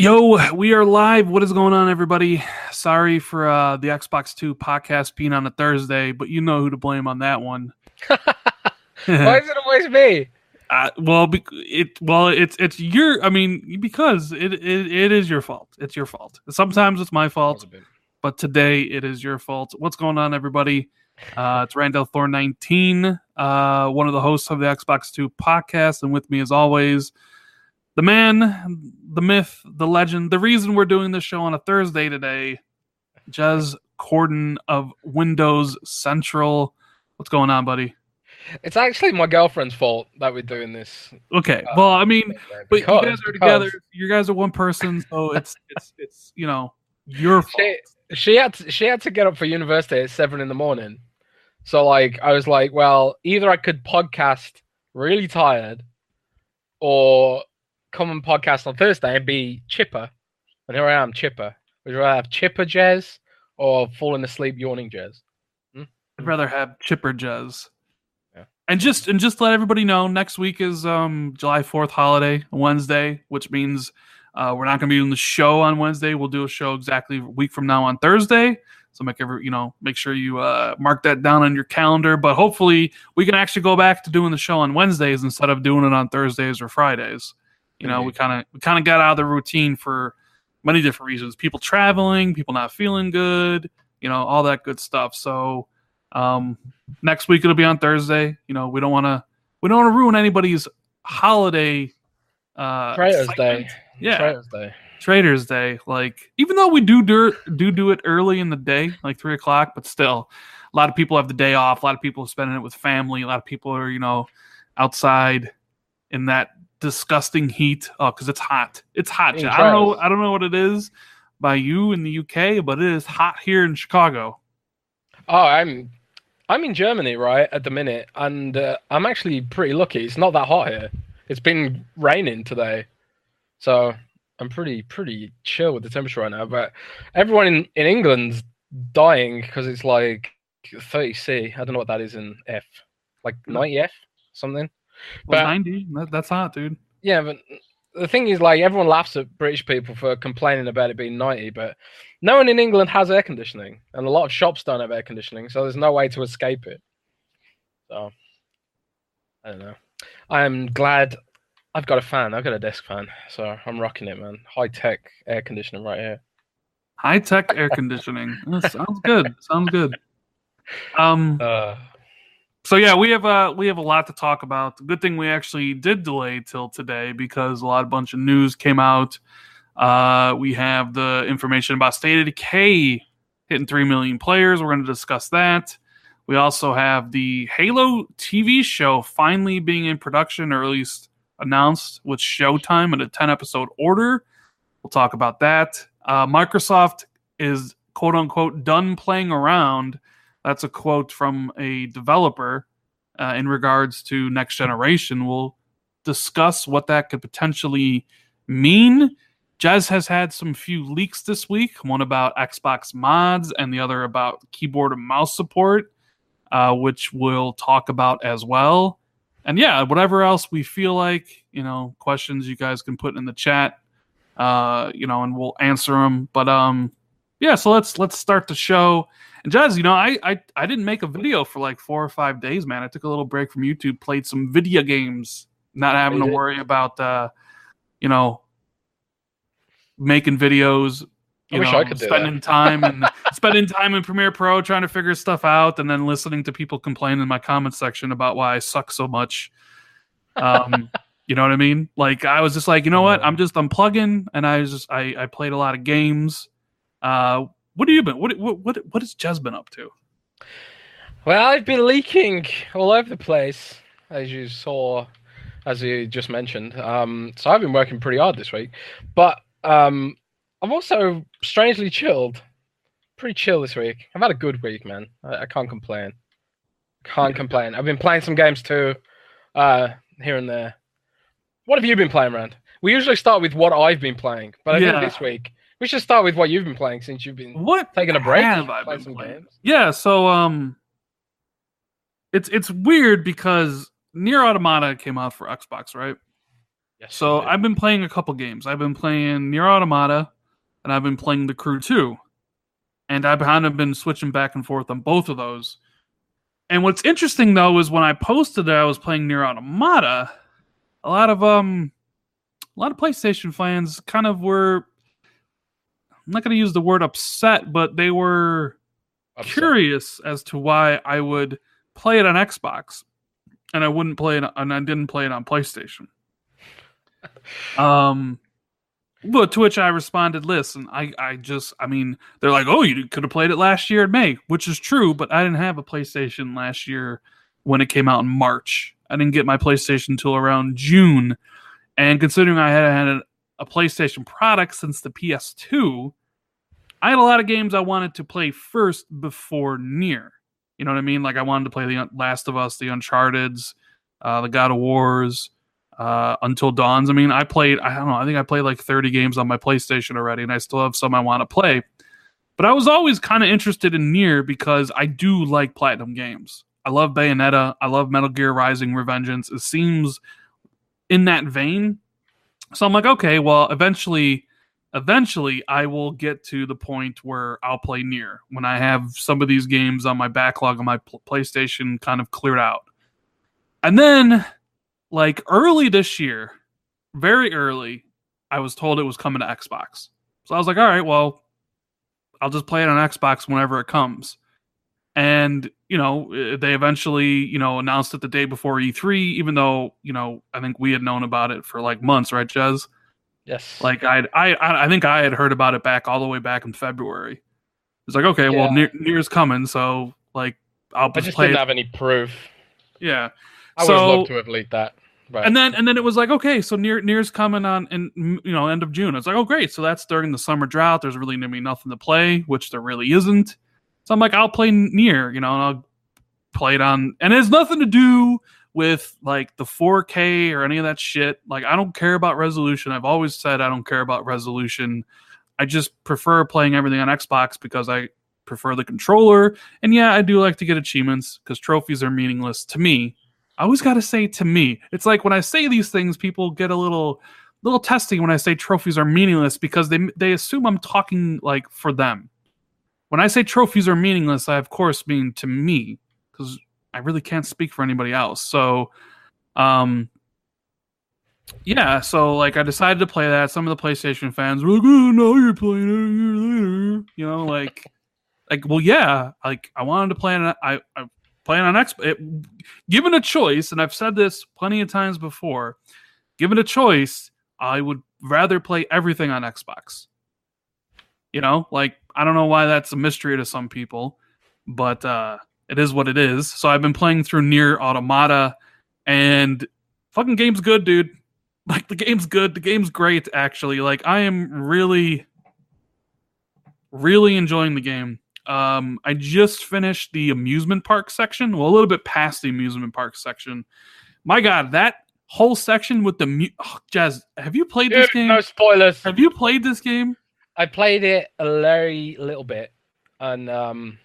Yo, we are live. What is going on, everybody? Sorry for uh, the Xbox Two podcast being on a Thursday, but you know who to blame on that one. Why is it always me? Uh, well, be- it well, it's it's your. I mean, because it, it it is your fault. It's your fault. Sometimes it's my fault, but today it is your fault. What's going on, everybody? Uh, it's Rand al Thor nineteen, uh, one of the hosts of the Xbox Two podcast, and with me, as always, the man, the myth, the legend, the reason we're doing this show on a Thursday today, Jez Corden of Windows Central. What's going on, buddy? It's actually my girlfriend's fault that we're doing this. Okay. Uh, Well, I mean, but you guys are because together. You guys are one person, so it's it's it's you know your fault. She, she had to, she had to get up for university at seven in the morning. So like I was like, well, either I could podcast really tired, or come and podcast on Thursday and be chipper. And here I am, chipper. Would you rather have chipper jazz or falling asleep yawning jazz? I'd rather have chipper jazz. Yeah. And just and just to let everybody know, next week is um July Fourth holiday, Wednesday, which means uh, we're not going to be doing the show on Wednesday. We'll do a show exactly a week from now on Thursday. So make every you know make sure you uh, mark that down on your calendar. But hopefully we can actually go back to doing the show on Wednesdays instead of doing it on Thursdays or Fridays. You know, we kind of we kind of got out of the routine for many different reasons. People traveling, people not feeling good, you know, all that good stuff. So um, next week it'll be on Thursday. You know, we don't want to we don't want to ruin anybody's holiday. Uh, Traitors excitement. Day. Yeah, Traitors Day. Traders Day. Like, even though we do do do do it early in the day, like three o'clock, but still, a lot of people have the day off. A lot of people are spending it with family. A lot of people are, you know, outside in that disgusting heat. Oh, because it's hot. It's hot. I don't know. I don't know what it is by you in the UK, but it is hot here in Chicago. Oh, I'm I'm in Germany right at the minute, and uh, I'm actually pretty lucky. It's not that hot here. It's been raining today, so I'm pretty pretty chill with the temperature right now. But everyone in in England's dying because it's like 30 C. I don't know what that is in F, like 90 F something. Well, But- ninety. That's hot, dude. Yeah, but the thing is, like, everyone laughs at British people for complaining about it being 90, but no one in England has air conditioning, and a lot of shops don't have air conditioning, so there's no way to escape it. So, I don't know. I am glad I've got a fan. I've got a desk fan, so I'm rocking it, man. High tech air conditioning right here. High tech air conditioning. Sounds good. Sounds good. Um. Uh, So yeah, we have uh we have a lot to talk about. Good thing we actually did delay till today because a lot of bunch of news came out. Uh, we have the information about State of Decay hitting three million players. We're going to discuss that. We also have the Halo TV show finally being in production, or at least announced with Showtime in a ten episode order. We'll talk about that. Uh, Microsoft is quote unquote done playing around. That's a quote from a developer uh, in regards to next generation. We'll discuss what that could potentially mean. Jez has had some few leaks this week, one about Xbox mods and the other about keyboard and mouse support, uh, which we'll talk about as well. And yeah, whatever else we feel like, you know, questions you guys can put in the chat, uh, you know, and we'll answer them. But um, yeah, so let's let's start the show. And Jez, you know, I, I I didn't make a video for like four or five days, man. I took a little break from YouTube, played some video games, not having to worry about uh, you know, making videos, I you wish know, I could do spending that. time and spending time in Premiere Pro trying to figure stuff out, and then listening to people complain in my comment section about why I suck so much. Um, you know what I mean? Like I was just like, you know what? I'm just unplugging, and I was just I I played a lot of games. Uh, what have you been? What what what what has Jez been up to? Well, I've been leaking all over the place, as you saw, as you just mentioned. Um, so I've been working pretty hard this week, but um, I'm also strangely chilled. Pretty chill this week. I've had a good week, man. I, I can't complain. Can't complain. I've been playing some games too, uh, here and there. What have you been playing, Rand? We usually start with what I've been playing, but I Yeah. think this week we should start with what you've been playing since you've been What taking a break. have I been playing? games. Yeah, so um it's it's weird because NieR Automata came out for Xbox, right? Yes, So. I've been playing a couple games. I've been playing NieR Automata and I've been playing The Crew 2. And I've kind of been switching back and forth on both of those. And what's interesting though is when I posted that I was playing NieR Automata, a lot of um a lot of PlayStation fans kind of were I'm not going to use the word upset, but they were Upset. curious as to why I would play it on Xbox and I wouldn't play it and I didn't play it on PlayStation. Um but to which I responded, listen, I, I just I mean, they're like, Oh, you could have played it last year in May, which is true, but I didn't have a PlayStation last year when it came out in March. I didn't get my PlayStation until around June. And considering I had had a, PlayStation product since the PS2, I had a lot of games I wanted to play first before NieR. You know what I mean? Like I wanted to play the Last of Us, the Uncharted's, uh, the God of Wars, uh, Until Dawns. I mean, I played. I don't know. I think I played like 30 games on my PlayStation already, and I still have some I want to play. But I was always kind of interested in NieR because I do like platinum games. I love Bayonetta. I love Metal Gear Rising: Revengeance. It seems in that vein. So I'm like, okay, well, eventually, eventually, I will get to the point where I'll play NieR when I have some of these games on my backlog on my pl- PlayStation kind of cleared out. And then, like early this year, very early, I was told it was coming to Xbox. So I was like, all right, well, I'll just play it on Xbox whenever it comes. And, you know, eh, they eventually, you know, announced it the day before E3, even though, you know, I think we had known about it for like months, right, Jez? yes, Like I, I I think I had heard about it back all the way back in February. It's like, okay, well, Yeah. NieR, NieR's coming, so like I'll I just, didn't it. have any proof. yeah, I would So- have loved to have leaked that. right. and then and then it was like, okay, so NieR NieR's coming on in you know end of June. It's like, oh great, so that's during the summer drought. There's really gonna be nothing to play, which there really isn't. So I'm like, I'll play NieR, you know, and I'll play it on, and it has nothing to do with like the 4K or any of that shit. Like, I don't care about resolution. I've always said I don't care about resolution. I just prefer playing everything on Xbox because I prefer the controller. And yeah, I do like to get achievements because trophies are meaningless to me. I always got to say to me. It's like when I say these things, people get a little little testing when I say trophies are meaningless because they they assume I'm talking like for them. When I say trophies are meaningless, I of course mean to me because I really can't speak for anybody else. So, um, yeah. So like I decided to play that. Some of the PlayStation fans were like, "Oh, no, you're playing it a year later." You know, like, like, well, yeah. Like I wanted to play it. I I playing on Xbox. It, given a choice, and I've said this plenty of times before, given a choice, I would rather play everything on Xbox. You know, like I don't know why that's a mystery to some people, but uh it is what it is. So I've been playing through NieR Automata, and fucking game's good, dude. Like the game's good. The game's great, actually. Like I am really, really enjoying the game. Um, I just finished the amusement park section. Well, a little bit past the amusement park section. My God, that whole section with the mu- oh, Jazz. Have you played this game? no spoilers. Have you played this game? I played it a very little bit, and um,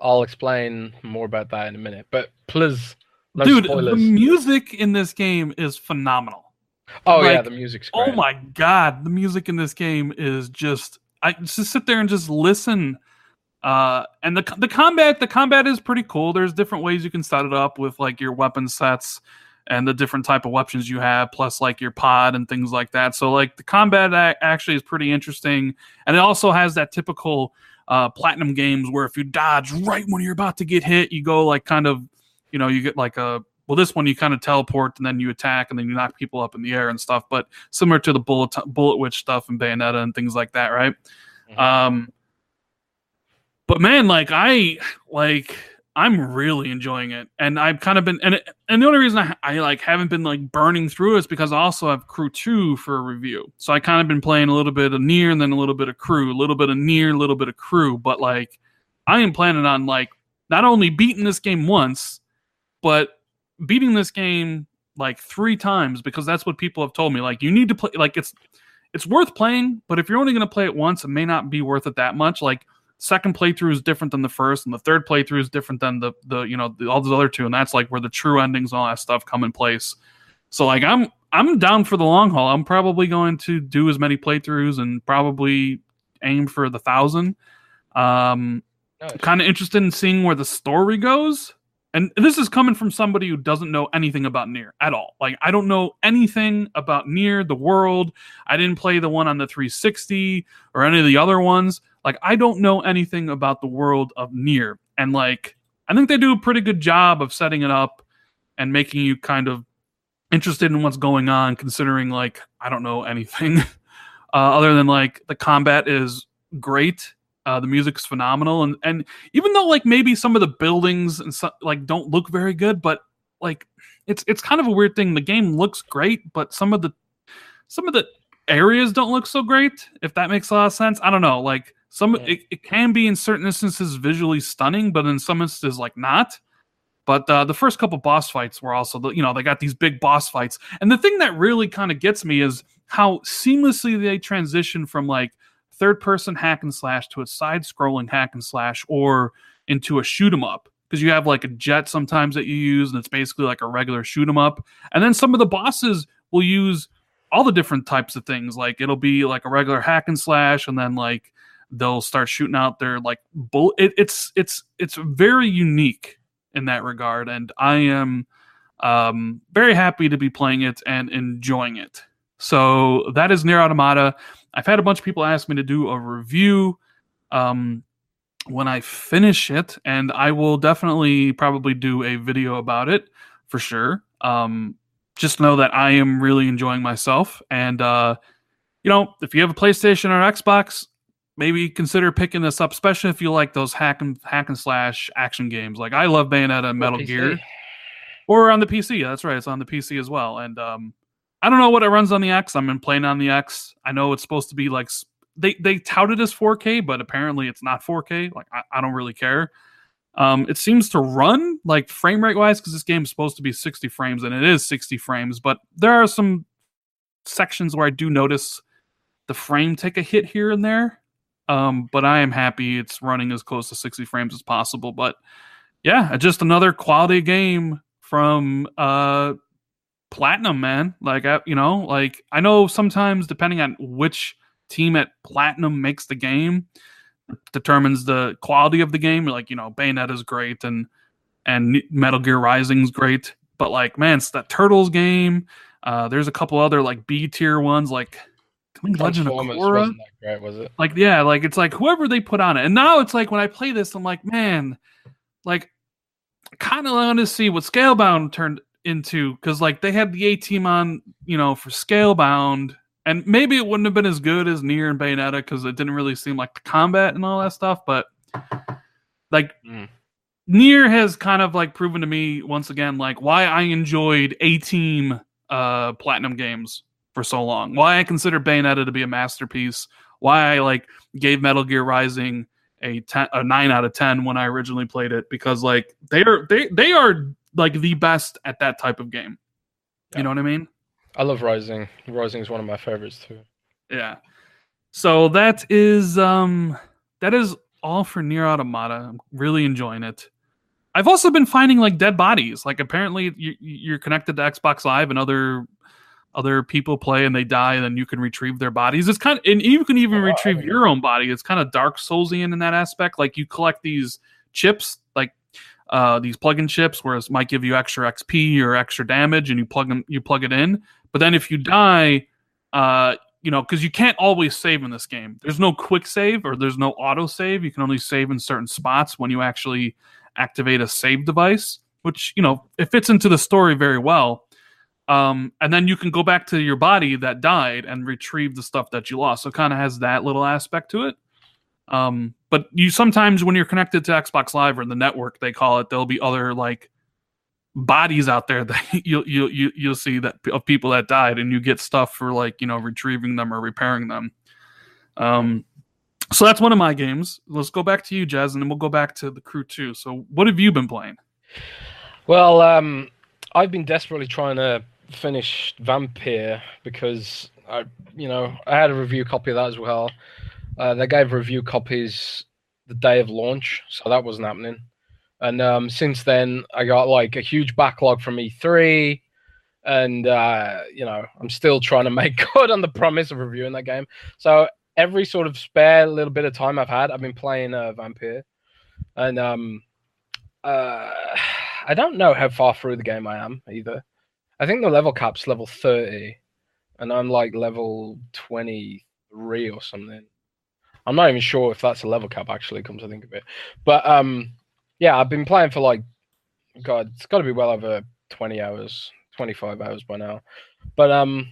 I'll explain more about that in a minute. But please, no Dude, spoilers. the music in this game is phenomenal. oh yeah, the music's great. Oh my god, the music in this game is just I just sit there and just listen. Uh, and the the combat the combat is pretty cool. There's different ways you can set it up with like your weapon sets and the different type of weapons you have, plus like your pod and things like that. So like the combat actually is pretty interesting, and it also has that typical uh, platinum games where if you dodge right when you're about to get hit, you go like kind of, you know, you get like a well, this one you kind of teleport and then you attack and then you knock people up in the air and stuff. But similar to the bullet bullet witch stuff and Bayonetta and things like that, right? Mm-hmm. Um, but man, like I like I'm really enjoying it, and I've kind of been and it, and the only reason I, I like haven't been like burning through is because I also have Crew Two for a review. So I kind of been playing a little bit of NieR and then a little bit of Crew, a little bit of NieR, a little bit of Crew. But like I am planning on like not only beating this game once, but beating this game like three times because that's what people have told me. Like you need to play like it's it's worth playing, but if you're only going to play it once, it may not be worth it that much. Like second playthrough is different than the first, and the third playthrough is different than the the you know the, all those other two, and that's like where the true endings and all that stuff come in place. So like I'm I'm down for the long haul. I'm probably going to do as many playthroughs and probably aim for the thousand. Um, nice. kind of interested in seeing where the story goes. And this is coming from somebody who doesn't know anything about NieR at all. Like I don't know anything about NieR the world. I didn't play the one on the 360 or any of the other ones. Like I don't know anything about the world of NieR, And like I think they do a pretty good job of setting it up and making you kind of interested in what's going on considering like I don't know anything uh, other than like the combat is great uh, the music's phenomenal, and and even though like maybe some of the buildings and so, like don't look very good, but like it's it's kind of a weird thing. The game looks great, but some of the some of the areas don't look so great. If that makes a lot of sense, I don't know. Like some yeah. it, it can be in certain instances visually stunning, but in some instances like not. But uh, the first couple boss fights were also, the, you know, they got these big boss fights, and the thing that really kind of gets me is how seamlessly they transition from like third person hack and slash to a side scrolling hack and slash or into a shoot 'em up because you have like a jet sometimes that you use and it's basically like a regular shoot 'em up and then some of the bosses will use all the different types of things like it'll be like a regular hack and slash and then like they'll start shooting out their like bull it, it's it's it's very unique in that regard and i am um very happy to be playing it and enjoying it so that is NieR Automata I've had a bunch of people ask me to do a review um, when I finish it, and I will definitely probably do a video about it for sure. Um, just know that I am really enjoying myself, and uh, you know, if you have a PlayStation or Xbox, maybe consider picking this up, especially if you like those hack and hack and slash action games. Like I love Bayonetta and Metal Gear, or on the PC. That's right, it's on the PC as well, and um, I don't know what it runs on the X. I'm in playing on the X. I know it's supposed to be like they they touted as 4K, but apparently it's not 4K. Like I, I don't really care. Um, it seems to run like frame rate wise because this game is supposed to be 60 frames and it is 60 frames, but there are some sections where I do notice the frame take a hit here and there. Um, but I am happy it's running as close to 60 frames as possible. But yeah, just another quality game from uh platinum, man. Like, I, you know, like I know sometimes depending on which team at platinum makes the game determines the quality of the game. Like, you know, Bayonetta is great and and Metal Gear Rising is great, but like, man, it's that Turtles game. Uh, there's a couple other like B tier ones, like think Legend of Korra. Great, was it? Like, yeah, like it's like whoever they put on it. And now it's like when I play this, I'm like, man, like kind of want to see what Scalebound turned into because like they had the A team on, you know, for Scalebound, and maybe it wouldn't have been as good as NieR and Bayonetta because it didn't really seem like the combat and all that stuff. But like mm. NieR has kind of like proven to me once again like why I enjoyed A team uh platinum games for so long, why I consider Bayonetta to be a masterpiece, why I like gave Metal Gear Rising a 10 a 9 out of 10 when I originally played it because like they are they they are like the best at that type of game. Yeah. You know what I mean? I love Rising. Rising is one of my favorites too. Yeah. So that is um that is all for NieR Automata. I'm really enjoying it. I've also been finding like dead bodies. Like apparently you, you're connected to Xbox Live and other other people play and they die and then you can retrieve their bodies. It's kind of and you can even oh, retrieve your own body. It's kind of Dark Soulsian in that aspect. Like you collect these chips like uh, these plug-in chips, where it might give you extra XP or extra damage, and you plug them, you plug it in. But then if you die, uh, you know, because you can't always save in this game. There's no quick save or there's no auto save. You can only save in certain spots when you actually activate a save device, which you know it fits into the story very well. Um, and then you can go back to your body that died and retrieve the stuff that you lost. So kind of has that little aspect to it. Um, but you sometimes when you're connected to Xbox Live or the network, they call it, there'll be other like bodies out there that you'll you'll you, you'll see that of people that died, and you get stuff for like you know retrieving them or repairing them. Um, so that's one of my games. Let's go back to you, Jazz, and then we'll go back to the crew too. So what have you been playing? Well, um, I've been desperately trying to finish Vampyr because I, you know, I had a review copy of that as well. Uh, they gave review copies the day of launch, so that wasn't happening. And um, since then, I got like a huge backlog from E3, and uh, you know, I'm still trying to make good on the promise of reviewing that game. So every sort of spare little bit of time I've had, I've been playing uh, Vampyr, and um, uh, I don't know how far through the game I am either. I think the level cap's level 30, and I'm like level 23 or something. I'm not even sure if that's a level cap actually, comes to think of it. But um, yeah, I've been playing for like, God, it's got to be well over 20 hours, 25 hours by now. But um,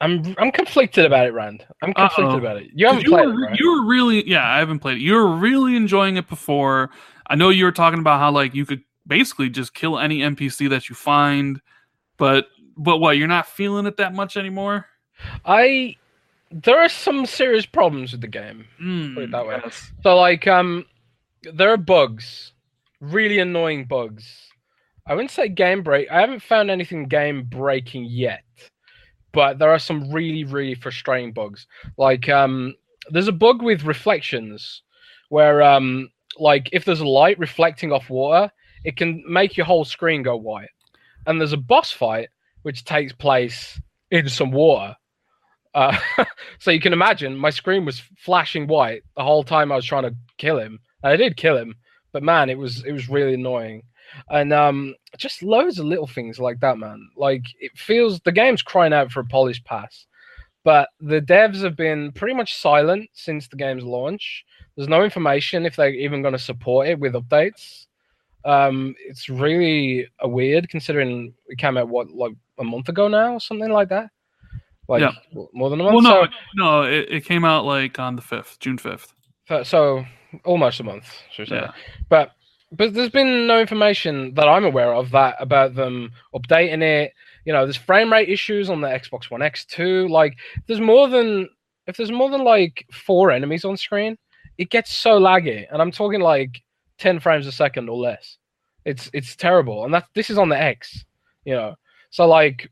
I'm I'm conflicted about it, Rand. I'm conflicted Uh-oh. about it. You haven't you played were, it, right? You were really, yeah, I haven't played it. You were really enjoying it before. I know you were talking about how like you could basically just kill any NPC that you find, but but what? You're not feeling it that much anymore. I there are some serious problems with the game. Mm, put it that way. yes. So like um, there are bugs, really annoying bugs. I wouldn't say game break. I haven't found anything game breaking yet but there are some really really frustrating bugs like um there's a bug with reflections where um like if there's a light reflecting off water it can make your whole screen go white and there's a boss fight which takes place in some water uh, so you can imagine my screen was flashing white the whole time i was trying to kill him and i did kill him but man it was it was really annoying and um, just loads of little things like that, man. Like it feels the game's crying out for a polished pass, but the devs have been pretty much silent since the game's launch. There's no information if they're even going to support it with updates. Um, it's really a weird considering it came out what like a month ago now or something like that. Like yeah. more than a month. Well, no, so, no, it, it came out like on the fifth, June fifth. So almost a month, should Yeah. But but there's been no information that I'm aware of that about them updating it. You know, there's frame rate issues on the Xbox One X too. Like, there's more than if there's more than like four enemies on screen, it gets so laggy, and I'm talking like 10 frames a second or less. It's it's terrible, and that this is on the X. You know, so like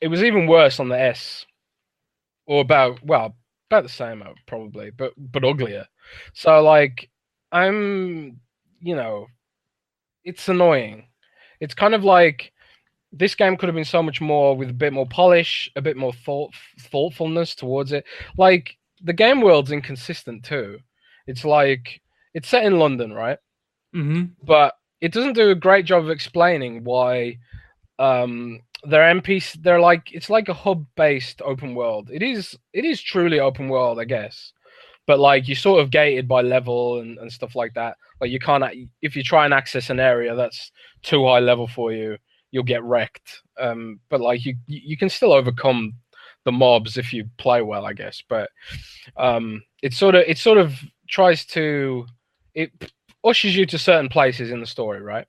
it was even worse on the S, or about well about the same uh, probably, but but uglier. So like I'm you know it's annoying. It's kind of like this game could have been so much more with a bit more polish, a bit more thought thoughtfulness towards it. Like the game world's inconsistent too. It's like it's set in London, right? Mm-hmm. But it doesn't do a great job of explaining why um their NPC they're like it's like a hub based open world. It is it is truly open world, I guess but like you're sort of gated by level and, and stuff like that. Like you can't if you try and access an area that's too high level for you, you'll get wrecked. Um, but like you you can still overcome the mobs if you play well, I guess. But um, it sort of it sort of tries to it ushers you to certain places in the story, right?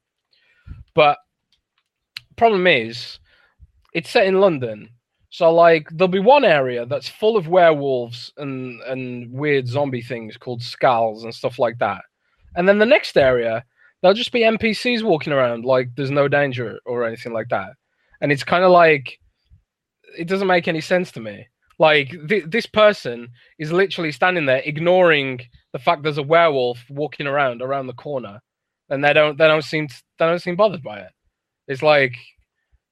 But problem is, it's set in London, so like there'll be one area that's full of werewolves and and weird zombie things called skulls and stuff like that. And then the next area, there'll just be NPCs walking around like there's no danger or anything like that. And it's kind of like it doesn't make any sense to me. Like th- this person is literally standing there ignoring the fact there's a werewolf walking around around the corner, and they don't they don't seem they don't seem bothered by it. It's like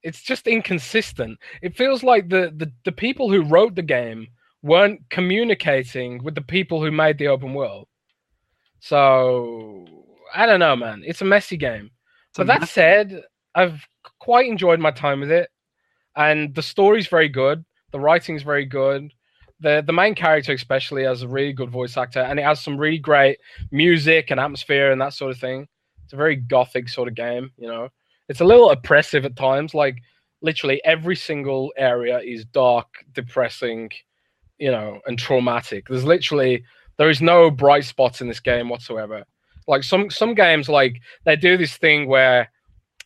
it's just inconsistent. It feels like the, the the people who wrote the game weren't communicating with the people who made the open world. So I don't know, man. It's a messy game. but that said, I've quite enjoyed my time with it, and the story's very good. The writing's very good. The the main character especially has a really good voice actor, and it has some really great music and atmosphere and that sort of thing. It's a very gothic sort of game, you know. It's a little oppressive at times, like literally every single area is dark, depressing, you know, and traumatic. There's literally there is no bright spots in this game whatsoever. Like some some games, like they do this thing where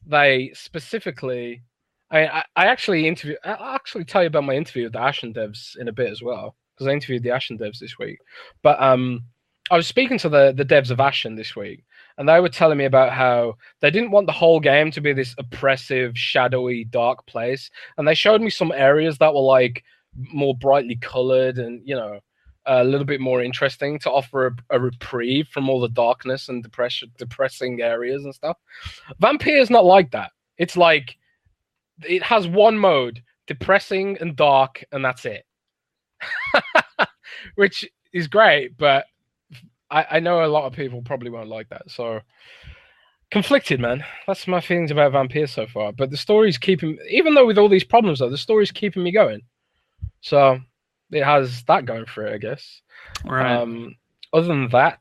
they specifically. I I, actually interview. I'll actually tell you about my interview with the Ashen devs in a bit as well because I interviewed the Ashen devs this week. But um, I was speaking to the the devs of Ashen this week, and they were telling me about how they didn't want the whole game to be this oppressive, shadowy, dark place, and they showed me some areas that were like more brightly colored and you know a little bit more interesting to offer a, a, reprieve from all the darkness and depression, depressing areas and stuff. Vampyr is not like that. It's like it has one mode, depressing and dark, and that's it. Which is great, but I, I know a lot of people probably won't like that. So conflicted, man. That's my feelings about Vampyr so far. But the story's keeping, even though with all these problems, though, the story's keeping me going. So it has that going for it, I guess. Right. Um, other than that,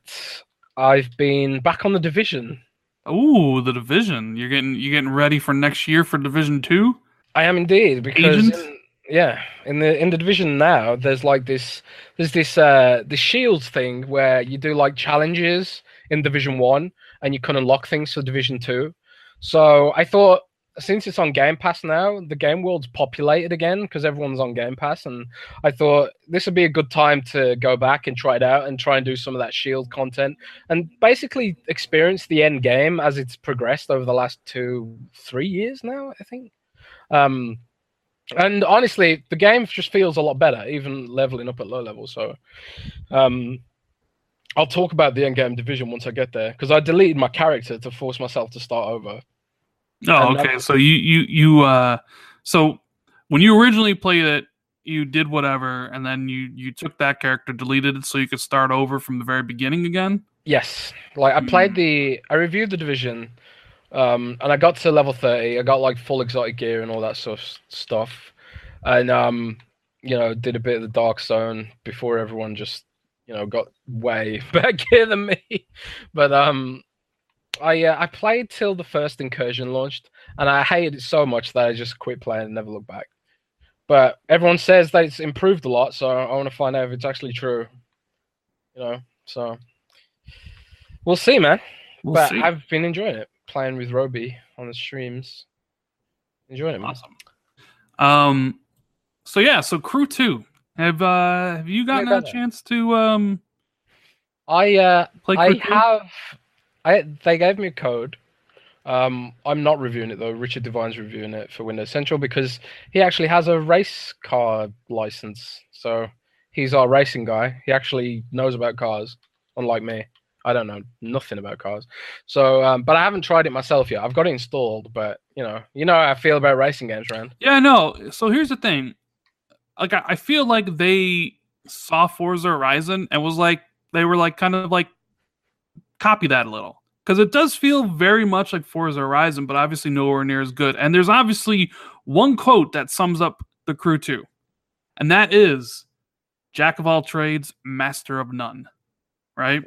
I've been back on the division. Ooh, the division. You're getting you're getting ready for next year for Division Two. I am indeed because in, yeah, in the in the division now, there's like this there's this uh the shields thing where you do like challenges in Division One and you can unlock things for Division Two. So I thought since it's on Game Pass now, the game world's populated again because everyone's on Game Pass, and I thought this would be a good time to go back and try it out and try and do some of that Shield content and basically experience the end game as it's progressed over the last two, three years now. I think. Um, and honestly, the game just feels a lot better, even leveling up at low level. So, um, I'll talk about the end game division once I get there because I deleted my character to force myself to start over. Oh, okay. So you you you uh so when you originally played it, you did whatever, and then you you took that character, deleted it, so you could start over from the very beginning again. Yes, like I played Mm. the, I reviewed the division, um, and I got to level thirty. I got like full exotic gear and all that sort of stuff, and um, you know, did a bit of the dark zone before everyone just, you know, got way better gear than me. But um, I uh, I played till the first incursion launched, and I hated it so much that I just quit playing and never looked back. But everyone says that it's improved a lot, so I want to find out if it's actually true. You know, so we'll see, man. We'll but see. I've been enjoying it playing with Roby on the streams. Enjoying it, man. awesome. Um, so yeah, so Crew Two. Have uh have you gotten Yeah, a chance to um I uh, play I 2? have. I they gave me a code. Um, I'm not reviewing it though. Richard Devine's reviewing it for Windows Central because he actually has a race car license. So he's our racing guy. He actually knows about cars, unlike me. I don't know nothing about cars. So, um, but I haven't tried it myself yet. I've got it installed, but you know, you know how I feel about racing games, Rand. Yeah, I know. So here's the thing. Like I, I feel like they saw Forza Horizon and was like they were like kind of like copy that a little. Because it does feel very much like Forza Horizon, but obviously nowhere near as good. And there's obviously one quote that sums up the crew too. And that is Jack of all trades, master of none. Right?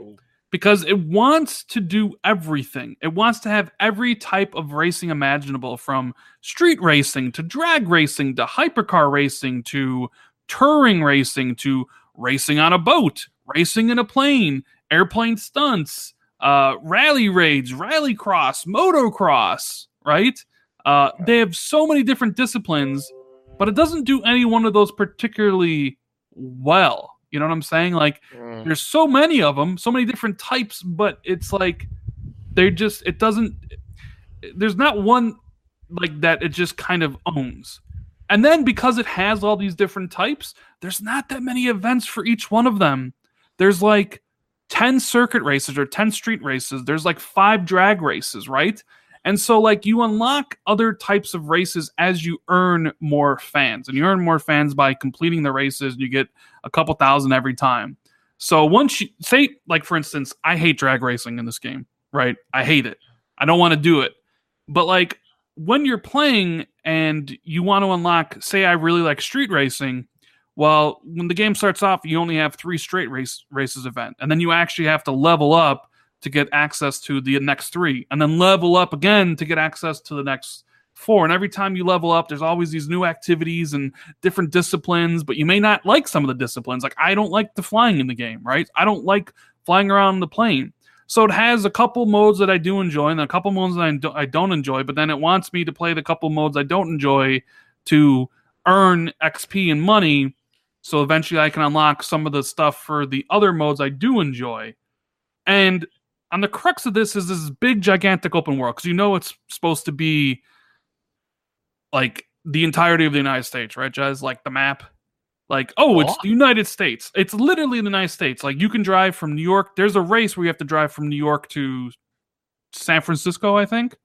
because it wants to do everything. It wants to have every type of racing imaginable from street racing to drag racing to hypercar racing to touring racing to racing on a boat, racing in a plane, airplane stunts, uh, rally raids, rally cross, motocross, right? Uh, they have so many different disciplines, but it doesn't do any one of those particularly well. You know what I'm saying? Like, Mm. there's so many of them so many different types but it's like they're just it doesn't there's not one like that it just kind of owns and then because it has all these different types there's not that many events for each one of them there's like 10 circuit races or 10 street races there's like five drag races right and so like you unlock other types of races as you earn more fans and you earn more fans by completing the races and you get a couple thousand every time so once you say, like for instance, I hate drag racing in this game, right? I hate it. I don't want to do it. But like when you're playing and you want to unlock, say, I really like street racing. Well, when the game starts off, you only have three straight race races event, and then you actually have to level up to get access to the next three, and then level up again to get access to the next four. And every time you level up, there's always these new activities and different disciplines, but you may not like some of the disciplines. Like I don't like the flying in the game, right? I don't like flying around the plane. So it has a couple modes that I do enjoy and a couple modes that I, do, I don't enjoy, but then it wants me to play the couple modes I don't enjoy to earn XP and money. So eventually I can unlock some of the stuff for the other modes I do enjoy. And on the crux of this is this big gigantic open world because you know it's supposed to be like the entirety of the United States, right, Jez? Like the map. Like, oh, it's the United States. It's literally the United States. Like you can drive from New York. There's a race where you have to drive from New York to San Francisco, I think.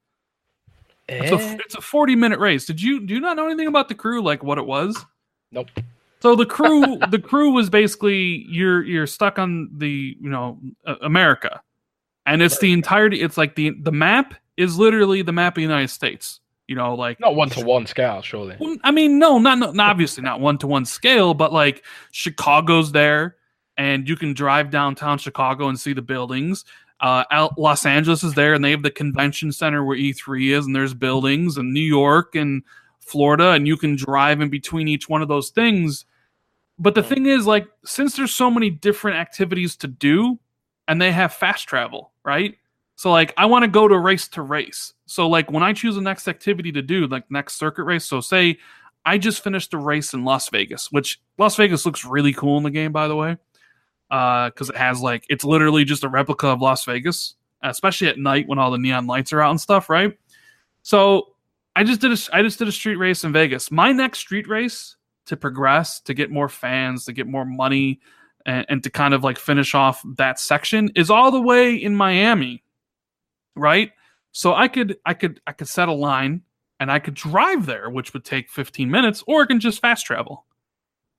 Eh? It's, a, eh? it's a 40 minute race. Did you do you not know anything about the crew, like what it was? Nope. So the crew, the crew was basically you're you're stuck on the you know uh, America, and it's the entirety. It's like the the map is literally the map of the United States. You know, like not one to one scale, surely. I mean, no, not, not obviously not one to one scale, but like Chicago's there, and you can drive downtown Chicago and see the buildings. Uh, Los Angeles is there, and they have the convention center where E3 is, and there's buildings, and New York and Florida, and you can drive in between each one of those things. But the thing is, like, since there's so many different activities to do, and they have fast travel, right? So like I want to go to race to race. So like when I choose the next activity to do, like next circuit race. So say I just finished a race in Las Vegas, which Las Vegas looks really cool in the game, by the way, because uh, it has like it's literally just a replica of Las Vegas, especially at night when all the neon lights are out and stuff, right? So I just did a I just did a street race in Vegas. My next street race to progress, to get more fans, to get more money, and, and to kind of like finish off that section is all the way in Miami right? So I could I could I could set a line and I could drive there, which would take 15 minutes, or I can just fast travel.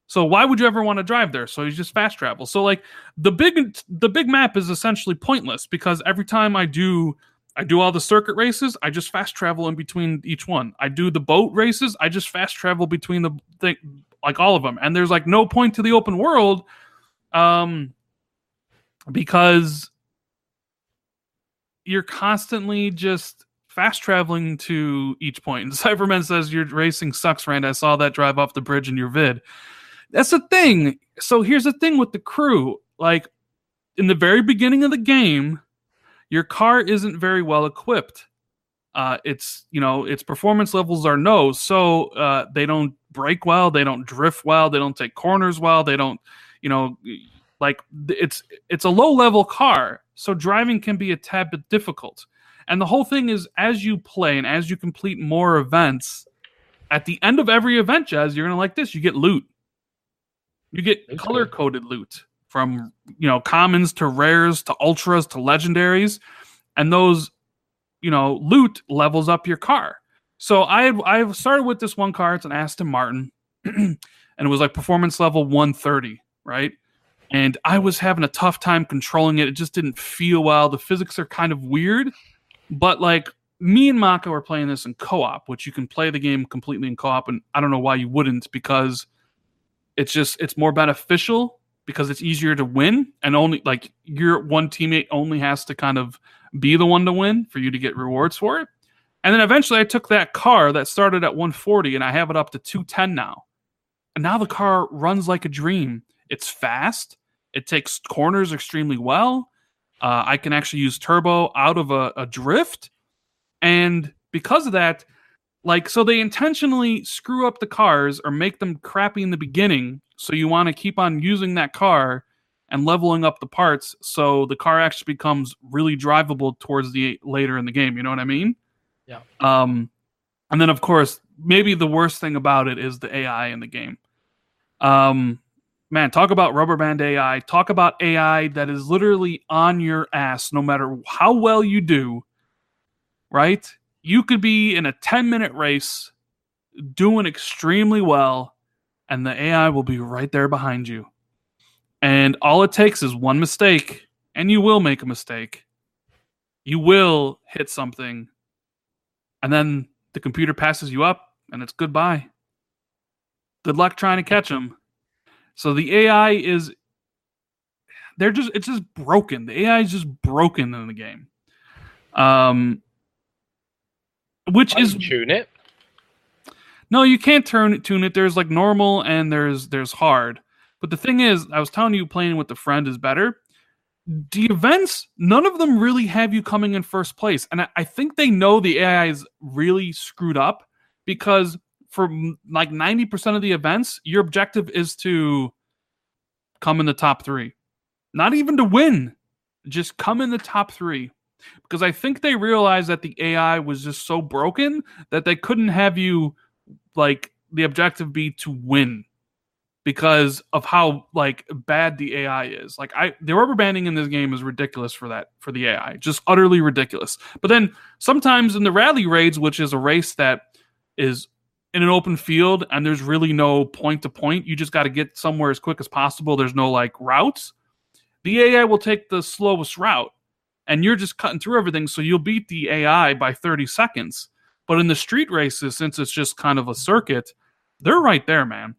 So why would you ever want to drive there? So you just fast travel. So like the big the big map is essentially pointless because every time I do I do all the circuit races, I just fast travel in between each one. I do the boat races, I just fast travel between the thing like all of them. And there's like no point to the open world um because you're constantly just fast traveling to each point. And Cyberman says your racing sucks, Rand. I saw that drive off the bridge in your vid. That's the thing. So here's the thing with the crew. Like in the very beginning of the game, your car isn't very well equipped. Uh, it's you know its performance levels are no, so uh, they don't brake well, they don't drift well, they don't take corners well, they don't you know like it's it's a low level car so driving can be a tad bit difficult. And the whole thing is, as you play and as you complete more events, at the end of every event, Jazz, you're gonna like this. You get loot. You get color coded loot from you know commons to rares to ultras to legendaries, and those you know loot levels up your car. So I I started with this one car. It's an Aston Martin, and it was like performance level 130, right? and I was having a tough time controlling it. It just didn't feel well. The physics are kind of weird, but like me and Maka were playing this in co-op, which you can play the game completely in co-op, and I don't know why you wouldn't because it's just it's more beneficial because it's easier to win and only like your one teammate only has to kind of be the one to win for you to get rewards for it. And then eventually I took that car that started at 140 and I have it up to 210 now. And now the car runs like a dream. It's fast. It takes corners extremely well. Uh, I can actually use turbo out of a, a drift. And because of that, like, so they intentionally screw up the cars or make them crappy in the beginning. So you want to keep on using that car and leveling up the parts so the car actually becomes really drivable towards the later in the game. You know what I mean? Yeah. Um, and then of course, maybe the worst thing about it is the AI in the game. Um, man, talk about rubber band AI. Talk about AI that is literally on your ass no matter how well you do, right? You could be in a 10 minute race doing extremely well, and the AI will be right there behind you. And all it takes is one mistake, and you will make a mistake. You will hit something and then the computer passes you up, and it's goodbye. Good luck trying to catch them. So the AI is they're just it's just broken. The AI is just broken in the game. Um which I is tune it. No, you can't turn tune it. There's like normal and there's there's hard. But the thing is, I was telling you playing with a friend is better. The events, none of them really have you coming in first place. And I, I think they know the AI is really screwed up because for like 90% of the events, your objective is to come in the top three. Not even to win, just come in the top three. Because I think they realized that the AI was just so broken that they couldn't have you like the objective be to win because of how like bad the AI is. Like I the rubber banding in this game is ridiculous for that for the AI. Just utterly ridiculous. But then sometimes in the rally raids, which is a race that is in an open field and there's really no point to point, you just got to get somewhere as quick as possible. There's no like routes. The AI will take the slowest route and you're just cutting through everything so you'll beat the AI by 30 seconds. But in the street races since it's just kind of a circuit, they're right there, man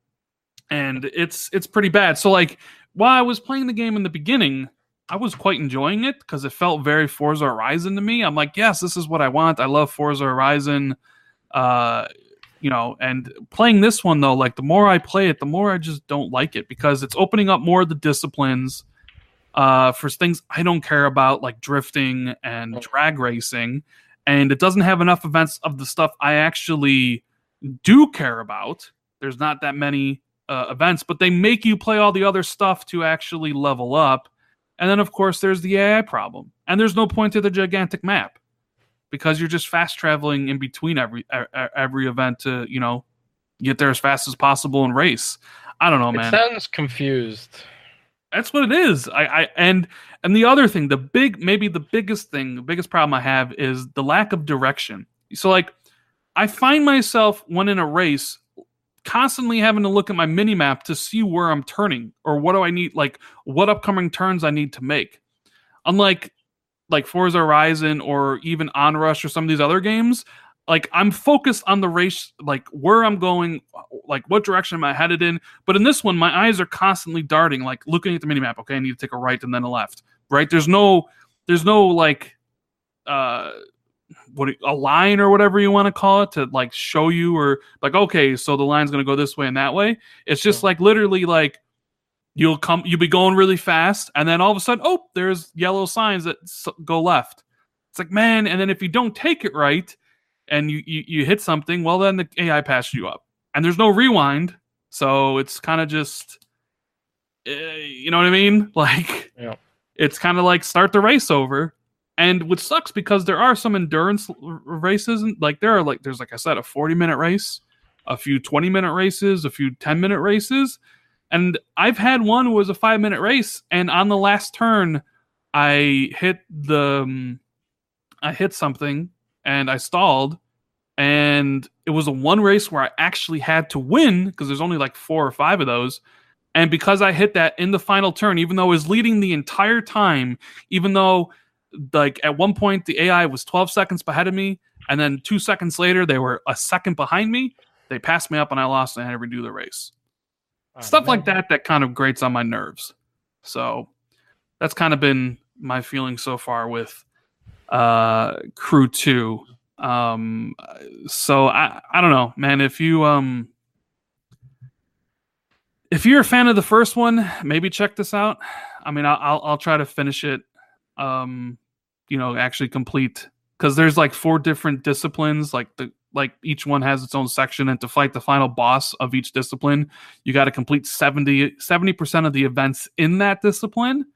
and it's it's pretty bad. So like while I was playing the game in the beginning, I was quite enjoying it because it felt very Forza Horizon to me. I'm like, yes, this is what I want. I love Forza Horizon. Uh, you know, and playing this one though, like the more I play it, the more I just don't like it because it's opening up more of the disciplines uh for things I don't care about, like drifting and drag racing, and it doesn't have enough events of the stuff I actually do care about. There's not that many uh, events, but they make you play all the other stuff to actually level up. And then, of course, there's the AI problem, and there's no point to the gigantic map because you're just fast traveling in between every every event to you know get there as fast as possible and race. I don't know, It man. sounds confused. That's what it is. I, I and and the other thing, the big maybe the biggest thing, the biggest problem I have is the lack of direction. So like I find myself when in a race constantly having to look at my mini map to see where I'm turning or what do I need like what upcoming turns I need to make. Unlike like Forza Horizon or even Onrush or some of these other games, like I'm focused on the race, like where I'm going, like what direction am I headed in. But in this one, my eyes are constantly darting, like looking at the minimap. Okay, I need to take a right and then a left. Right? There's no, there's no like, uh, what a line or whatever you want to call it to like show you or like okay, so the line's gonna go this way and that way. It's just like literally like you'll come, you'll be going really fast, and then all of a sudden, oh, there's yellow signs that go left. It's like man, and then if you don't take it right and you, you you hit something, well then the AI passed you up, and there's no rewind, so it's kind of just, uh, you know what I mean? Like, Yeah. it's kind of like start the race over, and which sucks because there are some endurance races, and like there are like there's like I said a 40 minute race, a few 20 minute races, a few 10 minute races, and I've had one who was a five minute race, and on the last turn, I hit the um, I hit something and I stalled. And it was a one race where I actually had to win because there's only like four or five of those. And because I hit that in the final turn, even though I was leading the entire time, even though like at one point the AI was 12 seconds ahead of me, and then two seconds later they were a second behind me, they passed me up and I lost and I had to redo the race stuff like that that kind of grates on my nerves so that's kind of been my feeling so far with uh crew 2 um so i i don't know man if you um if you're a fan of the first one maybe check this out. I mean i'll i'll, try to finish it um you know actually complete because there's like four different disciplines like the like each one has its own section and to fight the final boss of each discipline you got to complete 70 70% of the events in that discipline.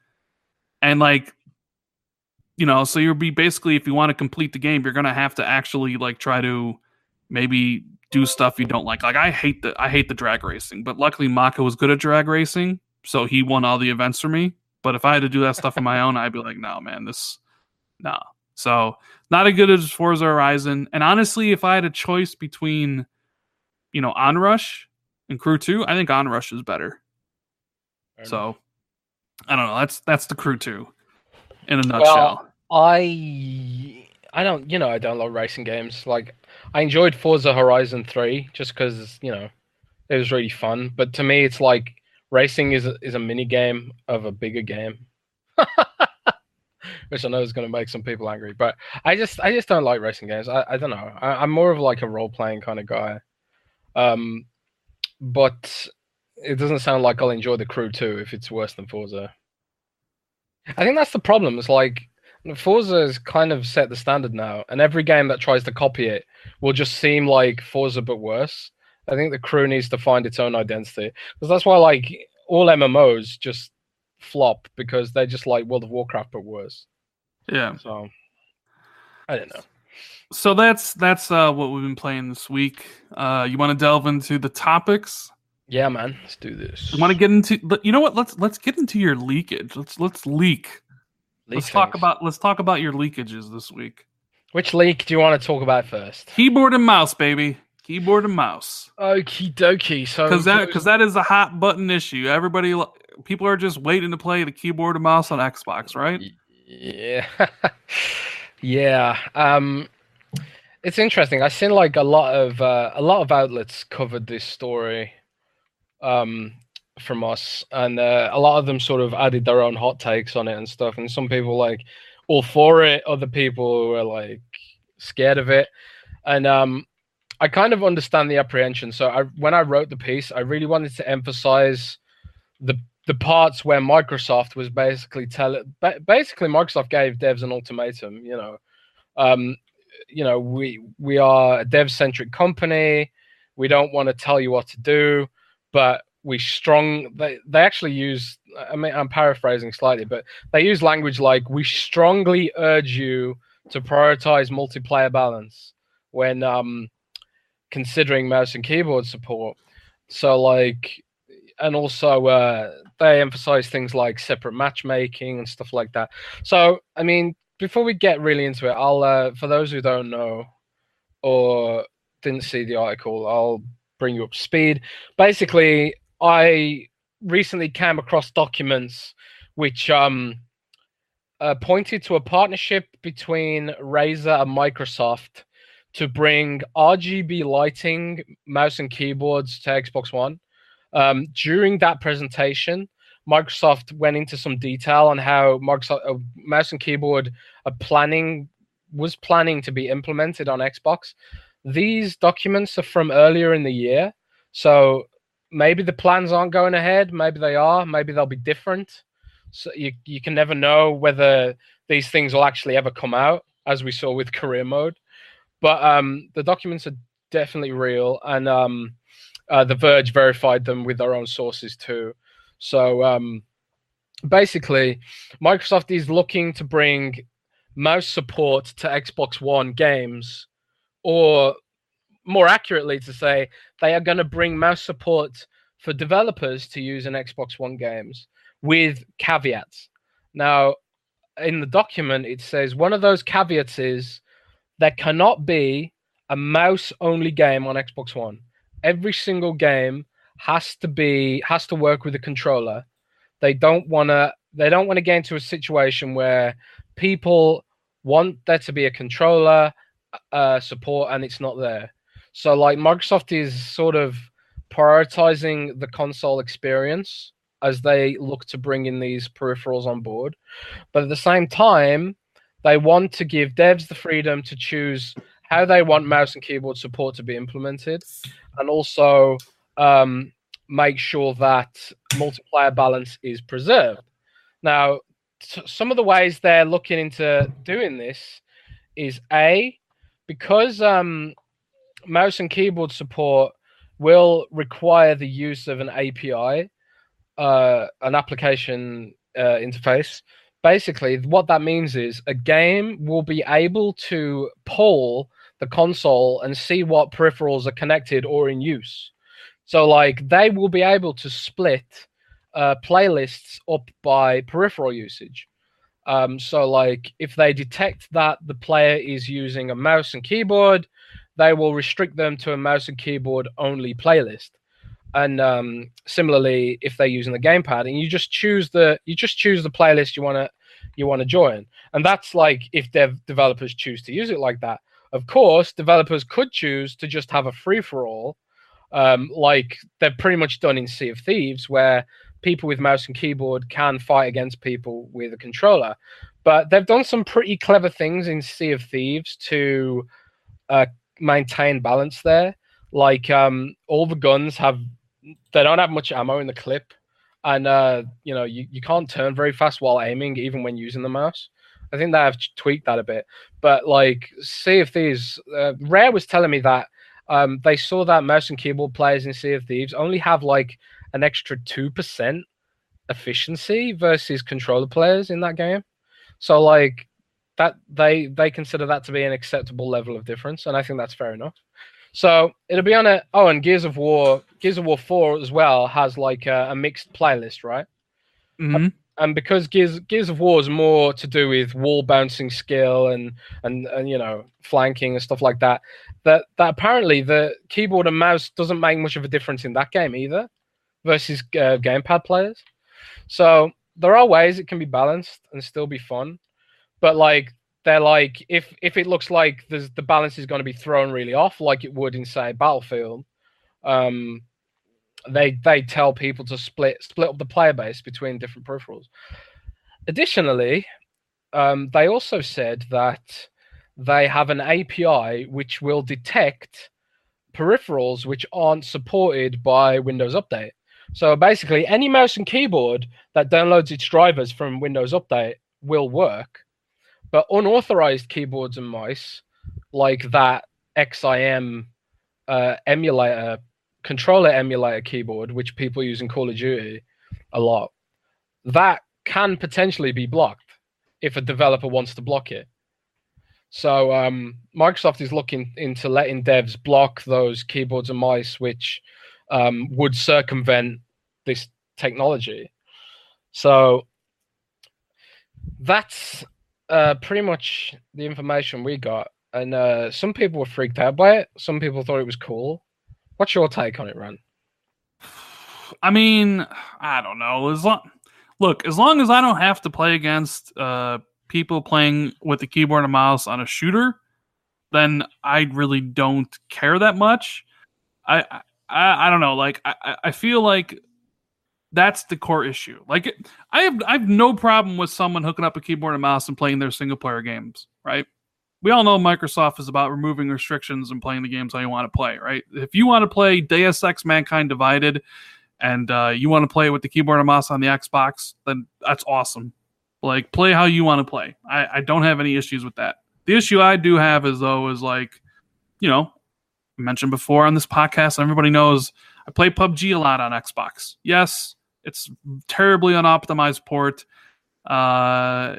And like you know so you'll be basically if you want to complete the game you're gonna have to actually like try to maybe do stuff you don't like. Like i hate the i hate the drag racing but luckily maka was good at drag racing so he won all the events for me. But if i had to do that stuff on my own i'd be like no man this no so not as good as forza horizon. And honestly if i had a choice between you know onrush and crew 2 i think onrush is better. Fair enough. so I don't know. That's that's the crew two in a nutshell. I I don't, you know, I don't love racing games. Like, I enjoyed Forza Horizon 3 just because, you know, it was really fun. But to me, it's like racing is a, is a mini game of a bigger game. Which I know is going to make some people angry, but I just I just don't like racing games. I, I don't know. I, I'm more of like a role playing kind of guy. Um, but it doesn't sound like I'll enjoy the crew 2 if it's worse than Forza. I think that's the problem. It's like Forza has kind of set the standard now, and every game that tries to copy it will just seem like Forza but worse. I think the crew needs to find its own identity because that's why like all MMOs just flop because they're just like World of Warcraft but worse. Yeah. So I don't know. So that's that's uh, what we've been playing this week. Uh, you want to delve into the topics? Yeah, man. Let's do this. You want to get into? You know what? Let's let's get into your leakage. Let's let's leak. Leak let's talk about let's talk about your leakages this week. which leak do you want to talk about first? Keyboard and mouse, baby. Keyboard and mouse. Okie dokie. So Because that because that is a hot button issue. Everybody, people are just waiting to play the keyboard and mouse on Xbox, right? Yeah. yeah. Um it's interesting. I've seen like a lot of uh, a lot of outlets covered this story um from us and uh, a lot of them sort of added their own hot takes on it and stuff and some people like all for it, other people were like scared of it. And um I kind of understand the apprehension. So I when I wrote the piece, I really wanted to emphasize the the parts where Microsoft was basically tell ba- basically Microsoft gave devs an ultimatum, you know. Um, you know, we we are a dev centric company. We don't want to tell you what to do, but we strong they, they actually use I mean I'm paraphrasing slightly, but they use language like we strongly urge you to prioritize multiplayer balance when um considering mouse and keyboard support. So like and also uh, they emphasize things like separate matchmaking and stuff like that. So, I mean, before we get really into it, I'll uh, for those who don't know or didn't see the article, I'll bring you up speed. Basically, I recently came across documents which um uh, pointed to a partnership between Razer and Microsoft to bring RGB lighting mouse and keyboards to Xbox One. Um, during that presentation, Microsoft went into some detail on how Microsoft uh, mouse and keyboard are planning was planning to be implemented on Xbox. These documents are from earlier in the year, so maybe the plans aren't going ahead. Maybe they are. Maybe they'll be different. So you you can never know whether these things will actually ever come out, as we saw with career mode. But um, the documents are definitely real, and um, uh, The Verge verified them with their own sources too. So um, basically, Microsoft is looking to bring mouse support to Xbox One games, or more accurately to say, they are going to bring mouse support for developers to use in Xbox One games with caveats. Now, in the document, it says one of those caveats is there cannot be a mouse only game on Xbox One. Every single game has to be has to work with a controller. They don't want to they don't want to get into a situation where people want there to be a controller uh, support and it's not there. So like Microsoft is sort of prioritizing the console experience as they look to bring in these peripherals on board. But at the same time, they want to give devs the freedom to choose how they want mouse and keyboard support to be implemented and also um, make sure that multiplayer balance is preserved. Now, t- some of the ways they're looking into doing this is A, because um, mouse and keyboard support will require the use of an API, uh, an application uh, interface. Basically, what that means is a game will be able to pull the console and see what peripherals are connected or in use. So, like, they will be able to split uh, playlists up by peripheral usage. Um, so, like, if they detect that the player is using a mouse and keyboard, they will restrict them to a mouse and keyboard only playlist. And um, similarly, if they're using the gamepad, and you just choose the you just choose the playlist you want to you want to join. And that's like if dev developers choose to use it like that. Of course, developers could choose to just have a free for all, um, like they've pretty much done in Sea of Thieves, where people with mouse and keyboard can fight against people with a controller. But they've done some pretty clever things in Sea of Thieves to uh, maintain balance there. Like um, all the guns have, they don't have much ammo in the clip, and uh, you know you, you can't turn very fast while aiming, even when using the mouse. I think they have tweaked that a bit. But like Sea of Thieves, uh, Rare was telling me that um, they saw that mouse and keyboard players in Sea of Thieves only have like an extra two percent efficiency versus controller players in that game. So like that they they consider that to be an acceptable level of difference, and I think that's fair enough. So it'll be on a oh, and Gears of War, Gears of War Four as well has like a, a mixed playlist, right? Mm-hmm. And because Gears Gears of War is more to do with wall bouncing skill and and and you know flanking and stuff like that, that that apparently the keyboard and mouse doesn't make much of a difference in that game either, versus uh, gamepad players. So there are ways it can be balanced and still be fun, but like they're like if if it looks like there's the balance is going to be thrown really off, like it would in say Battlefield, um, they they tell people to split split up the player base between different peripherals. Additionally, um, they also said that they have an API which will detect peripherals which aren't supported by Windows Update. So basically, any mouse and keyboard that downloads its drivers from Windows Update will work, but unauthorized keyboards and mice, like that XIM uh, emulator, controller emulator keyboard, which people use in Call of Duty a lot, that can potentially be blocked if a developer wants to block it. So um, Microsoft is looking into letting devs block those keyboards and mice, which um, would circumvent this technology. So that's uh, pretty much the information we got. And uh, some people were freaked out by it. Some people thought it was cool. What's your take on it, Rand? I mean, I don't know. As long, look, as long as I don't have to play against uh, people playing with the keyboard and mouse on a shooter, then I really don't care that much. I I, I don't know. Like I, I feel like that's the core issue. Like I have I have no problem with someone hooking up a keyboard and mouse and playing their single player games, right? We all know Microsoft is about removing restrictions and playing the games how you want to play, right? If you want to play Deus Ex Mankind Divided and uh, you want to play with the keyboard and mouse on the Xbox, then that's awesome. Like play how you want to play. I, I don't have any issues with that. The issue I do have is though is like, you know, I mentioned before on this podcast, everybody knows I play PUBG a lot on Xbox. Yes, it's terribly unoptimized port. Uh,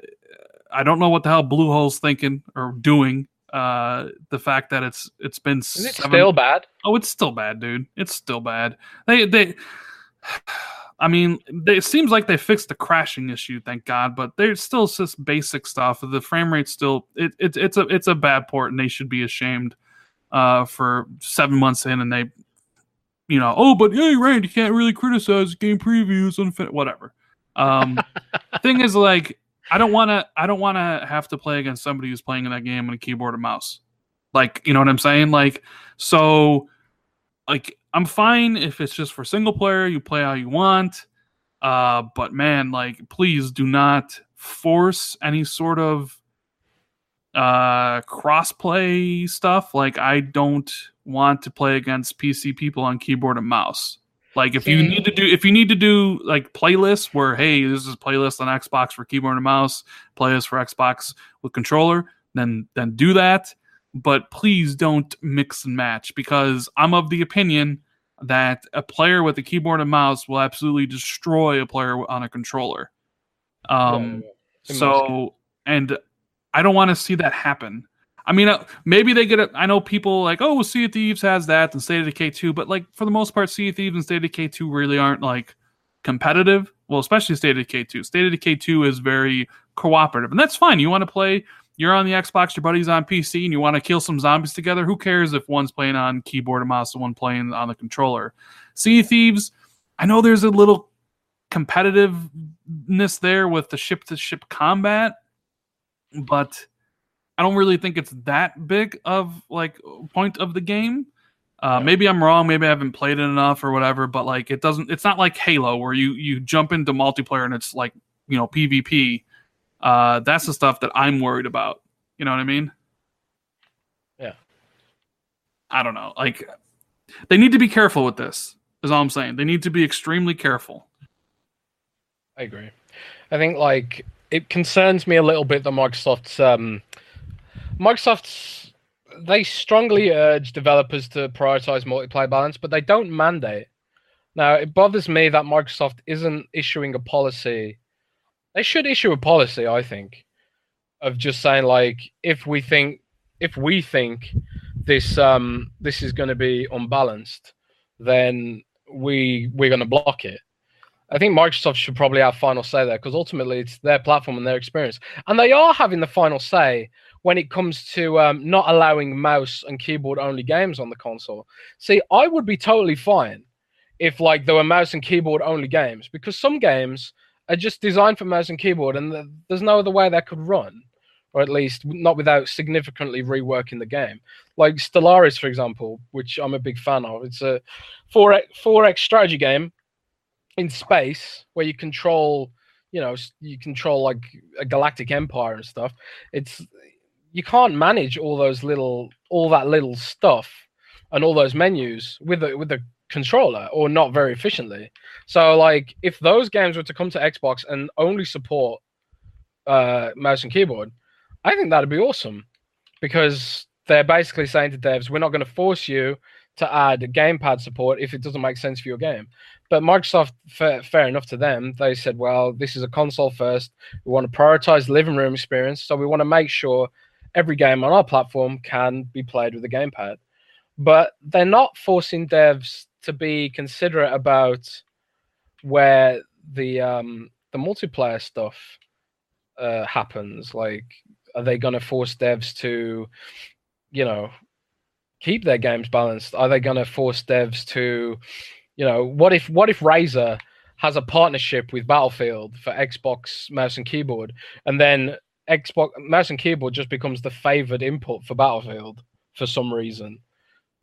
I don't know what the hell Bluehole's thinking or doing. Uh, the fact that it's it's been is it still bad? Oh, it's still bad, dude. It's still bad. They they. I mean, they, it seems like they fixed the crashing issue, thank God. But there's still just basic stuff. The frame rate still it, it it's a it's a bad port, and they should be ashamed uh, for seven months in, and they, you know, oh, but hey, Rand, you can't really criticize game previews on whatever. Um, thing is, like, I don't want to, I don't want to have to play against somebody who's playing in that game on a keyboard and mouse. Like, you know what I'm saying? Like, so, like, I'm fine if it's just for single player. You play how you want. Uh, but man, like, please do not force any sort of uh crossplay stuff like i don't want to play against pc people on keyboard and mouse like if you need to do if you need to do like playlists where hey this is playlist on xbox for keyboard and mouse playlist for xbox with controller then then do that but please don't mix and match because i'm of the opinion that a player with a keyboard and mouse will absolutely destroy a player on a controller um yeah, yeah. so and I don't want to see that happen. I mean, uh, maybe they get it. I know people like, oh, Sea of Thieves has that and State of Decay 2, but like for the most part, Sea of Thieves and State of Decay 2 really aren't like competitive. Well, especially State of Decay 2. State of Decay 2 is very cooperative, and that's fine. You want to play, you're on the Xbox, your buddy's on PC, and you want to kill some zombies together. Who cares if one's playing on keyboard and mouse and one playing on the controller? Sea of Thieves, I know there's a little competitiveness there with the ship to ship combat, but I don't really think it's that big of like point of the game. Uh, maybe I'm wrong. Maybe I haven't played it enough or whatever. But like, it doesn't. It's not like Halo where you you jump into multiplayer and it's like you know PvP. Uh, that's the stuff that I'm worried about. You know what I mean? Yeah. I don't know. Like, they need to be careful with this. Is all I'm saying. They need to be extremely careful. I agree. I think like it concerns me a little bit that Microsoft's um, Microsoft's they strongly urge developers to prioritize multiplayer balance, but they don't mandate. Now, it bothers me that Microsoft isn't issuing a policy. They should issue a policy, I think, of just saying like if we think if we think this um this is going to be unbalanced, then we we're going to block it. I think Microsoft should probably have final say there because ultimately it's their platform and their experience, and they are having the final say when it comes to um, not allowing mouse and keyboard only games on the console. See, I would be totally fine if like there were mouse and keyboard only games because some games are just designed for mouse and keyboard, and there's no other way that could run, or at least not without significantly reworking the game. Like Stellaris, for example, which I'm a big fan of. It's a 4X, 4X strategy game in space where you control you know you control like a galactic empire and stuff it's you can't manage all those little all that little stuff and all those menus with the with the controller or not very efficiently so like if those games were to come to xbox and only support uh mouse and keyboard i think that'd be awesome because they're basically saying to devs we're not going to force you to add gamepad support if it doesn't make sense for your game but Microsoft, fair, fair, enough to them, they said, well, this is a console first. We want to prioritize living room experience. So we want to make sure every game on our platform can be played with a gamepad. But they're not forcing devs to be considerate about where the um, the multiplayer stuff uh, happens. Like, are they going to force devs to, you know, keep their games balanced? Are they going to force devs to you know, what if what if Razer has a partnership with Battlefield for Xbox mouse and keyboard, and then Xbox mouse and keyboard just becomes the favored input for Battlefield for some reason.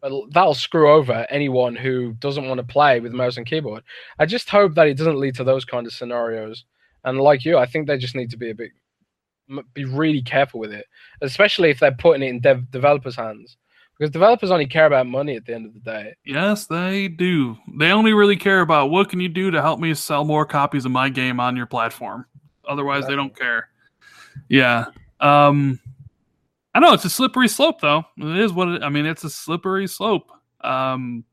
But That'll screw over anyone who doesn't want to play with mouse and keyboard. I just hope that it doesn't lead to those kind of scenarios. And like you, I think they just need to be a bit, be really careful with it, especially if they're putting it in dev- developers' hands because developers only care about money at the end of the day. Yes, they do. They only really care about what can you do to help me sell more copies of my game on your platform. Otherwise, exactly. they don't care. Yeah. Um, I know it's a slippery slope, though. It is what it, I mean. It's a slippery slope. Um,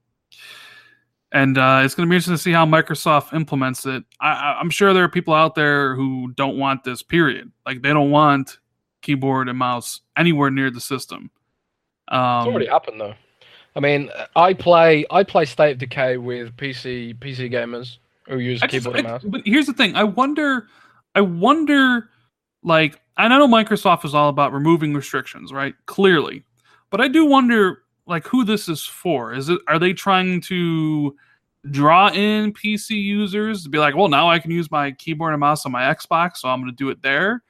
and uh, it's going to be interesting to see how Microsoft implements it. I, I'm sure there are people out there who don't want this. Period. Like they don't want keyboard and mouse anywhere near the system. Um, it's already happened though. I mean, I play I play State of Decay with PC PC gamers who use keyboard just, and mouse. But here's the thing: I wonder, I wonder, like, and I know Microsoft is all about removing restrictions, right? Clearly, but I do wonder, like, who this is for. Is it are they trying to draw in PC users to be like, well, now I can use my keyboard and mouse on my Xbox, so I'm going to do it there.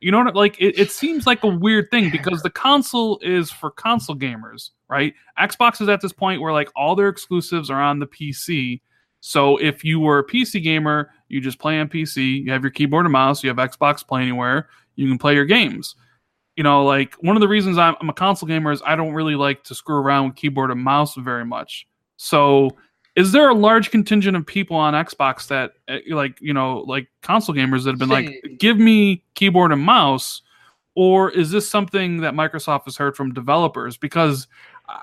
You know what? Like it, it seems like a weird thing because the console is for console gamers, right? Xbox is at this point where like all their exclusives are on the PC. So if you were a PC gamer, you just play on PC. You have your keyboard and mouse. You have Xbox Play Anywhere. You can play your games. You know, like one of the reasons I'm, I'm a console gamer is I don't really like to screw around with keyboard and mouse very much. So is there a large contingent of people on Xbox that eh, like you know like console gamers that have been like give me keyboard and mouse or is this something that Microsoft has heard from developers because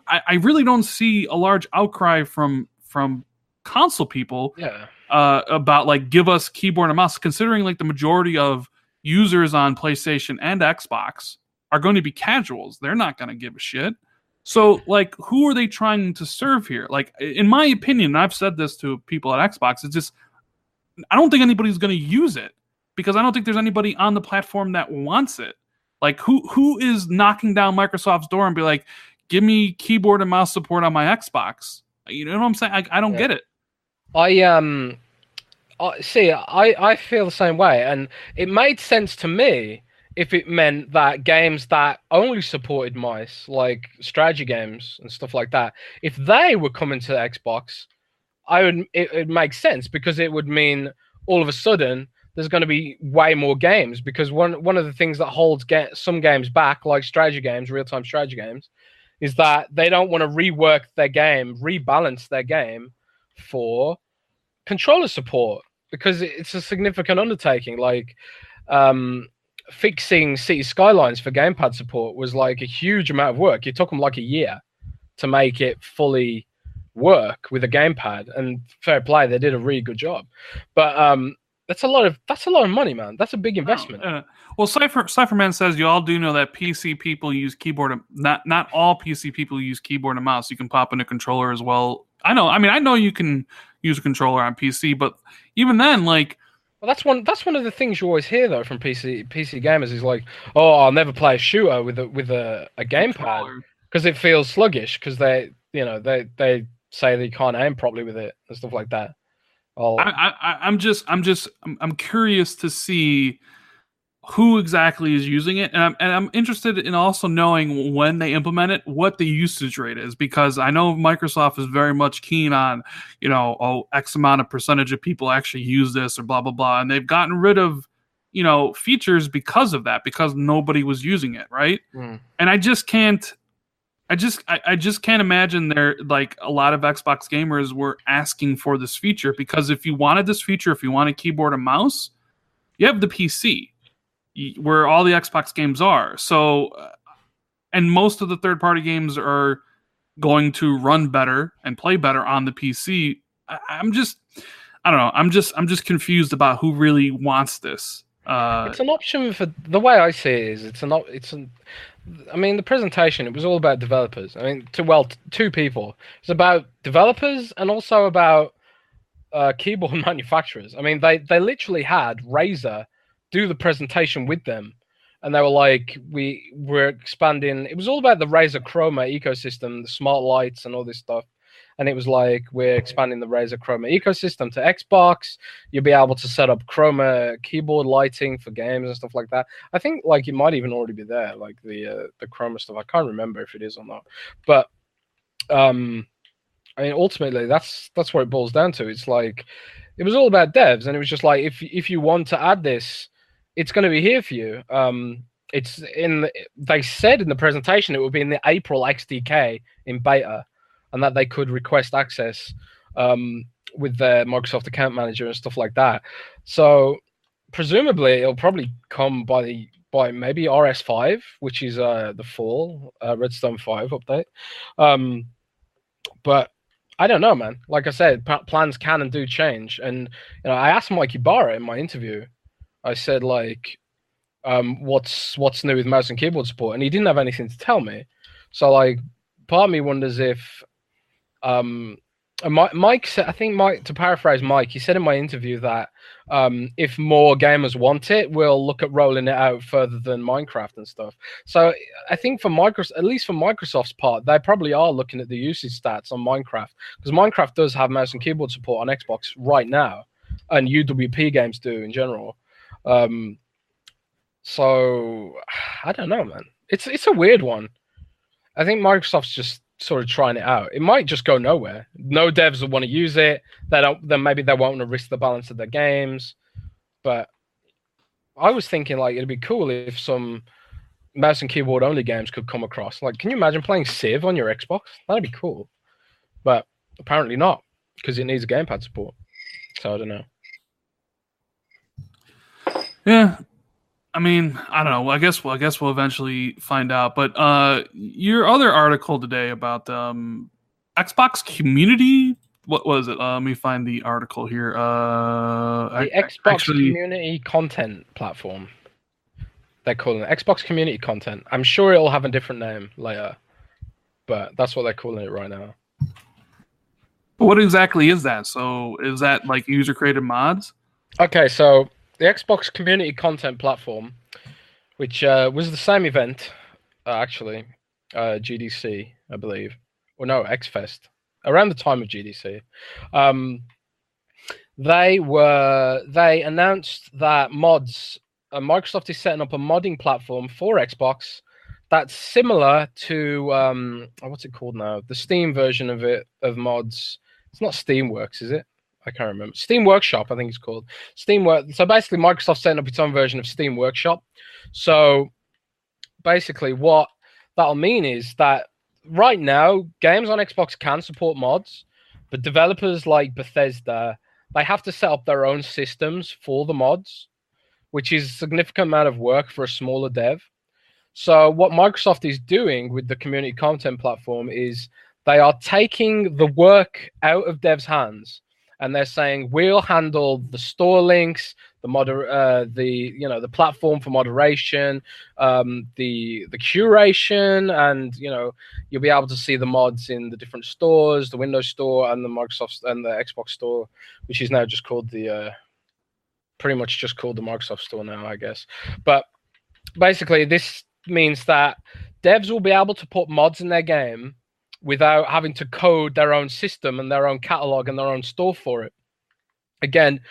I, I really don't see a large outcry from from console people yeah. Uh, about like give us keyboard and mouse considering like the majority of users on PlayStation and Xbox are going to be casuals they're not going to give a shit so, like, who are they trying to serve here? Like, in my opinion, I've said this to people at Xbox, it's just, I don't think anybody's going to use it because I don't think there's anybody on the platform that wants it. Like, who who is knocking down Microsoft's door and be like, give me keyboard and mouse support on my Xbox? You know what I'm saying? I, I don't yeah. get it. I um uh, see, I I feel the same way, and it made sense to me if it meant that games that only supported mice, like strategy games and stuff like that, if they were coming to Xbox, I would it, it makes sense because it would mean all of a sudden there's going to be way more games because one one of the things that holds get some games back, like strategy games, real time strategy games, is that they don't want to rework their game, rebalance their game for controller support because it's a significant undertaking. Like um, fixing City Skylines for gamepad support was like a huge amount of work. It took them like a year to make it fully work with a gamepad. And fair play, they did a really good job. But um, that's a lot of that's a lot of money, man. That's a big investment. Uh, well, Cipher Cipherman says you all do know that PC people use keyboard. Not not all PC people use keyboard and mouse. You can pop in a controller as well. I know. I mean, I know you can use a controller on PC, but even then, like. Well, that's one. That's one of the things you always hear though from PC PC gamers is like, "Oh, I'll never play a shooter with a with a, a gamepad because it feels sluggish." Because they, you know, they they say they can't aim properly with it and stuff like that. I'll... I, I, I'm just, I'm just, I'm, I'm curious to see who exactly is using it, and I'm, and I'm interested in also knowing when they implement it, what the usage rate is, because I know Microsoft is very much keen on, you know, oh, X amount of percentage of people actually use this or blah blah blah, and they've gotten rid of, you know, features because of that, because nobody was using it, right? Mm. And I just can't, I just, I, I just can't imagine there like a lot of Xbox gamers were asking for this feature because if you wanted this feature, if you want a keyboard and mouse, you have the PC where all the Xbox games are. So, uh, and most of the third party games are going to run better and play better on the PC. I, am just, I don't know. I'm just, I'm just confused about who really wants this. Uh, it's an option for the way I see it is it's an it's an. I mean, the presentation it was all about developers. I mean, to well, two people. It's about developers and also about uh, keyboard manufacturers. I mean, they they literally had Razer do the presentation with them. And they were like we were expanding. It was all about the Razer Chroma ecosystem the smart lights and all this stuff. And it was like we're expanding the Razer Chroma ecosystem to Xbox. You'll be able to set up Chroma keyboard lighting for games and stuff like that. I think like it might even already be there like the uh, the Chroma stuff. I can't remember if it is or not. But um I mean ultimately that's that's what it boils down to. It's like it was all about devs. And it was just like if if you want to add this it's going to be here for you. Um, it's in. The, they said in the presentation it would be in the April XDK in beta, and that they could request access um, with their Microsoft Account Manager and stuff like that. So presumably it'll probably come by the by maybe RS5, which is uh, the fall uh, Redstone 5 update. Um, but I don't know, man. Like I said, p- plans can and do change. And you know, I asked Mike Ybarra in my interview I said like, um, what's what's new with mouse and keyboard support, and he didn't have anything to tell me. So like, part of me wonders if, um, Mike said, I think Mike to paraphrase Mike, he said in my interview that um, if more gamers want it, we'll look at rolling it out further than Minecraft and stuff. So I think for Microsoft, at least for Microsoft's part, they probably are looking at the usage stats on Minecraft because Minecraft does have mouse and keyboard support on Xbox right now, and UWP games do in general. Um, so I don't know, man. It's it's a weird one. I think Microsoft's just sort of trying it out. It might just go nowhere. No devs will want to use it. They don't. Then maybe they won't want to risk the balance of their games. But I was thinking like it'd be cool if some mouse and keyboard only games could come across. Like, can you imagine playing Civ on your Xbox? That'd be cool. But apparently not because it needs a gamepad support. So I don't know. Yeah. I mean, I don't know. I guess well, I guess we'll eventually find out. But uh your other article today about um Xbox community what was it? Uh, let me find the article here. Uh the I, Xbox actually... community content platform. They're calling it Xbox community content. I'm sure it'll have a different name later. But that's what they're calling it right now. But what exactly is that? So is that like user created mods? Okay, so the Xbox Community Content Platform, which uh, was the same event, uh, actually, uh, GDC, I believe, or no, XFest, around the time of GDC. Um, they were they announced that mods uh, Microsoft is setting up a modding platform for Xbox that's similar to um, what's it called now? The Steam version of it of mods. It's not Steamworks, is it? I can't remember. Steam Workshop, I think it's called. Steam Work. So basically, Microsoft setting up its own version of Steam Workshop. So basically, what that'll mean is that right now, games on Xbox can support mods, but developers like Bethesda they have to set up their own systems for the mods, which is a significant amount of work for a smaller dev. So what Microsoft is doing with the community content platform is they are taking the work out of devs' hands and they're saying we'll handle the store links, the moder, uh, the you know the platform for moderation, um, the the curation, and you know you'll be able to see the mods in the different stores, the Windows Store and the Microsoft and the Xbox Store, which is now just called the uh, pretty much just called the Microsoft Store now, I guess. But basically, this means that devs will be able to put mods in their game without having to code their own system and their own catalog and their own store for it. Again,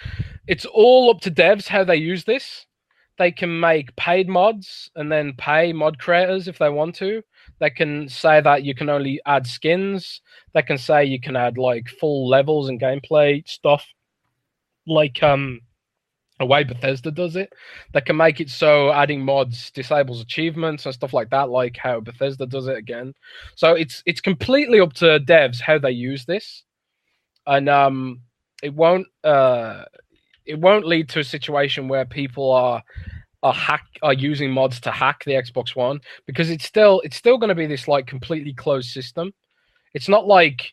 it's all up to devs how they use this. They can make paid mods and then pay mod creators if they want to. They can say that you can only add skins. They can say you can add like full levels and gameplay stuff, like um, a way Bethesda does it. They can make it so adding mods disables achievements and stuff like that, like how Bethesda does it again. So it's it's completely up to devs how they use this, and um, it won't uh, it won't lead to a situation where people are are hack are using mods to hack the Xbox One because it's still it's still going to be this like completely closed system. It's not like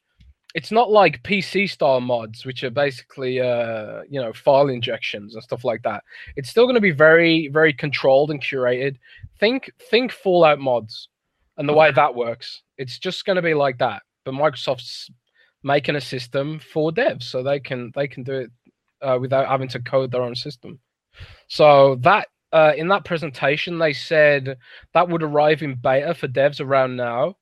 it's not like PC style mods, which are basically uh, you know file injections and stuff like that. It's still going to be very very controlled and curated. Think think Fallout mods and the way that works. It's just going to be like that. But Microsoft's making a system for devs so they can they can do it uh, without having to code their own system. So that uh, in that presentation they said that would arrive in beta for devs around now,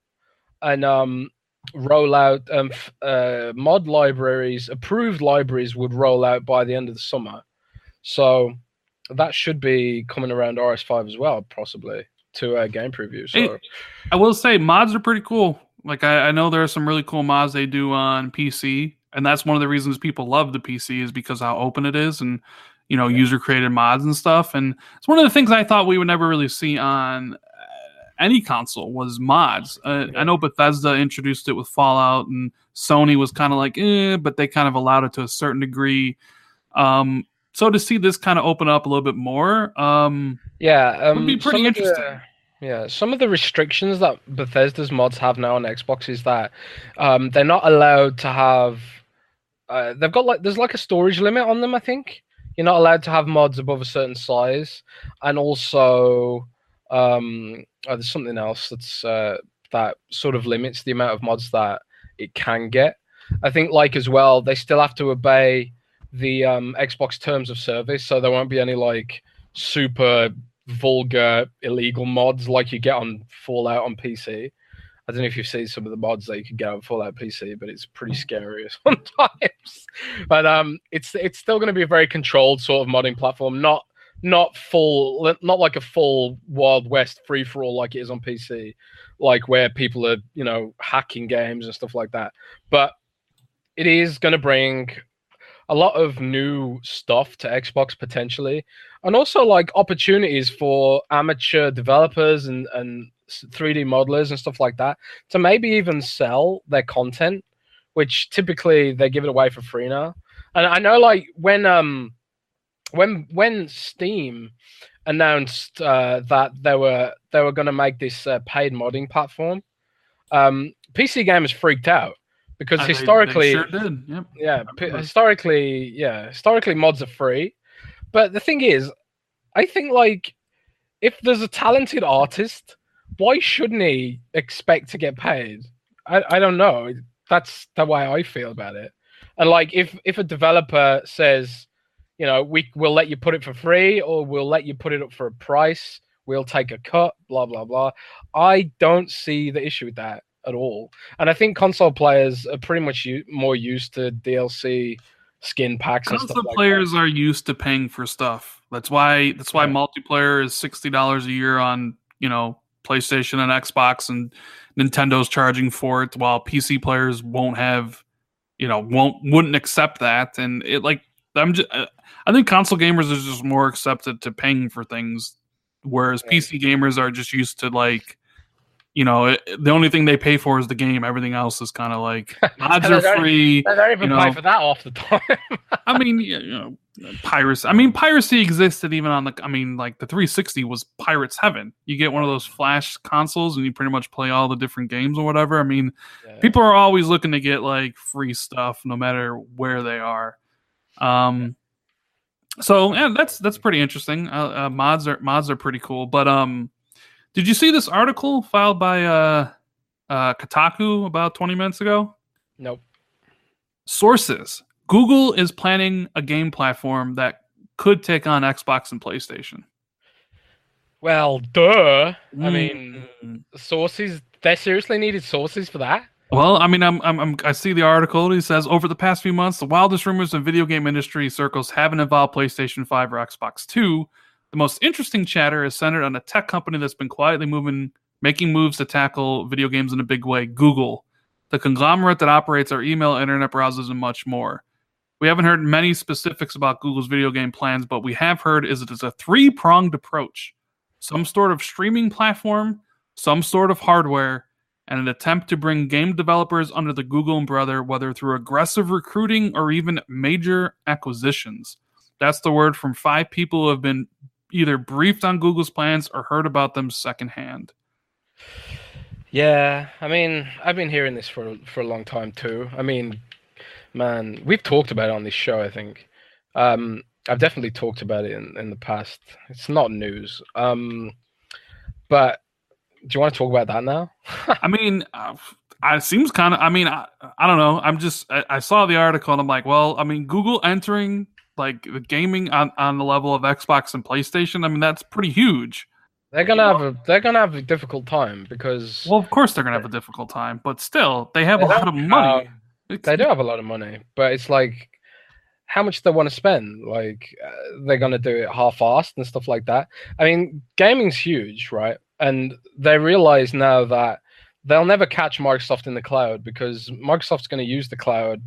and um, roll out um, uh, mod libraries, approved libraries would roll out by the end of the summer. So that should be coming around RS5 as well, possibly to a game preview. So hey, I will say mods are pretty cool. Like I, I, know there are some really cool mods they do on PC, and that's one of the reasons people love the PC is because how open it is and you know yeah. user created mods and stuff. And it's one of the things I thought we would never really see on any console was mods. Uh, I know Bethesda introduced it with Fallout, and Sony was kind of like, eh, but they kind of allowed it to a certain degree. Um, so to see this kind of open up a little bit more, um, yeah, um, would be pretty interesting. The, yeah, some of the restrictions that Bethesda's mods have now on Xbox is that um, they're not allowed to have. Uh, they've got like there's like a storage limit on them. I think you're not allowed to have mods above a certain size, and also um, oh, there's something else that's uh, that sort of limits the amount of mods that it can get. I think like as well, they still have to obey the um, Xbox terms of service, so there won't be any like super vulgar illegal mods like you get on Fallout on PC. I don't know if you've seen some of the mods that you can get on Fallout PC, but it's pretty scary sometimes. but um, it's it's still going to be a very controlled sort of modding platform, not not full, not like a full Wild West free for all like it is on PC, like where people are, you know, hacking games and stuff like that. But it is going to bring a lot of new stuff to Xbox potentially, and also like opportunities for amateur developers and and 3D modelers and stuff like that to maybe even sell their content, which typically they give it away for free now. And I know like when um when when Steam announced uh, that they were they were going to make this uh, paid modding platform, um, PC gamers freaked out because and historically, they, they sure yep. yeah, p- historically, yeah, historically mods are free. But the thing is, I think like if there's a talented artist, why shouldn't he expect to get paid? I, I don't know. That's the way I feel about it. And like if if a developer says you know, we will let you put it for free or we'll let you put it up for a price. We'll take a cut, blah, blah, blah. I don't see the issue with that at all. And I think console players are pretty much u- more used to DLC skin packs and stuff Console like players are used to paying for stuff. That's why that's why Yeah. multiplayer is sixty dollars a year on you know PlayStation and Xbox, and Nintendo's charging for it, while PC players won't have, you know, won't wouldn't accept that. And it like I'm just, uh, I think console gamers are just more accepted to paying for things, whereas Right. PC gamers are just used to like. You know, it, the only thing they pay for is the game. Everything else is kind of like mods are free. They don't even you pay for that off the time. I mean, you know, piracy. I mean, piracy existed even on the. I mean, like the 360 was pirates heaven. You get one of those flash consoles and you pretty much play all the different games or whatever. I mean, Yeah. people are always looking to get like free stuff, no matter where they are. Um, so yeah, that's that's pretty interesting. Uh, uh, mods are mods are pretty cool. But um, did you see this article filed by uh, uh, Kotaku about 20 minutes ago? Nope. Sources Google is planning a game platform that could take on Xbox and PlayStation. Well, duh. I mean, Mm. sources. They seriously needed sources for that. Well, I mean, I'm, I'm, I'm, I see the article. He says over the past few months, the wildest rumors in video game industry circles haven't involved PlayStation 5 or Xbox 2. The most interesting chatter is centered on a tech company that's been quietly moving, making moves to tackle video games in a big way Google, the conglomerate that operates our email, internet browsers, and much more. We haven't heard many specifics about Google's video game plans, but we have heard is it is a three pronged approach some sort of streaming platform, some sort of hardware, and an attempt to bring game developers under the Google umbrella, whether through aggressive recruiting or even major acquisitions. That's the word from five people who have been either briefed on Google's plans or heard about them secondhand. Yeah, I mean, I've been hearing this for for a long time too. I mean, man, we've talked about it on this show. I think um, I've definitely talked about it in, in the past. It's not news, um, but do you want to talk about that now? I mean, uh, it seems kind of. I mean, I, I don't know. I'm just. I, I saw the article and I'm like, well, I mean, Google entering like the gaming on on the level of Xbox and PlayStation. I mean, that's pretty huge. They're gonna have a they're gonna have a difficult time because Well, of course they're gonna have a difficult time, but still, they have They a lot of money. have- they do have a lot of money, but it's like how much they want to spend. Like uh, they're gonna do it half-assed and stuff like that. I mean, gaming's huge, right? And they realize now that they'll never catch Microsoft in the cloud because Microsoft's going to use the cloud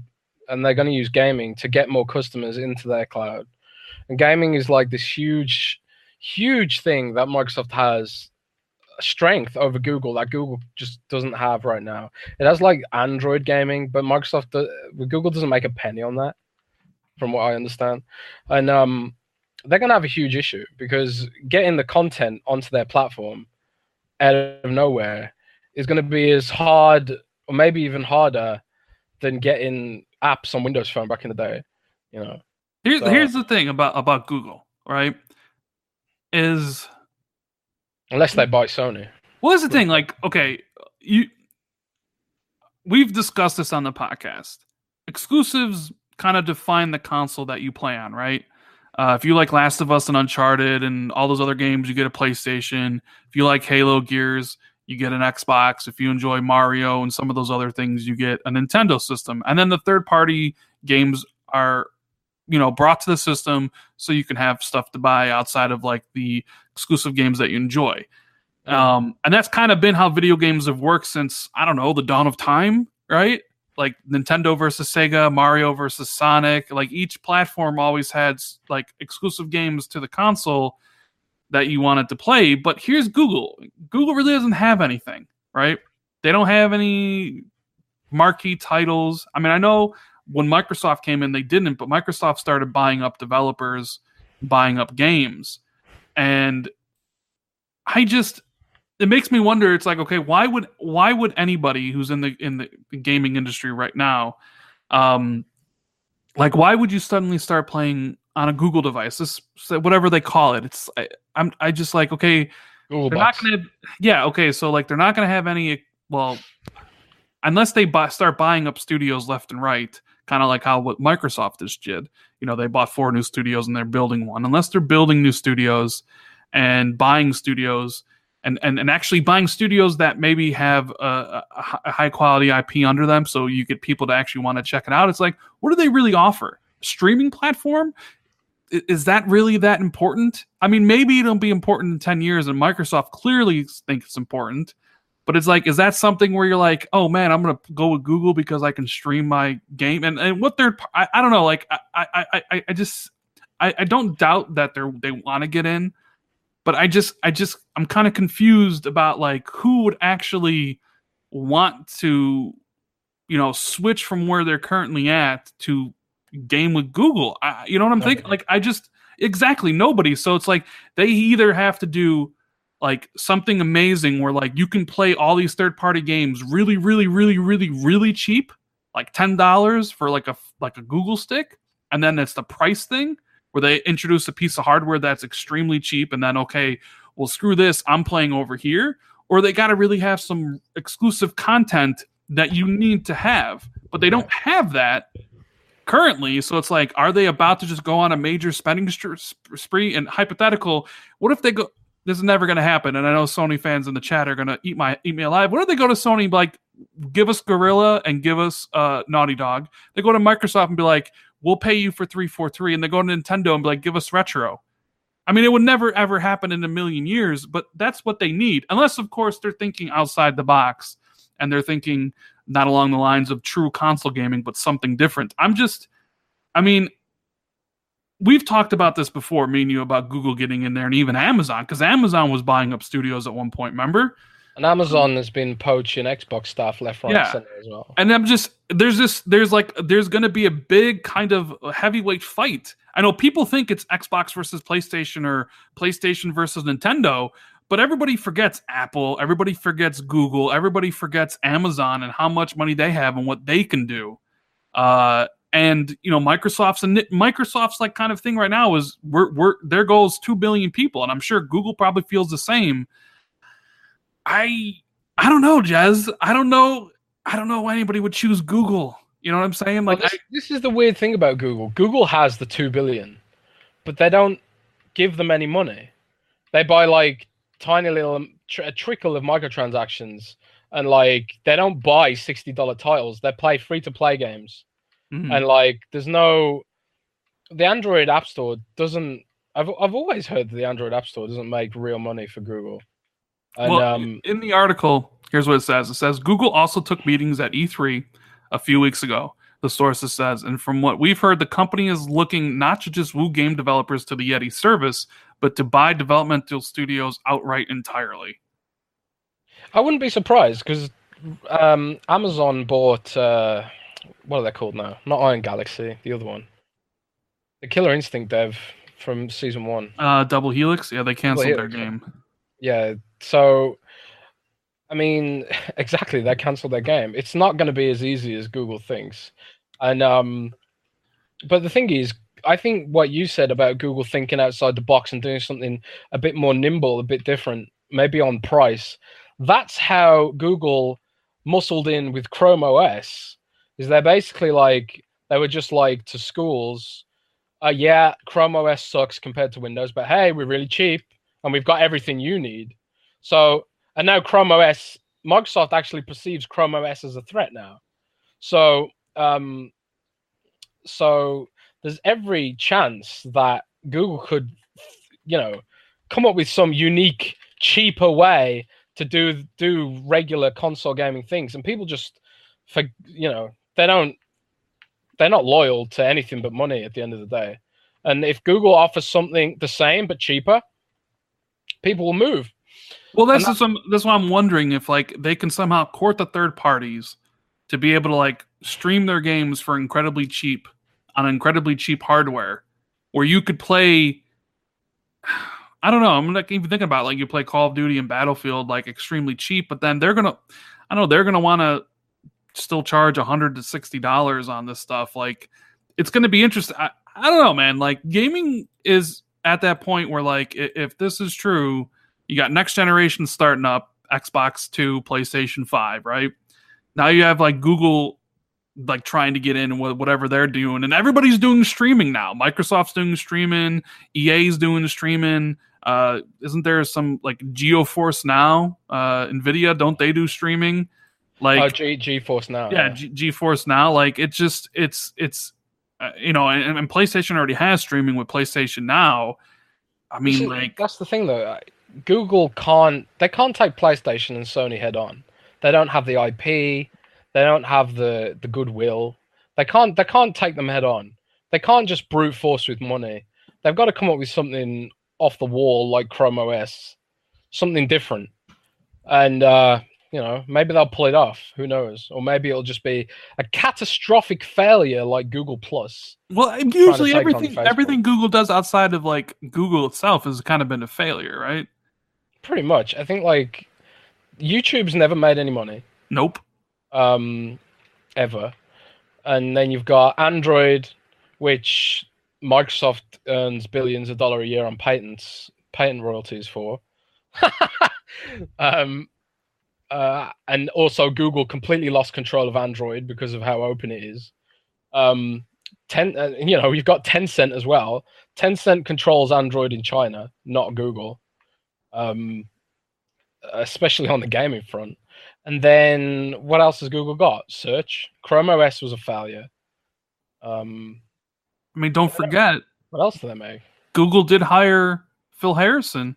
and they're going to use gaming to get more customers into their cloud. And gaming is like this huge, huge thing that Microsoft has strength over Google that Google just doesn't have right now. It has like Android gaming, but Microsoft, Google doesn't make a penny on that, from what I understand. And um, they're going to have a huge issue because getting the content onto their platform out of nowhere is going to be as hard, or maybe even harder, than getting apps on Windows Phone back in the day. You know, Here's So- here's the thing about about Google, right? Is unless they buy Sony. Well, here's the thing. Hmm. Like, okay, you, we've discussed this on the podcast. Exclusives kind of define the console that you play on, right? Uh, if you like Last of Us and Uncharted and all those other games, you get a PlayStation. If you like Halo Gears, you get an Xbox. If you enjoy Mario and some of those other things, you get a Nintendo system. And then the third party games are, you know, brought to the system so you can have stuff to buy outside of like the exclusive games that you enjoy. Um, and that's kind of been how video games have worked since I don't know the dawn of time, right? Like Nintendo versus Sega, Mario versus Sonic. Like each platform always had like exclusive games to the console that you wanted to play. But here's Google. Google really doesn't have anything, right? They don't have any marquee titles. I mean, I know when Microsoft came in, they didn't, but Microsoft started buying up developers, buying up games, and I just it makes me wonder it's like okay why would why would anybody who's in the in the gaming industry right now um like why would you suddenly start playing on a google device? This whatever they call it it's I, i'm i just like okay Google they're Box. not gonna yeah okay so like they're not gonna have any well unless they buy, start buying up studios left and right kind of like how what microsoft just did you know they bought four new studios and they're building one. Unless they're building new studios and buying studios and, and, and actually buying studios that maybe have a, a, high quality IP under them, so you get people to actually want to check it out. It's like, what do they really offer? streaming platform is that really that important i mean maybe it'll be important in 10 years and microsoft clearly thinks it's important but it's like is that something where you're like oh man i'm gonna go with google because i can stream my game and, and what they're I, I don't know like i i i, I just I, I don't doubt that they're they want to get in but i just i just i'm kind of confused about like who would actually want to you know switch from where they're currently at to game with google. I, you know what i'm thinking? Like i just exactly nobody. So it's like they either have to do like something amazing where like you can play all these third party games really really really really really cheap like $10 for like a like a google stick and then it's the price thing where they introduce a piece of hardware that's extremely cheap and then okay well screw this i'm playing over here. Or they got to really have some exclusive content that you need to have but they don't have that currently. So it's like are they about to just go on a major spending spree? And hypothetical what if they go this is never going to happen and i know sony fans in the chat are going to eat my eat me alive. What if they go to sony like give us Guerrilla and give us uh naughty dog? They go to microsoft and be like we'll pay you for 343 and they go to nintendo and be like give us retro. I mean it would never ever happen in a million years but that's what they need unless of course they're thinking outside the box and they're thinking not along the lines of true console gaming but something different. I'm just i mean we've talked about this before me and you about google getting in there and even amazon because amazon was buying up studios at one point remember And Amazon has been poaching Xbox stuff left, right, Yeah. and center as well. and I'm just there's this there's like there's going to be a big kind of heavyweight fight. I know people think it's Xbox versus PlayStation or PlayStation versus Nintendo, but everybody forgets Apple, everybody forgets Google, everybody forgets Amazon and how much money they have and what they can do. Uh and you know Microsoft's and Microsoft's like kind of thing right now is we're we're their goal is 2 billion people and I'm sure Google probably feels the same. I I don't know, Jez. I don't know. I don't know why anybody would choose Google. You know what I'm saying? Well, Like, this, this is the weird thing about Google. Google has the two billion, but they don't give them any money. They buy like tiny little um, tr- a trickle of microtransactions, and like they don't buy sixty dollar titles. They play free to play games, I, Mhm. and like there's no the Android App Store doesn't. I've I've always heard that the Android App Store doesn't make real money for Google. And well, um, in the article, here's what it says. It says Google also took meetings at E3 a few weeks ago. The sources says, and from what we've heard, the company is looking not to just woo game developers to the Yeti service, but to buy developmental studios outright entirely. I wouldn't be surprised because um, Amazon bought uh, what are they called now? Not Iron Galaxy, the other one, the Killer Instinct dev from season one. Uh, Double Helix, yeah, they canceled their Helix. game. Yeah, so I mean, exactly, they cancelled their game. It's not going to be as easy as Google thinks, and um, but the thing is, I think what you said about Google thinking outside the box and doing something a bit more nimble, a bit different, maybe on price. That's how Google muscled in with Chrome OS. Is they're basically like they were just like to schools, uh, yeah, Chrome OS sucks compared to Windows, but hey, we're really cheap and we've got everything you need. So, and now Chrome OS, Microsoft actually perceives Chrome OS as a threat now. So, um, so there's every chance that Google could, you know, come up with some unique, cheaper way to do do regular console gaming things, and people just, for you know, they don't, they're not loyal to anything but money at the end of the day. And if Google offers something the same but cheaper, people will move. Well, that's I'm some, that's why I'm wondering if like they can somehow court the third parties to be able to like stream their games for incredibly cheap on incredibly cheap hardware, where you could play. I don't know. I'm not even thinking about like you play Call of Duty and Battlefield like extremely cheap, but then they're gonna, I don't know, they're gonna want to still charge a hundred to sixty dollars on this stuff. Like, it's gonna be interesting. I, I don't know, man. Like, gaming is at that point where like i- if this is true, you got next generation starting up, Xbox Two, PlayStation Five, right? Now you have like Google like trying to get in with whatever they're doing, and everybody's doing streaming now. Microsoft's doing streaming, EA's doing streaming. Uh, isn't there some like GeoForce now? Uh, Nvidia don't they do streaming? Like oh, G GeForce now. yeah, G- GeForce now. Like it's just it's it's uh, you know, and, and PlayStation already has streaming with PlayStation Now. I mean, See, like, that's the thing though. Google can't they can't take PlayStation and Sony head on. They don't have the IP. They don't have the the goodwill. They can't they can't take them head on. They can't just brute force with money. They've got to come up with something off the wall like Chrome OS, something different. And uh, you know, maybe they'll pull it off. Who knows? Or maybe it'll just be a catastrophic failure like Google Plus. well, usually everything everything Google does outside of like Google itself has kind of been a failure, right? Pretty much. I think like YouTube's never made any money. Nope. um, ever. And then you've got Android, which Microsoft earns billions of dollars a year on patents, patent royalties for. um, uh, and also Google completely lost control of Android because of how open it is. Um, ten, uh, you know, you've got Tencent as well. Tencent controls Android in China, not Google. Um, especially on the gaming front. And then what else has Google got? Search. Chrome OS was a failure. Um, I mean, don't forget what else did they make? Google did hire Phil Harrison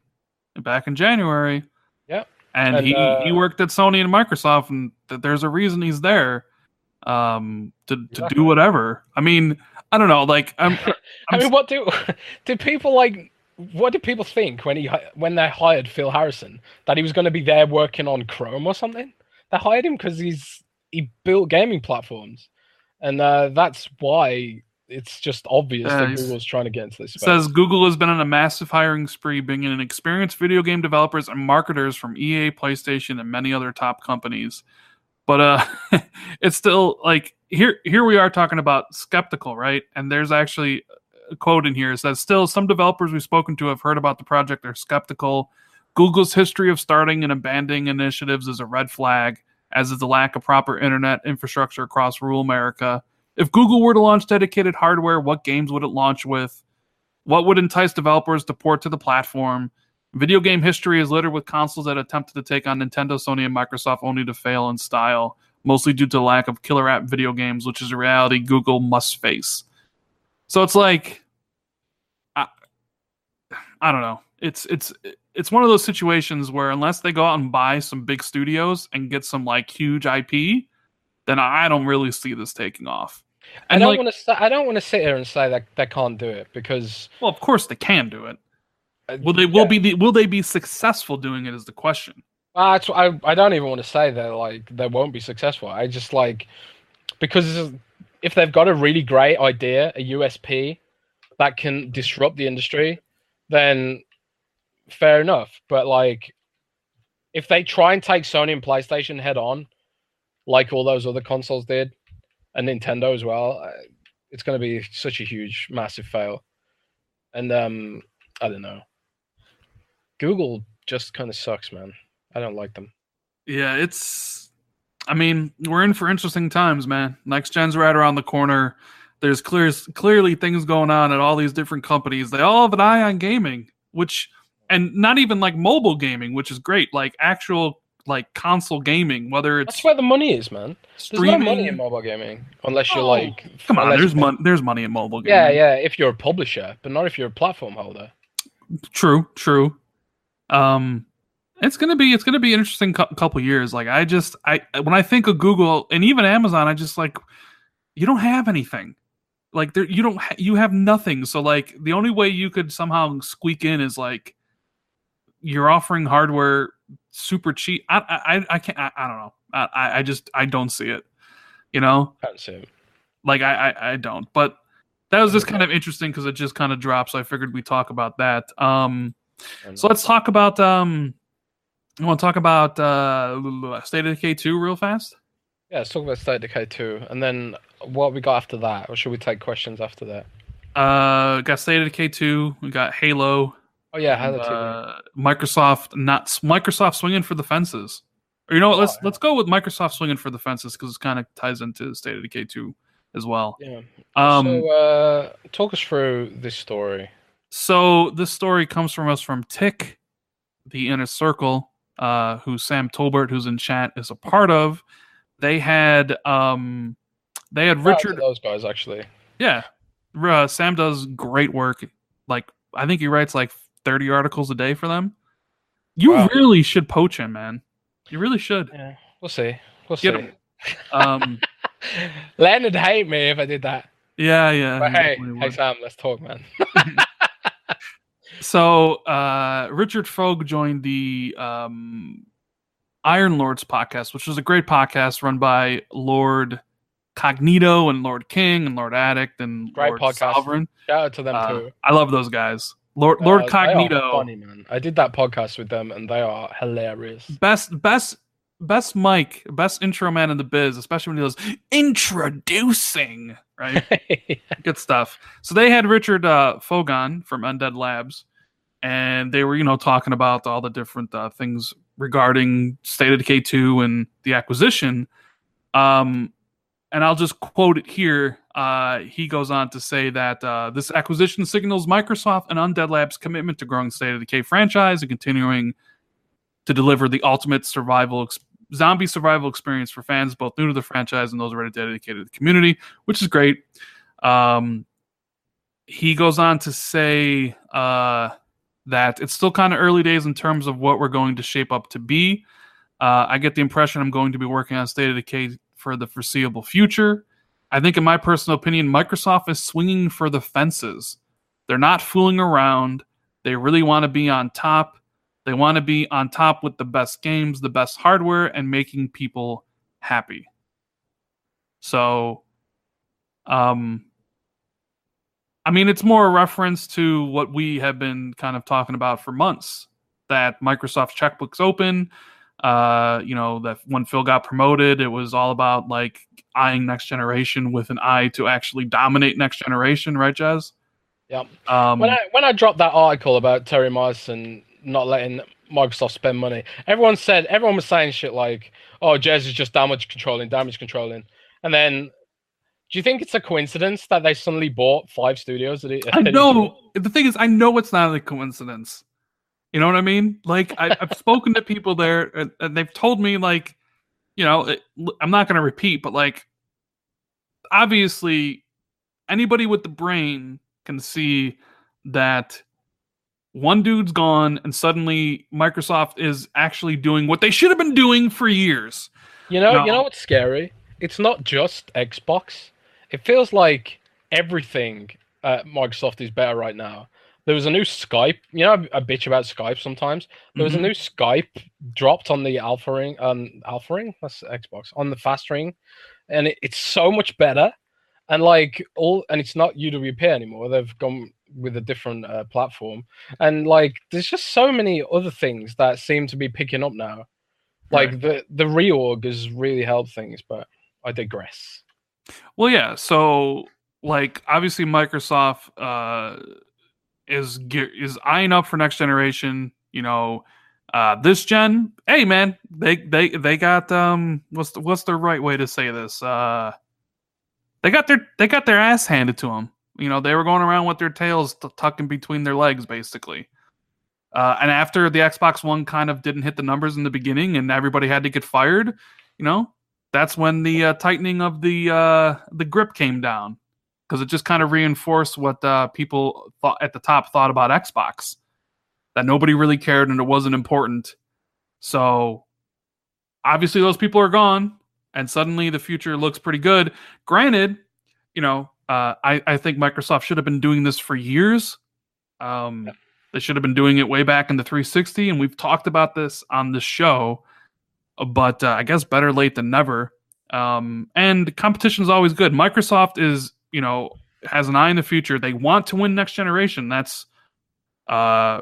back in January. Yep. And, And, he, uh, he worked at Sony and Microsoft, and th- there's a reason he's there um, to, to do whatever. I mean, I don't know. Like, I'm, I I'm mean, what do do people like? What did people think when he when they hired Phil Harrison that he was going to be there working on Chrome or something? They hired him because he's he built gaming platforms, and uh, that's why it's just obvious that Google's trying to get into this space. says Google has been on a massive hiring spree, bringing in experienced video game developers and marketers from EA, PlayStation, and many other top companies. But uh, it's still like here. Here we are talking about skeptical, right? And there's actually quote in here. It says, "Still, some developers we've spoken to have heard about the project. They're skeptical. Google's history of starting and abandoning initiatives is a red flag, as is the lack of proper internet infrastructure across rural America." If Google were to launch dedicated hardware, what games would it launch with? What would entice developers to port to the platform? Video game history is littered with consoles that attempted to take on Nintendo, Sony, and Microsoft only to fail in style, mostly due to lack of killer app video games, which is a reality Google must face. So it's like, I, I don't know. It's it's it's one of those situations where unless they go out and buy some big studios and get some like huge IP, then I don't really see this taking off. I don't like, want to. I don't want to sit here and say that they can't do it because well, of course they can do it. uh, Will they will yeah. be the, will they be successful doing it is the question. Uh, I I don't even want to say that like they won't be successful. I just like because if they've got a really great idea, a USP that can disrupt the industry, then fair enough. But like if they try and take Sony and PlayStation head on, like all those other consoles did, and Nintendo as well, uh, it's going to be such a huge, massive fail. And um, I don't know. Google just kind of sucks, man. I don't like them. Yeah, it's. I mean, we're in for interesting times, man. Next gen's right around the corner. There's clear, clearly things going on at all these different companies. They all have an eye on gaming, which, and not even like mobile gaming, which is great. Like actual like console gaming, whether it's That's where the money is, man. There's streaming. no money in mobile gaming unless you're Oh, like. Come on, there's money. There's money in mobile gaming. Yeah, yeah. If you're a publisher, but not if you're a platform holder. True, true. Um, it's gonna be it's gonna be an interesting cou- couple years. Like I just I when I think of Google and even Amazon, I just like you don't have anything. Like there, you don't ha- you have nothing. So like the only way you could somehow squeak in is like you're offering hardware super cheap. I I I can't. I, I don't know. I I- I just I don't see it. You know, see it. like I I, I don't. But that was just kind of interesting because it just kind of dropped. So I figured we'd talk about that. Um. So let's talk about um I want to talk about uh State of Decay 2 real fast. yeah, let's talk about State of Decay 2. And then what we got after that? Or should we take questions after that? Uh got State of Decay 2, we got Halo, Oh, yeah, Halo 2. uh, Microsoft not Microsoft swinging for the fences. Or you know what, let's Oh, let's go with Microsoft swinging for the fences cuz it kind of ties into State of Decay 2 as well. yeah. Um so, uh, talk us through this story. So this story comes from us from Tick, the inner circle, uh, who Sam Tolbert, who's in chat, is a part of. They had um they had Shout out to Richard those guys, actually. Yeah, uh, Sam does great work. Like I think he writes like thirty articles a day for them. You Wow. really should poach him, man. You really should. Yeah, we'll see. We'll Get see. him. Um, Leonard hate me if I did that. yeah, yeah. But hey, hey. Sam, let's talk, man. So uh, Richard Foge joined the um, Iron Lords podcast, which was a great podcast run by Lord Cognito and Lord King and Lord Addict and Great Lord podcast. Sovereign. Shout out to them Uh, too. I love those guys. Lord Uh, Lord Cognito, funny man. I did that podcast with them, and they are hilarious. best best best Mike, best intro man in the biz, especially when he goes introducing, right? good stuff. So they had Richard uh, Fogon from Undead Labs, and they were, you know, talking about all the different uh, things regarding State of Decay 2 and the acquisition. Um, and I'll just quote it here. Uh, he goes on to say that uh, this acquisition signals Microsoft and Undead Labs' commitment to growing State of Decay franchise and continuing to deliver the ultimate survival ex- zombie survival experience for fans both new to the franchise and those already dedicated to the community, which is great. Um, he goes on to say uh, that it's still kind of early days in terms of what we're going to shape up to be. Uh, I get the impression I'm going to be working on State of Decay for the foreseeable future. I think, in my personal opinion, Microsoft is swinging for the fences. They're not fooling around. They really want to be on top. They want to be on top with the best games, the best hardware, and making people happy. So, um, I mean, it's more a reference to what we have been kind of talking about for months that Microsoft's checkbook's open. Uh, you know, that when Phil got promoted, it was all about like eyeing next generation with an eye to actually dominate next generation, right, Jez? Yep. Um, when I when I dropped that article about Terry Myerson not letting Microsoft spend money, everyone said everyone was saying shit like, "Oh, Jez is just damage controlling, damage controlling," and then. Do you think it's a coincidence that they suddenly bought five studios? It, I know. The thing is, I know it's not a coincidence. You know what I mean? Like, I, I've spoken to people there, and, and they've told me, like, you know, it, I'm not going to repeat, but like, obviously, anybody with the brain can see that one dude's gone, and suddenly Microsoft is actually doing what they should have been doing for years. You know, No. you know what's scary? It's not just Xbox. It feels like everything at Microsoft is better right now. There was a new Skype. You know, I bitch about Skype sometimes. There was Mhm. a new Skype dropped on the Alpha Ring, um, Alpha Ring. That's Xbox on the Fast Ring, and it, it's so much better. And like all, and it's not UWP anymore. They've gone with a different uh, platform, and like there's just so many other things that seem to be picking up now. Like Right. the the reorg has really helped things, but I digress. Well, yeah. So, like, obviously, Microsoft uh, is is eyeing up for next generation. You know, uh, this gen. Hey, man, they they they got um. What's the, what's the right way to say this? Uh, they got their they got their ass handed to them. You know, they were going around with their tails t- tucking between their legs, basically. Uh, and after the Xbox One kind of didn't hit the numbers in the beginning, and everybody had to get fired, you know, that's when the uh, tightening of the uh, the grip came down because it just kind of reinforced what uh, people thought at the top thought about Xbox that nobody really cared and it wasn't important. So obviously those people are gone, and suddenly the future looks pretty good. Granted, you know, uh, I I think Microsoft should have been doing this for years. Um, They should have been doing it way back in the 360, and we've talked about this on the show but uh, I guess better late than never. Um, and competition is always good. Microsoft is, you know, has an eye in the future. They want to win next generation. That's uh,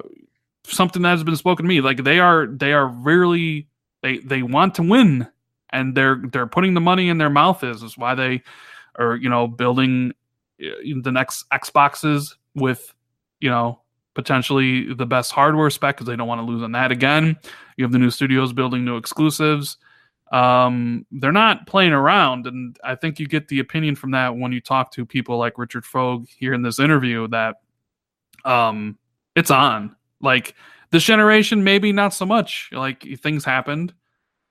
something that has been spoken to me. Like they are, they are really they they want to win, and they're they're putting the money in their mouth. Is is why they are, you know, building uh, the next Xboxes with, you know, potentially the best hardware spec because they don't want to lose on that again. You have the new studios building new exclusives. Um, they're not playing around, and I think you get the opinion from that when you talk to people like Richard Foge here in this interview that um, it's on. Like this generation, maybe not so much. Like things happened,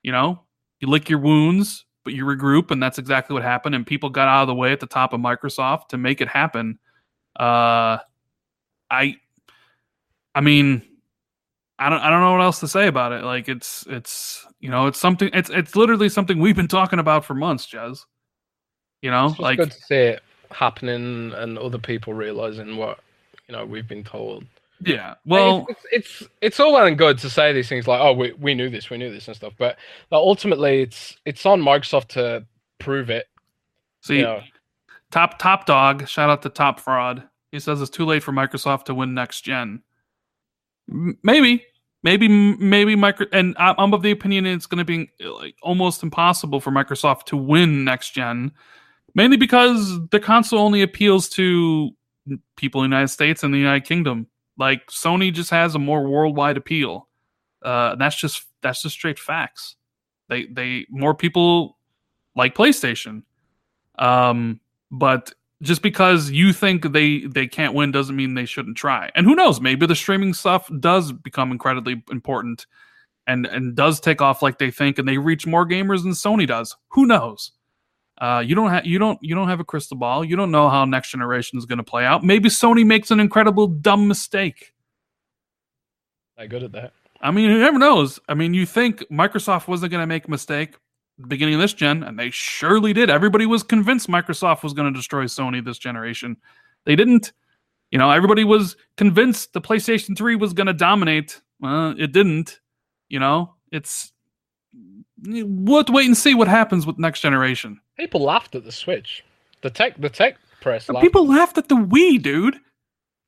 you know, you lick your wounds, but you regroup, and that's exactly what happened. And people got out of the way at the top of Microsoft to make it happen. Uh, I, I mean, I don't, I don't know what else to say about it. Like it's, it's, you know, it's something. It's, it's literally something we've been talking about for months, Jez. You know, like good to see it happening and other people realizing what you know we've been told. yeah. Well, it's, it's it's it's all well and good to say these things like, oh, we we knew this, we knew this and stuff, but like, ultimately, it's it's on Microsoft to prove it. see, You know, Top Top Dog, shout out to Top Fraud. He says it's too late for Microsoft to win next gen. Maybe, maybe, maybe micro. And I'm of the opinion it's going to be like almost impossible for Microsoft to win next gen, mainly because the console only appeals to people in the United States and the United Kingdom. Like Sony just has a more worldwide appeal. Uh, that's just that's just straight facts. They they more people like PlayStation. Um, but just because you think they they can't win doesn't mean they shouldn't try. And who knows? Maybe the streaming stuff does become incredibly important and and does take off like they think, and they reach more gamers than Sony does. Who knows? Uh, you don't have you don't you don't have a crystal ball. You don't know how next generation is going to play out. Maybe Sony makes an incredible dumb mistake. they're good at that. I mean, who never knows? I mean, you think Microsoft wasn't going to make a mistake the beginning of this gen, and they surely did. Everybody was convinced Microsoft was going to destroy Sony this generation. They didn't. You know, everybody was convinced the PlayStation 3 was going to dominate. Well, it didn't. You know, it's we'll to wait and see what happens with next generation. People laughed at the Switch. The tech the tech press. Laughed. people laughed at the Wii, dude.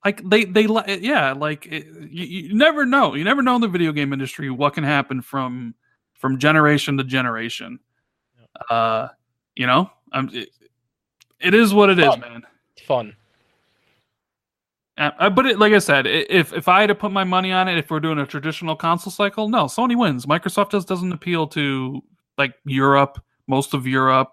Like they they yeah, like it, you, you never know. You never know in the video game industry what can happen from from generation to generation. Uh, you know, I'm it, it is what it is, Fun. man. It's fun. Uh, uh, but it, like I said, if if I had to put my money on it, if we're doing a traditional console cycle, no, Sony wins. Microsoft just doesn't appeal to like Europe, most of Europe,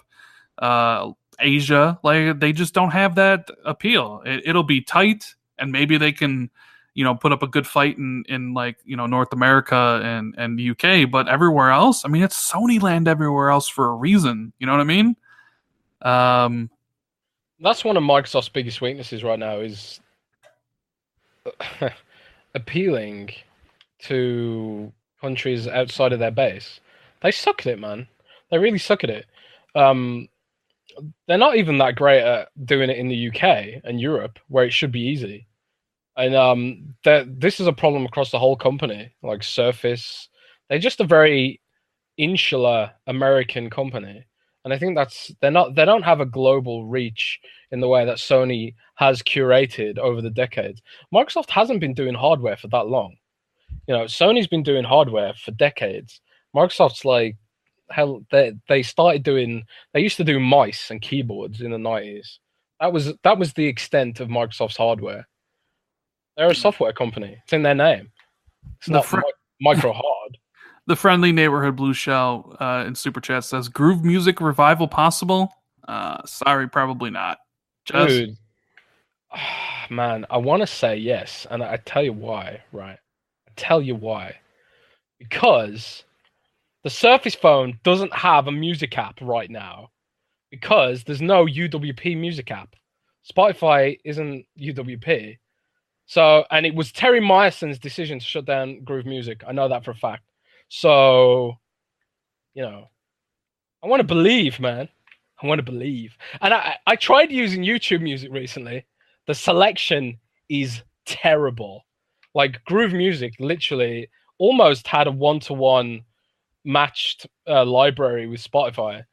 uh, Asia. Like they just don't have that appeal. It, it'll be tight, and maybe they can, you know, put up a good fight in in like you know North America and and the UK. But everywhere else, I mean, it's Sony land everywhere else for a reason. You know what I mean? Um, That's one of Microsoft's biggest weaknesses right now is appealing to countries outside of their base. They suck at it, man. They really suck at it. Um, they're not even that great at doing it in the UK and Europe, where it should be easy. And um, that this is a problem across the whole company. Like Surface, they're just a very insular American company, and I think that's they're not they don't have a global reach in the way that Sony has curated over the decades. Microsoft hasn't been doing hardware for that long. You know, Sony's been doing hardware for decades. Microsoft's like hell they they started doing they used to do mice and keyboards in the 90s. That was that was the extent of Microsoft's hardware. They're a software company. It's in their name. It's The not fr- micro hard. The friendly neighborhood blue shell uh, in super chat says groove music revival possible. Uh, sorry, probably not. Just Dude, man, I want to say yes, and I tell you why. Right, I tell you why. Because the Surface Phone doesn't have a music app right now. Because there's no UWP music app. Spotify isn't UWP. So, and it was Terry Myerson's decision to shut down Groove Music. I know that for a fact. So, you know, I want to believe, man. I want to believe. And I, I tried using YouTube Music recently. The selection is terrible. Like Groove Music literally almost had a one to one matched uh, library with Spotify.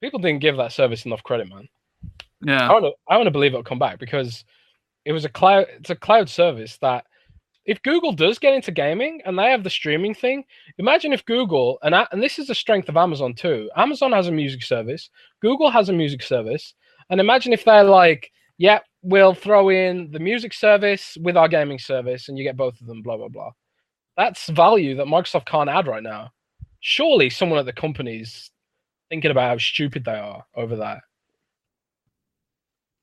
People didn't give that service enough credit, man. I yeah, want to I want to believe it'll come back because it was a cloud it's a cloud service that if Google does get into gaming and they have the streaming thing, imagine if Google and and this is the strength of Amazon too. Amazon has a music service, Google has a music service, and imagine if they're like, yeah, we'll throw in the music service with our gaming service and you get both of them, blah blah blah. That's value that Microsoft can't add right now. Surely someone at the company's thinking about how stupid they are over that.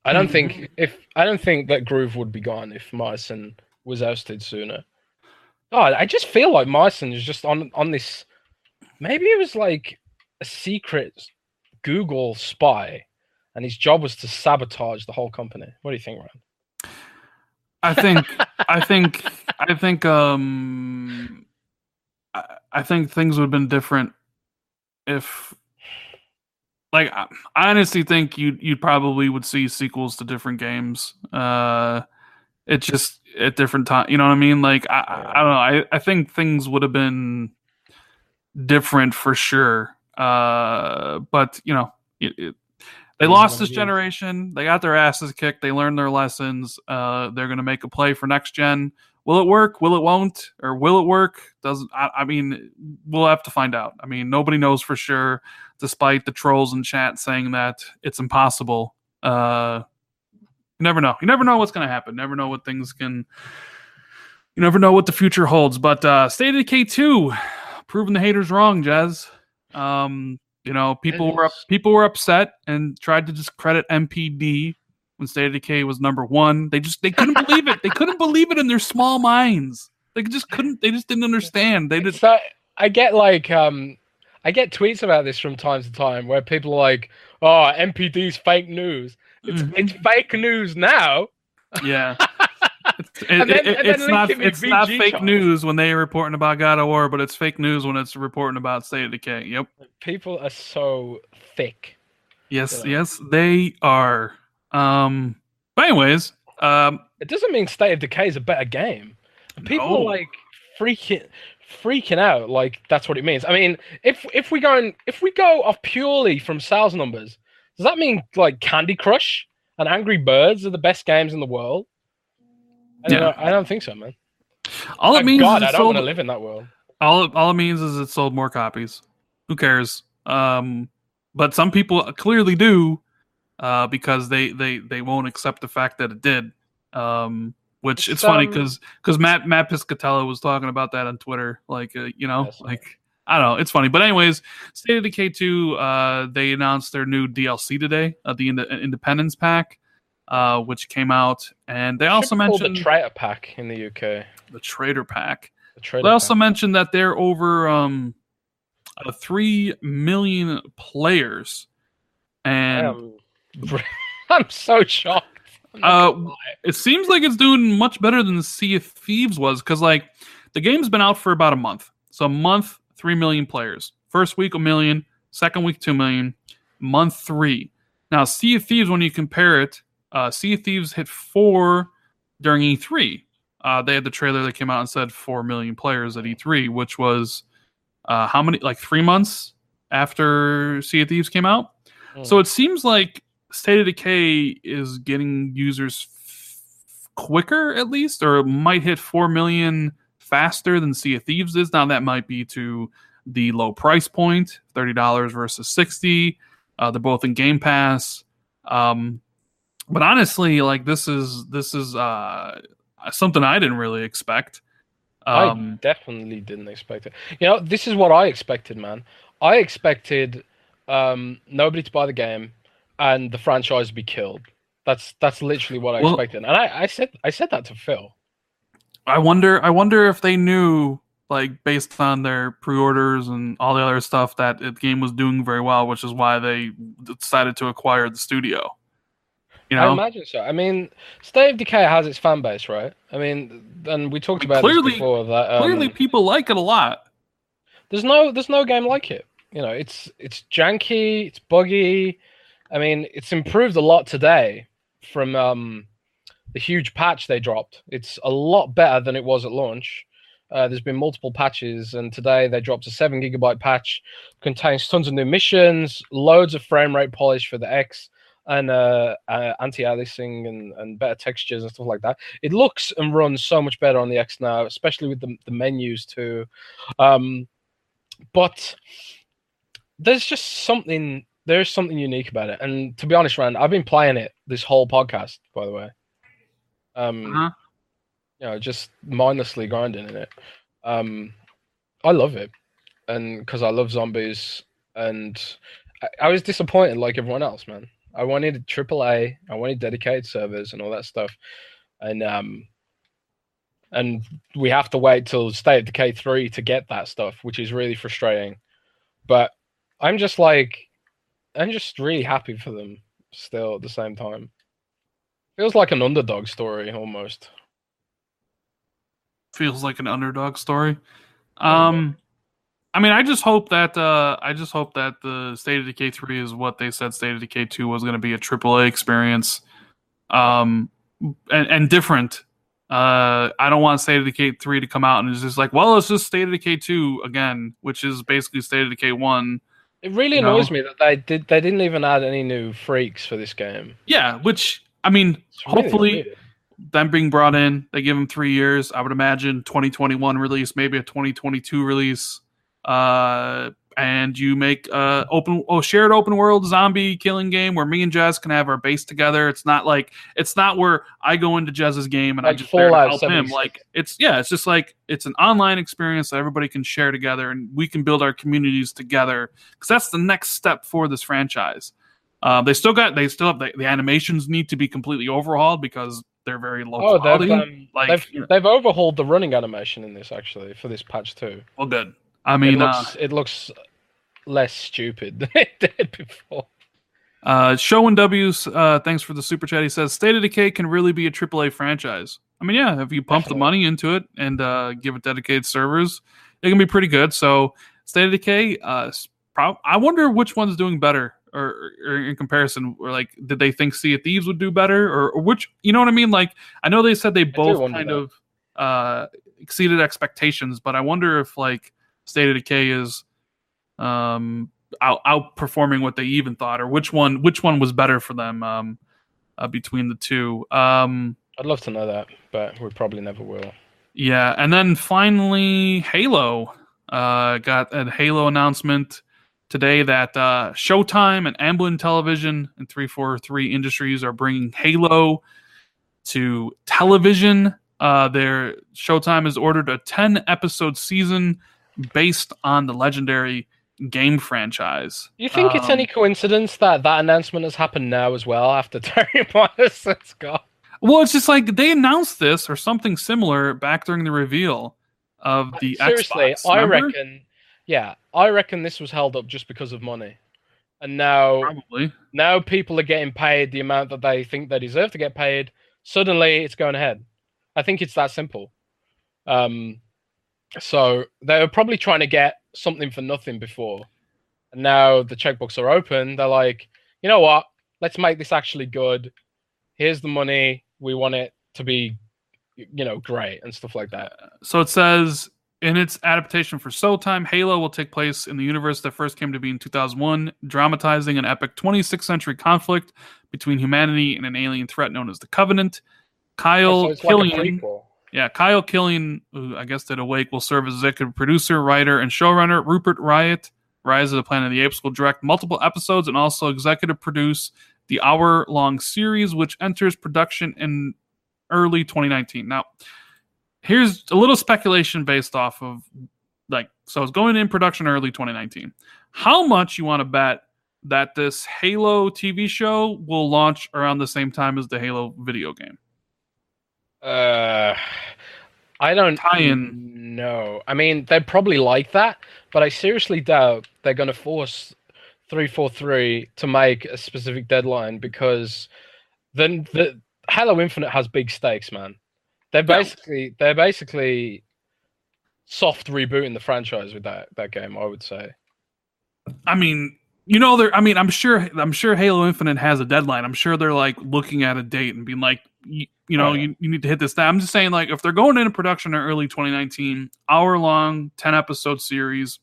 I don't think if I don't think that Groove would be gone if Myerson was ousted sooner. God, I just feel like Myerson is just on on this. Maybe it was like a secret Google spy, and his job was to sabotage the whole company. What do you think, Rand? I think I think I think um I, I think things would have been different if like I, honestly think you you probably would see sequels to different games. Uh it just at different time, you know what I mean? Like I I, I don't know. I I think things would have been different for sure. Uh but you know, it, it, they lost this generation. They got their asses kicked. They learned their lessons. Uh, they're going to make a play for next gen. Will it work? Will it won't? Or will it work? Doesn't I, I mean, we'll have to find out. I mean, nobody knows for sure, despite the trolls in chat saying that it's impossible. Uh, you never know. You never know what's going to happen. Never know what things can. You never know what the future holds. But uh, State of Decay two, proving the haters wrong, Jez. Um, you know, people were up, people were upset and tried to discredit NPD when State of Decay was number one. They just they couldn't believe it. They couldn't believe it in their small minds. They just couldn't. They just didn't understand. They just. Not, I get like um I get tweets about this from time to time where people are like, "Oh, NPD's fake news." It's Mhm. it's fake news now. Yeah. It's, it- then- it- it's not. It's not fake charts. news when they're reporting about God of War, but it's fake news when it's reporting about State of Decay. Yep. People are so thick. Yes. Yeah. Yes, they are. Um. But anyways, um. It doesn't mean State of Decay is a better game. People No. are like freaking freaking out like that's what it means. I mean, if if we go and if we go off purely from sales numbers, does that mean like Candy Crush and Angry Birds are the best games in the world? I don't, Yeah. know. I don't think so, man. All it means God, is I it don't sold, want to live in that world. all it, all it means is it sold more copies. Who cares? Um, but some people clearly do, uh, because they they they won't accept the fact that it did. Um, which it's, It's, funny um, because because Matt Matt Piscatella was talking about that on Twitter. Like uh, you know, Yes. like I don't know, it's funny. But anyways, State of Decay two, uh, they announced their new DLC today, uh, the Ind- Independence Pack. Uh, which came out, and they also Should be called mentioned the Traitor Pack in the UK. the Trader Pack. The They also Pack. mentioned that they're over um, uh, three million players, and I'm so shocked. Uh, it seems like it's doing much better than Sea of Thieves was because like the game's been out for about a month, so a month, three million players. First week a million, second week two million, month three. Now Sea of Thieves, when you compare it, uh, Sea of Thieves hit four during E3. Uh, they had the trailer that came out and said four million players at E3, which was uh, how many? Like three months after Sea of Thieves came out. So it seems like State of Decay is getting users f- quicker, at least, or might hit four million faster than Sea of Thieves is. Now that might be to the low price point point, $30 versus sixty. Uh, they're both in Game Pass. Um, but honestly, like this is this is uh, something I didn't really expect. I Um, definitely didn't expect it. You know, this is what I expected, man. I expected um, nobody to buy the game and the franchise be killed. That's that's literally what I Well- expected, and I, I said I said that to Phil. I wonder. I wonder if they knew, like, based on their pre-orders and all the other stuff, that the game was doing very well, which is why they decided to acquire the studio. You know? I imagine so. I mean, State of Decay has its fan base, right? I mean, and we talked about Clearly- before that um, clearly people like it a lot. there's no there's no game like it. You know, it's it's janky, it's buggy. I mean, it's improved a lot today from um, the huge patch they dropped. It's a lot better than it was at launch. Uh, there's been multiple patches, and today they dropped a seven gigabyte patch, contains tons of new missions, loads of frame rate polish for the X, and uh, uh, anti-aliasing and, and better textures and stuff like that. It looks and runs so much better on the X now, especially with the, the menus too. Um, but there's just something there's something unique about it. And to be honest, Rand, I've been playing it this whole podcast, by the way. Um, Uh-huh. you know, just mindlessly grinding in it. Um, I love it, and because I love zombies, and I, I was disappointed like everyone else, man. I wanted AAA, I wanted dedicated servers and all that stuff, and um, and we have to wait till State of Decay three to get that stuff, which is really frustrating. But I'm just like, I'm just really happy for them still at the same time. Feels like an underdog story almost. Feels like an underdog story. Um, I mean, I just hope that uh, I just hope that the State of Decay three is what they said State of Decay two was going to be a AAA experience, um, and, and different. Uh, I don't want State of Decay three to come out and it's just like, well, it's just State of Decay two again, which is basically State of Decay one. It really No. annoys me that they did they didn't even add any new freaks for this game. Yeah, which I mean, really hopefully weird. them being brought in, they give them three years. I would imagine 2021 release, maybe a 2022 release. Uh, and you make a open oh shared open world zombie killing game where me and Jez can have our base together. It's not like it's not where I go into Jez's game and I Like just there help him. Like it's yeah, it's just like it's an online experience that everybody can share together and we can build our communities together because that's the next step for this franchise. Uh, they still got they still have the, the animations need to be completely overhauled because they're very low Oh, quality. they've um, like they've you know, they've overhauled the running animation in this actually for this patch too. well, good. I mean, it uh, it looks less stupid than it did before. uh, Show and W's. Uh, thanks for the super chat. He says State of Decay can really be a AAA franchise. I mean, yeah, if you pump the money into it and uh, give it dedicated servers, it can be pretty good. So, State of Decay. Uh, prob- I wonder which one's doing better. Or, or in comparison, or like, did they think Sea of Thieves would do better, or, or which, you know what I mean? Like, I know they said they both kind that. of uh, exceeded expectations, but I wonder if like State of Decay is um, out, outperforming what they even thought, or which one which one was better for them um, uh, between the two. Um, I'd love to know that, but we probably never will. yeah, and then finally, Halo uh, got a Halo announcement today that uh, Showtime and Amblin Television and 343 Industries are bringing Halo to television. Uh, their Showtime has ordered a 10 episode season based on the legendary game franchise. You think it's Um, any coincidence that that announcement has happened now as well after Terry has gone? Well, it's just like they announced this or something similar back during the reveal of the Seriously, Xbox. I reckon. Yeah, I reckon this was held up just because of money, and now probably. now people are getting paid the amount that they think they deserve to get paid. Suddenly, it's going ahead. I think it's that simple. Um, so they were probably trying to get something for nothing before, and now the checkbooks are open. They're like, you know what? Let's make this actually good. Here's the money. We want it to be, you know, great and stuff like that. So it says in its adaptation for Showtime, Halo will take place in the universe that first came to be in 2001, dramatizing an epic 26th century conflict between humanity and an alien threat known as the Covenant. Oh, Kyle So it's like. Yeah, Kyle Killen, who I guess did Awake, will serve as executive producer, writer, and showrunner. Rupert Wyatt, Rise of the Planet of the Apes, will direct multiple episodes and also executive produce the hour-long series, which enters production in early 2019. Now, here's a little speculation based off of like so it's going in production early 2019 how much you want to bet that this halo tv show will launch around the same time as the halo video game Uh, I don't Tie-in. know. I mean, they'd probably like that, but I seriously doubt they're going to force 343 to make a specific deadline because then the Halo Infinite has big stakes, man. They're basically they're basically soft rebooting the franchise with that that game, I would say. i mean you know they're i mean i'm sure i'm sure halo infinite has a deadline i'm sure they're like looking at a date and being like you, you know Oh, yeah. you, you need to hit this down i'm just saying like if they're going into production in early 2019 hour long 10 episode series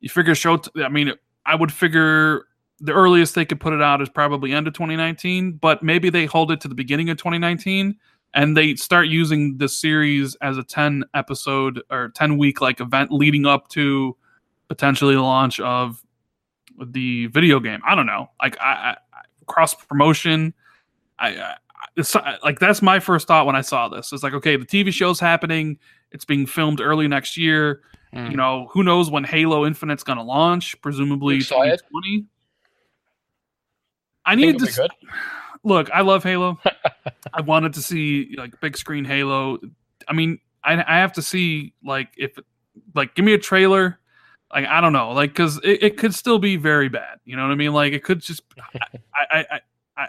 you figure show t- i mean i would figure the earliest they could put it out is probably end of 2019 but maybe they hold it to the beginning of 2019 and they start using the series as a 10 episode or 10 week like event leading up to potentially the launch of the video game. I don't know. Like i, I cross promotion I, like that's my first thought when i saw this it's like okay the tv show's happening it's being filmed early next year you know who knows when halo infinite's going to launch presumably excited? 2020 i need to good. look i love halo i wanted to see like big screen halo i mean i, I have to see like if like give me a trailer Like I don't know, like because it, it could still be very bad. You know what I mean? Like it could just. I I I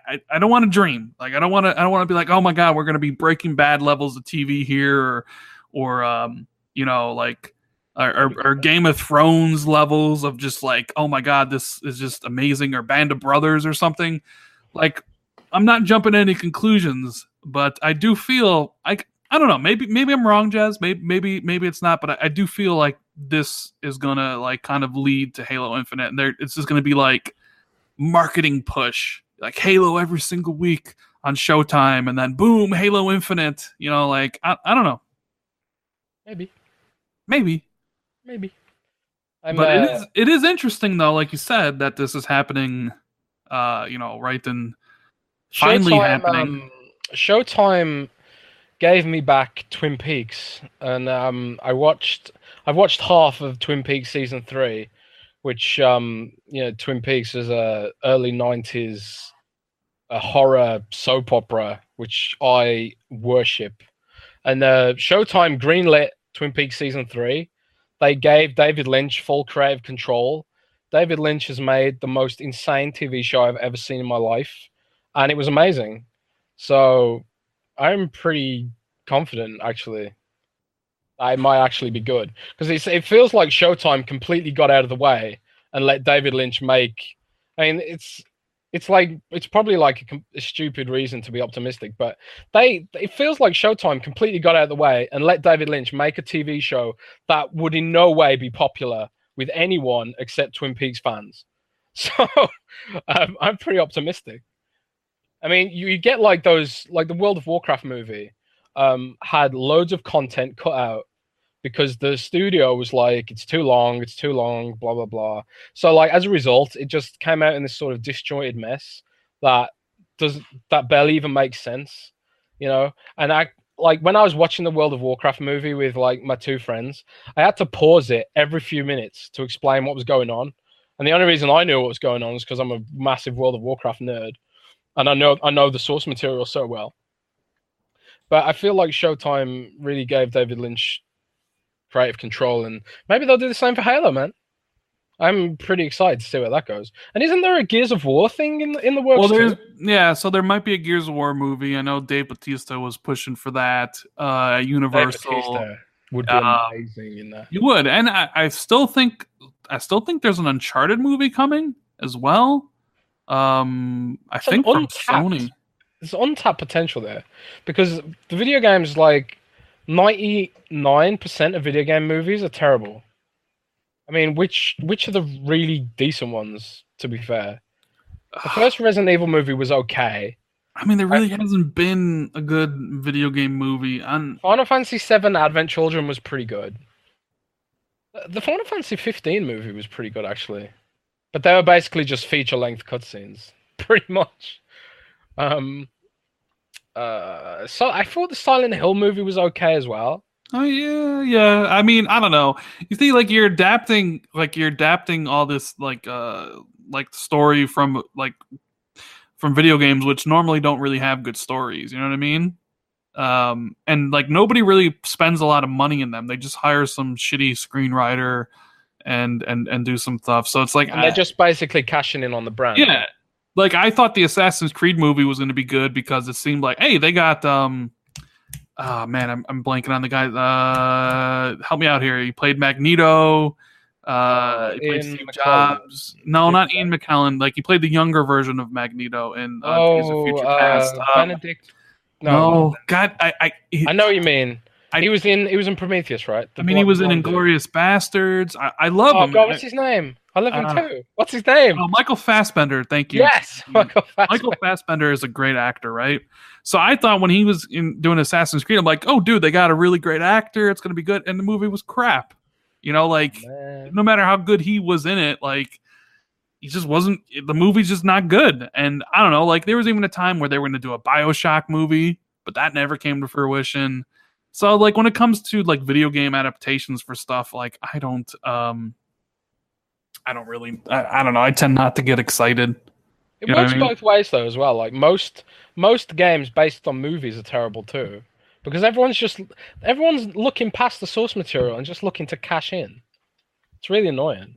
I, I don't want to dream. Like I don't want to. I don't want to be like, oh my god, we're gonna be breaking bad levels of TV here, or or um, you know, like. Or, or, or Game of Thrones levels of just like, oh my god, this is just amazing, or Band of Brothers or something. Like, I'm not jumping to any conclusions, but I do feel like I don't know. Maybe maybe I'm wrong, Jez. Maybe maybe maybe it's not, but I, I do feel like this is gonna like kind of lead to Halo Infinite, and there it's just gonna be like marketing push, like Halo every single week on Showtime, and then boom, Halo Infinite. You know, like I, I don't know, Maybe, maybe, maybe. I'm, but it uh, is it is interesting though, like you said, that this is happening. Uh, you know, right in finally Showtime, happening. Um, Showtime gave me back Twin Peaks, and um, I watched. I've watched half of Twin Peaks season three, which um, you know, Twin Peaks is a early '90s a horror soap opera, which I worship. And uh, Showtime greenlit Twin Peaks season three. They gave David Lynch full creative control. David Lynch has made the most insane TV show I've ever seen in my life, and it was amazing. So I'm pretty confident, actually. I might actually be good because it feels like Showtime completely got out of the way and let David Lynch make. I mean, it's it's like it's probably like a, a stupid reason to be optimistic, but they it feels like Showtime completely got out of the way and let David Lynch make a TV show that would in no way be popular with anyone except Twin Peaks fans. So um, I'm pretty optimistic. I mean, you, you get like those like the World of Warcraft movie um, had loads of content cut out because the studio was like, it's too long, it's too long, blah blah blah. So like as a result, it just came out in this sort of disjointed mess that does that barely even makes sense, you know. And I like when I was watching the World of Warcraft movie with like my two friends, I had to pause it every few minutes to explain what was going on. And the only reason I knew what was going on is because I'm a massive World of Warcraft nerd, and I know I know the source material so well. But I feel like Showtime really gave David Lynch creative control, and maybe they'll do the same for Halo, man. I'm pretty excited to see where that goes. And isn't there a Gears of War thing in in the works? Well, there's too? yeah, so there might be a Gears of War movie. I know Dave Bautista was pushing for that. Uh, Universal. Would be Uh, amazing in that. You would, and I, I still think I still think there's an Uncharted movie coming as well. Um, I It's think from Sony. There's untapped potential there because the video games like 99% of video game movies are terrible. I mean, which which are the really decent ones? To be fair, the first Resident Evil movie was okay. I mean, there really hasn't been a good video game movie. On Final Fantasy VII Advent Children was pretty good. The- The Final Fantasy 15 movie was pretty good actually, but they were basically just feature length cutscenes, pretty much. Um, uh, so I thought the Silent Hill movie was okay as well. Oh yeah, yeah. I mean, I don't know. You see, like you're adapting, like you're adapting all this, like, uh, like story from like from video games, which normally don't really have good stories. You know what I mean? Um, and like nobody really spends a lot of money in them. They just hire some shitty screenwriter and and and do some stuff. So it's like, And they're I- just basically cashing in on the brand. yeah. Like I thought the Assassin's Creed movie was going to be good because it seemed like, hey, they got um, oh man, I'm I'm blanking on the guy. Uh, help me out here. He played Magneto. Uh, he played Ian Steve. Jobs. No, not? Ian McKellen. Like he played the younger version of Magneto in uh, Days of Oh, Future uh, Past. Um, Benedict. no, No, God, I I, he- I know what you mean. I- he was in. He was in Prometheus, right? The I mean, he blonde- was in blonde dude. Inglourious Basterds. I, I love Oh him. God, what's his name? I love him Uh, too. What's his name? Oh, Michael Fassbender. Thank you. yes, Michael Fassbender. Michael Fassbender is a great actor, right? So I thought when he was in doing Assassin's Creed, I'm like, oh, dude, they got a really great actor. It's going to be good. And the movie was crap. You know, like Man. no matter how good he was in it, like he just wasn't. The movie's just not good. And I don't know, like there was even a time where they were going to do a Bioshock movie, but that never came to fruition. So like when it comes to like video game adaptations for stuff, like I don't, um I don't really, I, I don't know. I tend not to get excited. It You works I mean? both ways though, as well. Like most most games based on movies are terrible too, because everyone's just everyone's looking past the source material and just looking to cash in. It's really annoying.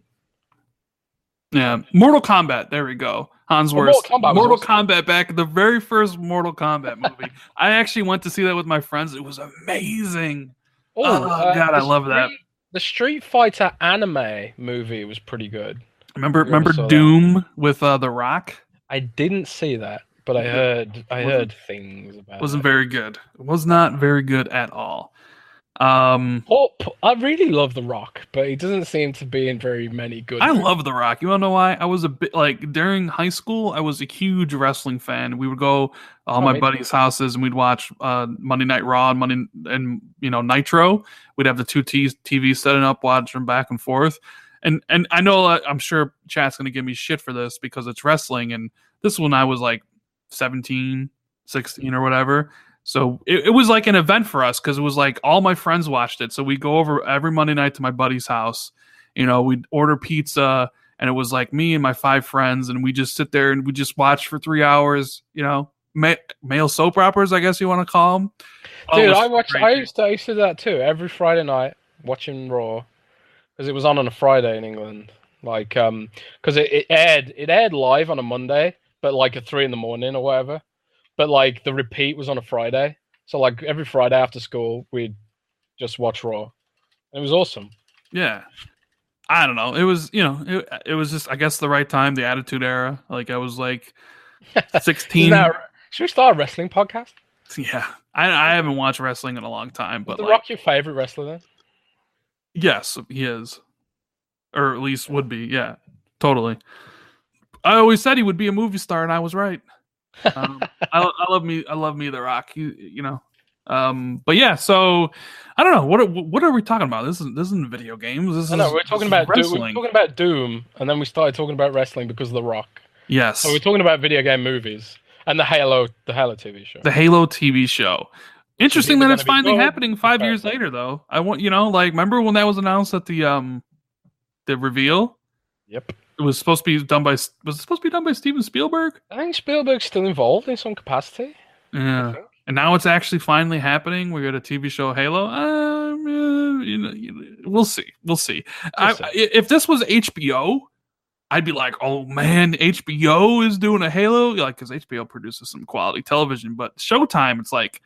Yeah, Mortal Kombat. There we go. Hans Oh, Worst. Mortal Kombat Mortal awesome. Kombat back the very first Mortal Kombat movie. I actually went to see that with my friends. It was amazing. Oh, oh uh, God, I love that. The Street Fighter anime movie was pretty good. Remember, You remember saw that. Doom with uh, the Rock? I didn't see that, but I heard I Wasn't- heard things about it. Wasn't it. very good. It was not very good at all. Um, Paul- I really love The Rock, but he doesn't seem to be in very many good. I movies. love The Rock. You wanna know why? I was a bit like during high school. I was a huge wrestling fan. We would go all Oh, my buddies' houses and we'd watch uh, Monday Night Raw and Monday and you know Nitro. We'd have the two T- TVs setting up, watching back and forth. And and I know uh, I'm sure chat's gonna give me shit for this because it's wrestling. And this one I was like 17, 16 or whatever. So it, it was like an event for us because it was like all my friends watched it. So we go over every Monday night to my buddy's house. You know, we'd order pizza and it was like me and my five friends, and we just sit there and we just watch for three hours. You know, ma- male soap operas, I guess you want to call them. Dude, I watched. I used to. I used to do that too every Friday night, watching Raw, because it was on on a Friday in England. Like, um, because it, it aired. It aired live on a Monday, but like at three in the morning or whatever. But like the repeat was on a Friday, so like every Friday after school, we'd just watch Raw. It was awesome. yeah. I don't know. It was, you know, it, it was just, I guess, the right time, the Attitude Era. Like I was like sixteen. That- should we start a wrestling podcast? Yeah, I, I haven't watched wrestling in a long time, but The like, Rock your favorite wrestler then? Yes, he is, or at least would be. Yeah, totally. I always said he would be a movie star, and I was right. Um, I, I love me. I love me, The Rock. You, you know. Um, but yeah, so I don't know what are, what are we talking about? This isn't this isn't video games. This I know is we're talking is about Doom, we're talking about Doom, and then we started talking about wrestling because of The Rock. yes, So we're talking about video game movies and the Halo, the Halo TV show. the Halo TV show. Interesting that it's finally happening five years later, though. I want you know, like, remember when that was announced at the um, the reveal? Yep. It was supposed to be done by was it supposed to be done by Steven Spielberg? I think Spielberg's still involved in some capacity. Yeah, and now it's actually finally happening. We got a TV show Halo. Um, uh, you know, you know, we'll see. We'll see. I, if this was HBO, I'd be like, oh man, HBO is doing a Halo, like because HBO produces some quality television. But Showtime, it's like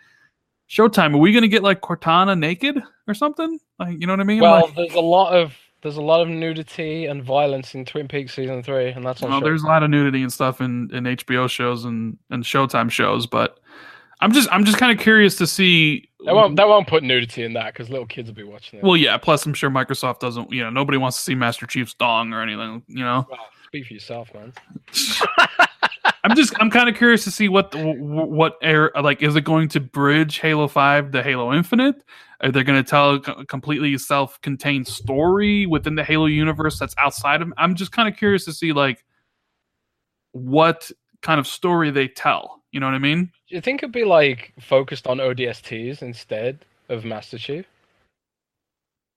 Showtime. Are we gonna get like Cortana naked or something? Like, you know what I mean? Well, Like, there's a lot of there's a lot of nudity and violence in Twin Peaks season three, and that's on. well, there's a lot of nudity and stuff in, in HBO shows and, and Showtime shows, but I'm just I'm just kind of curious to see. That won't they won't put nudity in that because little kids will be watching it. Well, yeah. Plus, I'm sure Microsoft doesn't. You know, nobody wants to see Master Chief's dong or anything. You know, Well, speak for yourself, man. I'm just I'm kind of curious to see what the, what air like is it going to bridge Halo Five to Halo Infinite? Are they going to tell a completely self-contained story within the Halo universe that's outside of? I'm just kind of curious to see like what kind of story they tell. You know what I mean? Do you think it'd be like focused on ODSTs instead of Master Chief?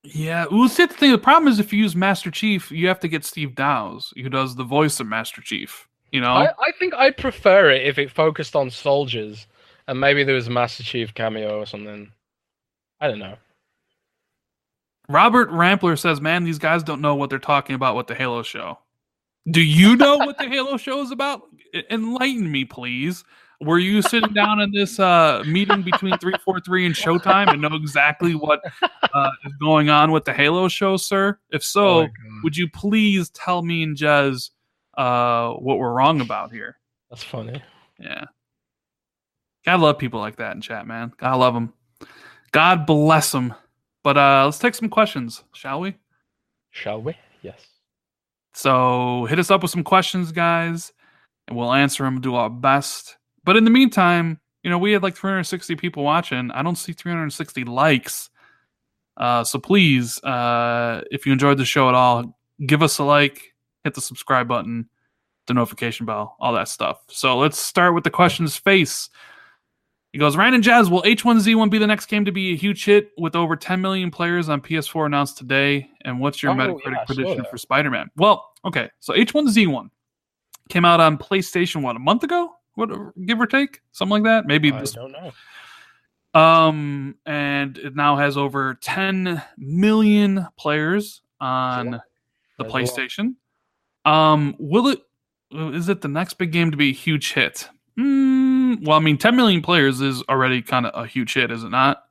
Yeah, well, see, the thing. The problem is if you use Master Chief, you have to get Steve Downes, who does the voice of Master Chief. You know, I, I think I'd prefer it if it focused on soldiers and maybe there was a Master Chief cameo or something. I don't know. Robert Rampler says, "Man, these guys don't know what they're talking about with the Halo show. Do you know what the Halo show is about? Enlighten me, please. Were you sitting down in this uh, meeting between 343 and Showtime and know exactly what uh, is going on with the Halo show, sir? If so, Oh would you please tell me and Jez uh, what we're wrong about here? That's funny. Yeah. Gotta love people like that in chat, man. Gotta love them. God bless them. But uh, let's take some questions, shall we? Shall we? Yes. So hit us up with some questions, guys, and we'll answer them, do our best. But in the meantime, you know, we had like 360 people watching. I don't see 360 likes. Uh, so please, uh, if you enjoyed the show at all, give us a like, hit the subscribe button, the notification bell, all that stuff. So let's start with the questions face. He goes, Ryan and Jez, will H1Z1 be the next game to be a huge hit with over 10 million players on PS4 announced today? And what's your Oh, Metacritic yeah, prediction that. for Spider Man? Well, okay. So H1Z1 came out on PlayStation, what, a month ago? What, give or take? Something like that? Maybe I this don't know. um, and it now has over 10 million players on Sure. the There's a lot. PlayStation. Um, will it? Is it the next big game to be a huge hit? Mm, well, I mean, 10 million players is already kind of a huge hit, is it not?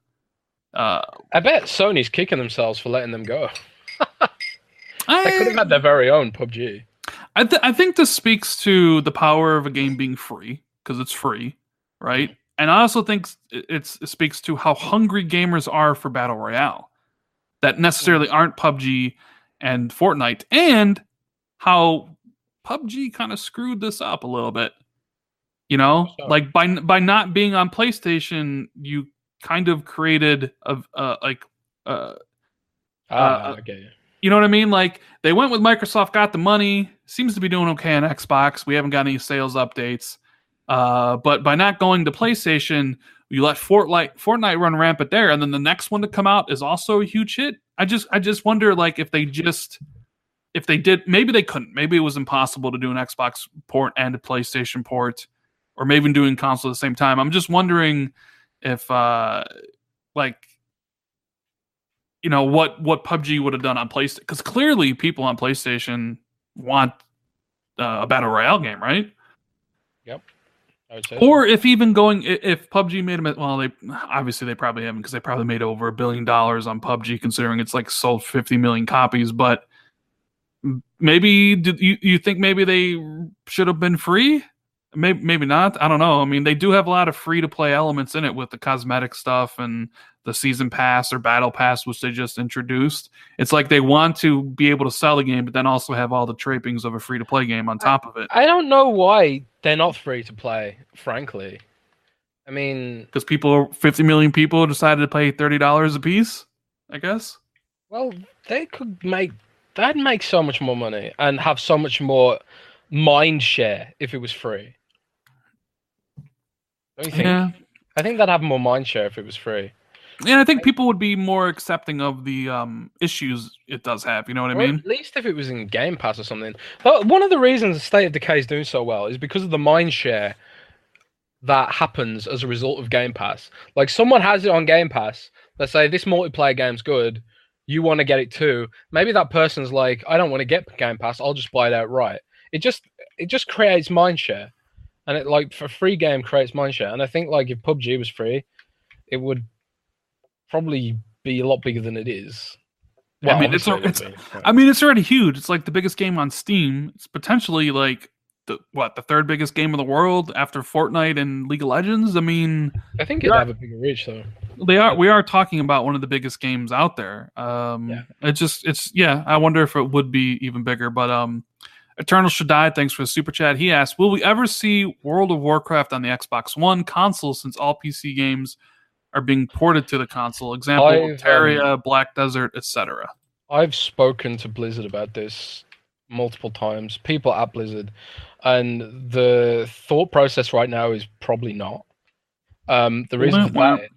Uh, I bet Sony's kicking themselves for letting them go. I, They could have had their very own PUBG. I, th- I think this speaks to the power of a game being free because it's free, right? And I also think it's, it speaks to how hungry gamers are for battle royale that necessarily aren't PUBG and Fortnite, and how PUBG kind of screwed this up a little bit. You know, So- like by by not being on PlayStation, you kind of created a, a like uh, Ah, Uh, okay. you know what I mean? Like they went with Microsoft, got the money, seems to be doing okay on Xbox. We haven't got any sales updates. Uh, but by not going to PlayStation, you let Fortnite Fortnite run rampant there, and then the next one to come out is also a huge hit. I just I just wonder like if they just if they did maybe they couldn't. Maybe it was impossible to do an Xbox port and a PlayStation port, or maybe even doing console at the same time. I'm just wondering if uh like you know what what PUBG would have done on PlayStation because clearly people on PlayStation want uh, a battle royale game, right? Yep. So. Or if even going if PUBG made them well, they obviously they probably haven't because they probably made over a billion dollars on PUBG considering it's like sold 50 million copies. But maybe did you you think maybe they should have been free? Maybe maybe not. I don't know. I mean, they do have a lot of free to play elements in it with the cosmetic stuff and the season pass or battle pass, which they just introduced. It's like they want to be able to sell the game, but then also have all the trappings of a free to play game on top of it. I don't know why they're not free to play, frankly. I mean, because people 50 million people decided to pay $30 a piece i guess well, they could make that'd make so much more money and have so much more mind share if it was free. Think? yeah I think that'd have more mind share if it was free. and i think people would be more accepting of the um issues it does have you know what i Or mean at least if it was in Game Pass or something. But one of the reasons State of Decay is doing so well is because of the mind share that happens as a result of Game Pass. Like someone has it on Game Pass. Let's say this multiplayer game's good. You want to get it too. Maybe that person's like, I don't want to get Game Pass. I'll just buy it outright. It just it just creates mind share, and it like for free game creates mind share. And I think like if PUBG was free, it would probably be a lot bigger than it is. I mean, it's obviously a- it be, but- i mean it's already huge it's like the biggest game on steam it's potentially like the what the third biggest game in the world after fortnite and league of legends i mean I think it'd have a bigger reach though. they are we are talking about one of the biggest games out there um Yeah. it just it's yeah i wonder if it would be even bigger but um eternal die thanks for the super chat he asked will we ever see world of warcraft on the xbox one console since all pc games are being ported to the console example I've, um, terraria black desert etc I've spoken to Blizzard about this multiple times, people at Blizzard, and the thought process right now is probably not. Um, the reason for that,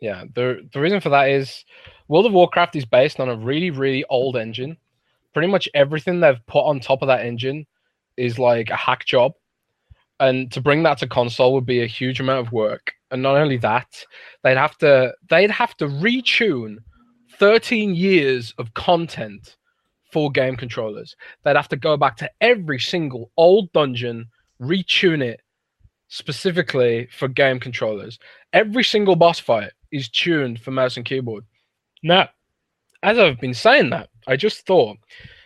yeah, the the reason for that is World of Warcraft is based on a really really old engine. Pretty much everything they've put on top of that engine is like a hack job, and to bring that to console would be a huge amount of work. And not only that, they'd have to they'd have to retune 13 years of content for game controllers. They'd have to go back to every single old dungeon, retune it specifically for game controllers. Every single boss fight is tuned for mouse and keyboard. Now, as I've been saying that, I just thought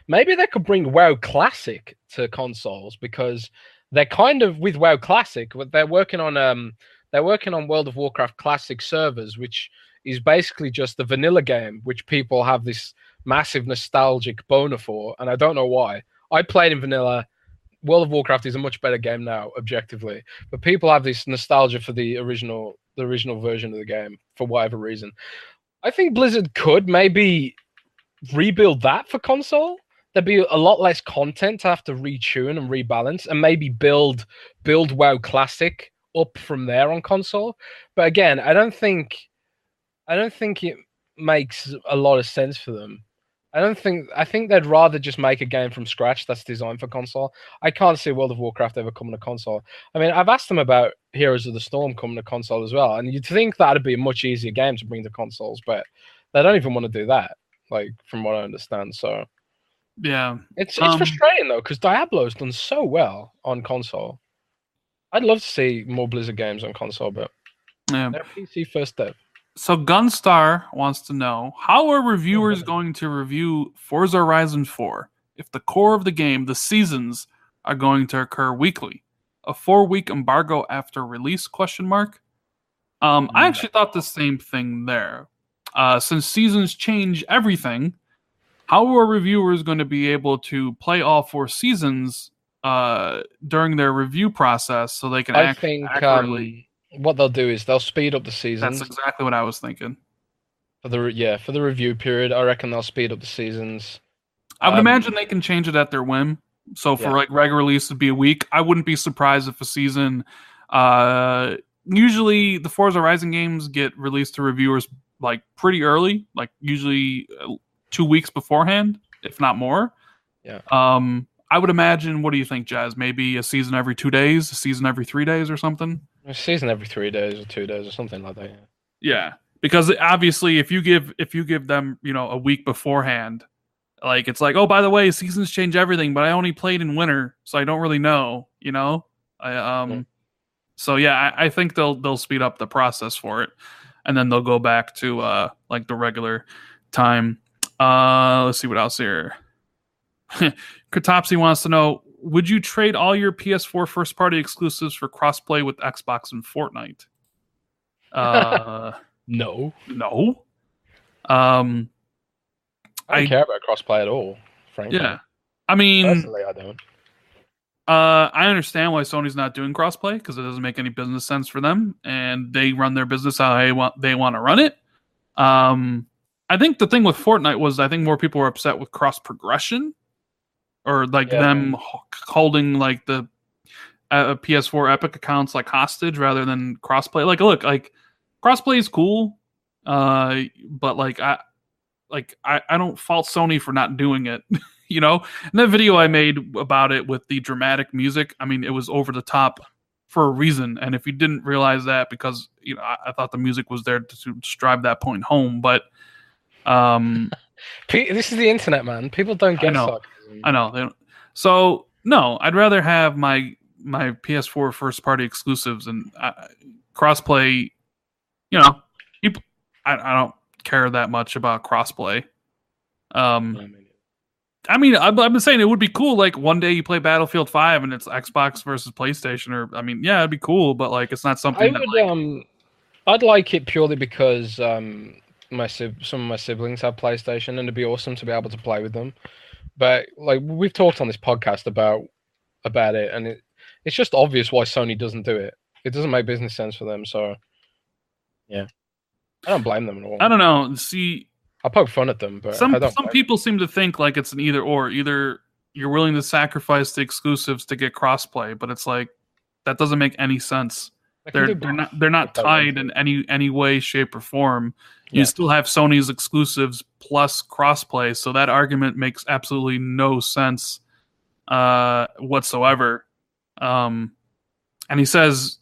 maybe they could bring WoW Classic to consoles because they're kind of with WoW Classic, but they're working on um they're working on World of Warcraft Classic servers, which is basically just the vanilla game, which people have this massive nostalgic boner for, and I don't know why. I played in vanilla. World of Warcraft is a much better game now, objectively, but people have this nostalgia for the original, the original version of the game for whatever reason. I think Blizzard could maybe rebuild that for console. There'd be a lot less content to have to retune and rebalance, and maybe build build WoW Classic up from there on console. But again, I don't think I don't think it makes a lot of sense for them. I don't think I think they'd rather just make a game from scratch that's designed for console. I can't see World of Warcraft ever coming to console. I mean, I've asked them about Heroes of the Storm coming to console as well, and you'd think that'd be a much easier game to bring to consoles, but they don't even want to do that. Like from what I understand, so Yeah. It's it's Um, frustrating though because Diablo's done so well on console. I'd love to see more Blizzard games on console, but Yeah. PC first step. So Gunstar wants to know how are reviewers going to review Forza Horizon 4 if the core of the game, the seasons, are going to occur weekly? A four-week embargo after release? Question mark. Um, I actually thought the same thing there. Uh, since seasons change everything, how are reviewers going to be able to play all four seasons uh, during their review process so they can I act think accurately? um, what they'll do is they'll speed up the seasons That's exactly what I was thinking. for the re- yeah for the review period. I reckon they'll speed up the seasons. I would Um, imagine they can change it at their whim. So for Yeah. like regular release it'd be a week. I wouldn't be surprised if a season uh usually the Forza Horizon games get released to reviewers like pretty early, like usually uh, 2 weeks beforehand, if not more. Yeah. Um I would imagine what do you think Jez? Maybe a season every 2 days, a season every 3 days or something? A season every three days or two days or something like that. Yeah. Yeah, because obviously, if you give if you give them you know a week beforehand, like it's like oh by the way, seasons change everything, but I only played in winter, so I don't really know. You know, I um, Yeah. so yeah, I, I think they'll they'll speed up the process for it, and then they'll go back to uh like the regular time. Uh, let's see what else here. Katopsy wants to know: Would you trade all your PS4 first party exclusives for crossplay with Xbox and Fortnite? Uh. No, No. Um. I don't I- care about crossplay at all. Frankly, Yeah. I mean, personally, I don't. Uh, I understand why Sony's not doing crossplay because it doesn't make any business sense for them, and they run their business how they want they want to run it. Um, I think the thing with Fortnite was I think more people were upset with cross progression, or like Yeah. them holding like the uh, PS4 Epic accounts like hostage rather than crossplay. Like, look, like crossplay is cool, uh, but like I like I, I don't fault Sony for not doing it. you know, and that video I made about it with the dramatic music, I mean, it was over the top for a reason. And if you didn't realize that, because you know, I, I thought the music was there to, to drive that point home, but um, this is the internet, man. People don't get know. sarcasm. I know they don't. So no, I'd rather have my my PS4 first party exclusives and uh, crossplay. You know, people, I, I don't care that much about crossplay. Um, I mean, I mean, I've, I've been saying it would be cool. Like one day you play Battlefield Five and it's Xbox versus PlayStation, or I mean, yeah, it'd be cool, but like it's not I something that would like, um, I'd like it purely because um, my some of my siblings have PlayStation, and it'd be awesome to be able to play with them. But like we've talked on this podcast about about it, and it it's just obvious why Sony doesn't do it. It doesn't make business sense for them. So yeah, I don't blame them at all. I don't know. See, I poke fun at them, but some some people seem to think like it's an either or. Either you're willing to sacrifice the exclusives to get crossplay, but it's like that doesn't make any sense. They're they're not they're not if they want tied in any any way, shape, or form. You Yeah. still have Sony's exclusives plus crossplay, so that argument makes absolutely no sense uh, whatsoever. Um, and he says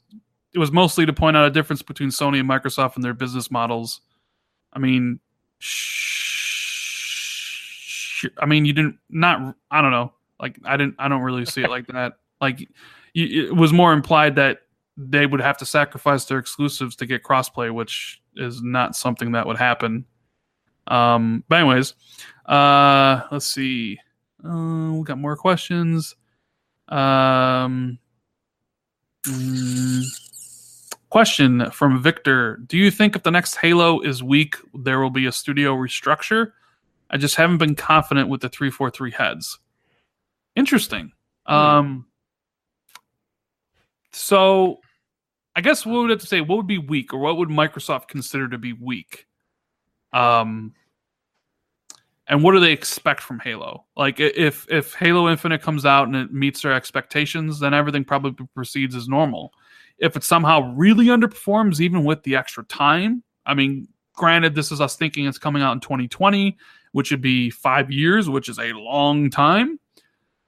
it was mostly to point out a difference between Sony and Microsoft and their business models. I mean, sh- I mean, you didn't not. I don't know. Like I didn't. I don't really see it like that. Like it was more implied that they would have to sacrifice their exclusives to get crossplay, which is not something that would happen. Um, but anyways, uh, let's see. Uh, we got more questions. Um, mm, question from Victor: Do you think if the next Halo is weak, there will be a studio restructure? I just haven't been confident with the three four three heads. Interesting. Um, so I guess what would have to say? What would be weak, or what would Microsoft consider to be weak? Um, and what do they expect from Halo? Like, if if Halo Infinite comes out and it meets their expectations, then everything probably proceeds as normal. If it somehow really underperforms, even with the extra time, I mean, granted, this is us thinking it's coming out in 2020, which would be five years, which is a long time,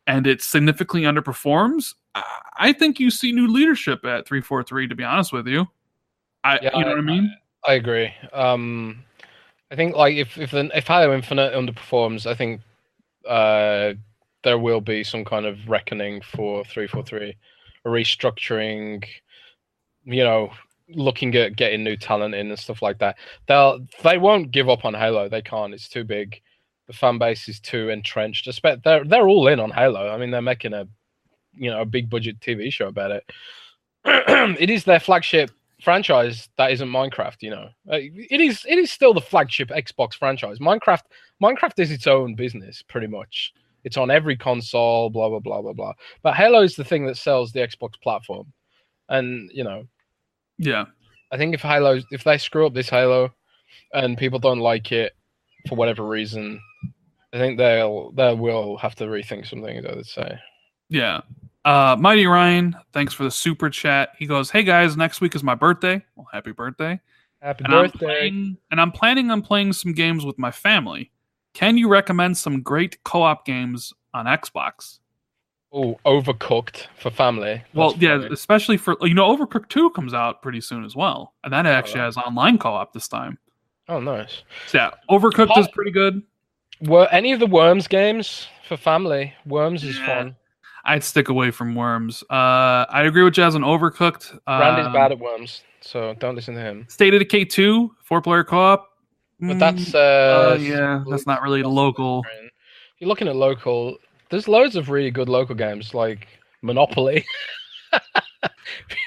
and it significantly underperforms. I- I think you see new leadership at 343. To be honest with you, I Yeah, you know what I mean. I agree. Um, I think like if if the, if Halo Infinite underperforms, I think uh, there will be some kind of reckoning for 343, a restructuring, you know, looking at getting new talent in and stuff like that. They'll they won't give up on Halo. They can't. It's too big. The fan base is too entrenched. Espe- They're they're all in on Halo. I mean, they're making a you know a big budget TV show about it. it is their flagship franchise that isn't Minecraft. You know, Uh, it is it is still the flagship Xbox franchise. Minecraft Minecraft is its own business pretty much. It's on every console, blah blah blah blah blah. But Halo is the thing that sells the Xbox platform, and you know Yeah. I think if Halo, if they screw up this Halo, and people don't like it for whatever reason, I think they'll they will have to rethink some things. I would say. Yeah. Uh, Mighty Ryan, thanks for the super chat. He goes, "Hey guys, next week is my birthday. Well, happy birthday! Happy And I'm birthday! playing, and I'm planning on playing some games with my family. Can you recommend some great co-op games on Xbox? Oh, overcooked for family. Well, yeah, funny. especially for you know, Overcooked Two comes out pretty soon as well, and that actually right. has online co-op this time. Oh, nice. So yeah, Overcooked is pretty good. Were any of the Worms games for family? Worms is Yeah. fun. I'd stick away from Worms. Uh, I agree with Jez on Overcooked. Uh, Randy's bad at Worms, so don't listen to him. State of Decay Two, four-player co-op. But Mm, that's uh, uh, yeah, that's not really local. You're looking at local, there's loads of really good local games like Monopoly.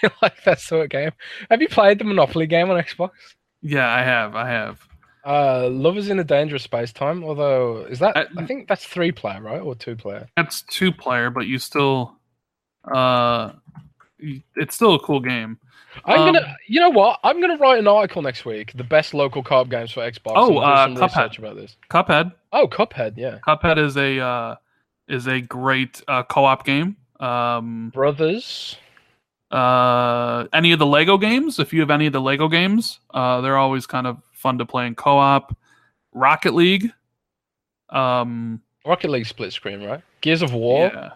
feel like that sort of game. Have you played the Monopoly game on Xbox? Yeah, I have. I have. Uh, Lovers in a Dangerous Space Time. Although, is that? I- I think that's three player, right, or two player? That's two player, but you still, uh, it's still a cool game. I'm Um, gonna. You know what? I'm gonna write an article next week. The best local co-op games for Xbox. Oh, uh, Cuphead. about this. Cuphead. Oh, Cuphead. Yeah. Cuphead is a uh, is a great uh, co-op game. Um, Brothers. uh, any of the Lego games, if you have any of the Lego games, uh, they're always kind of fun to play in co-op. Rocket League. Um, Rocket League split screen, right? Gears of War yeah.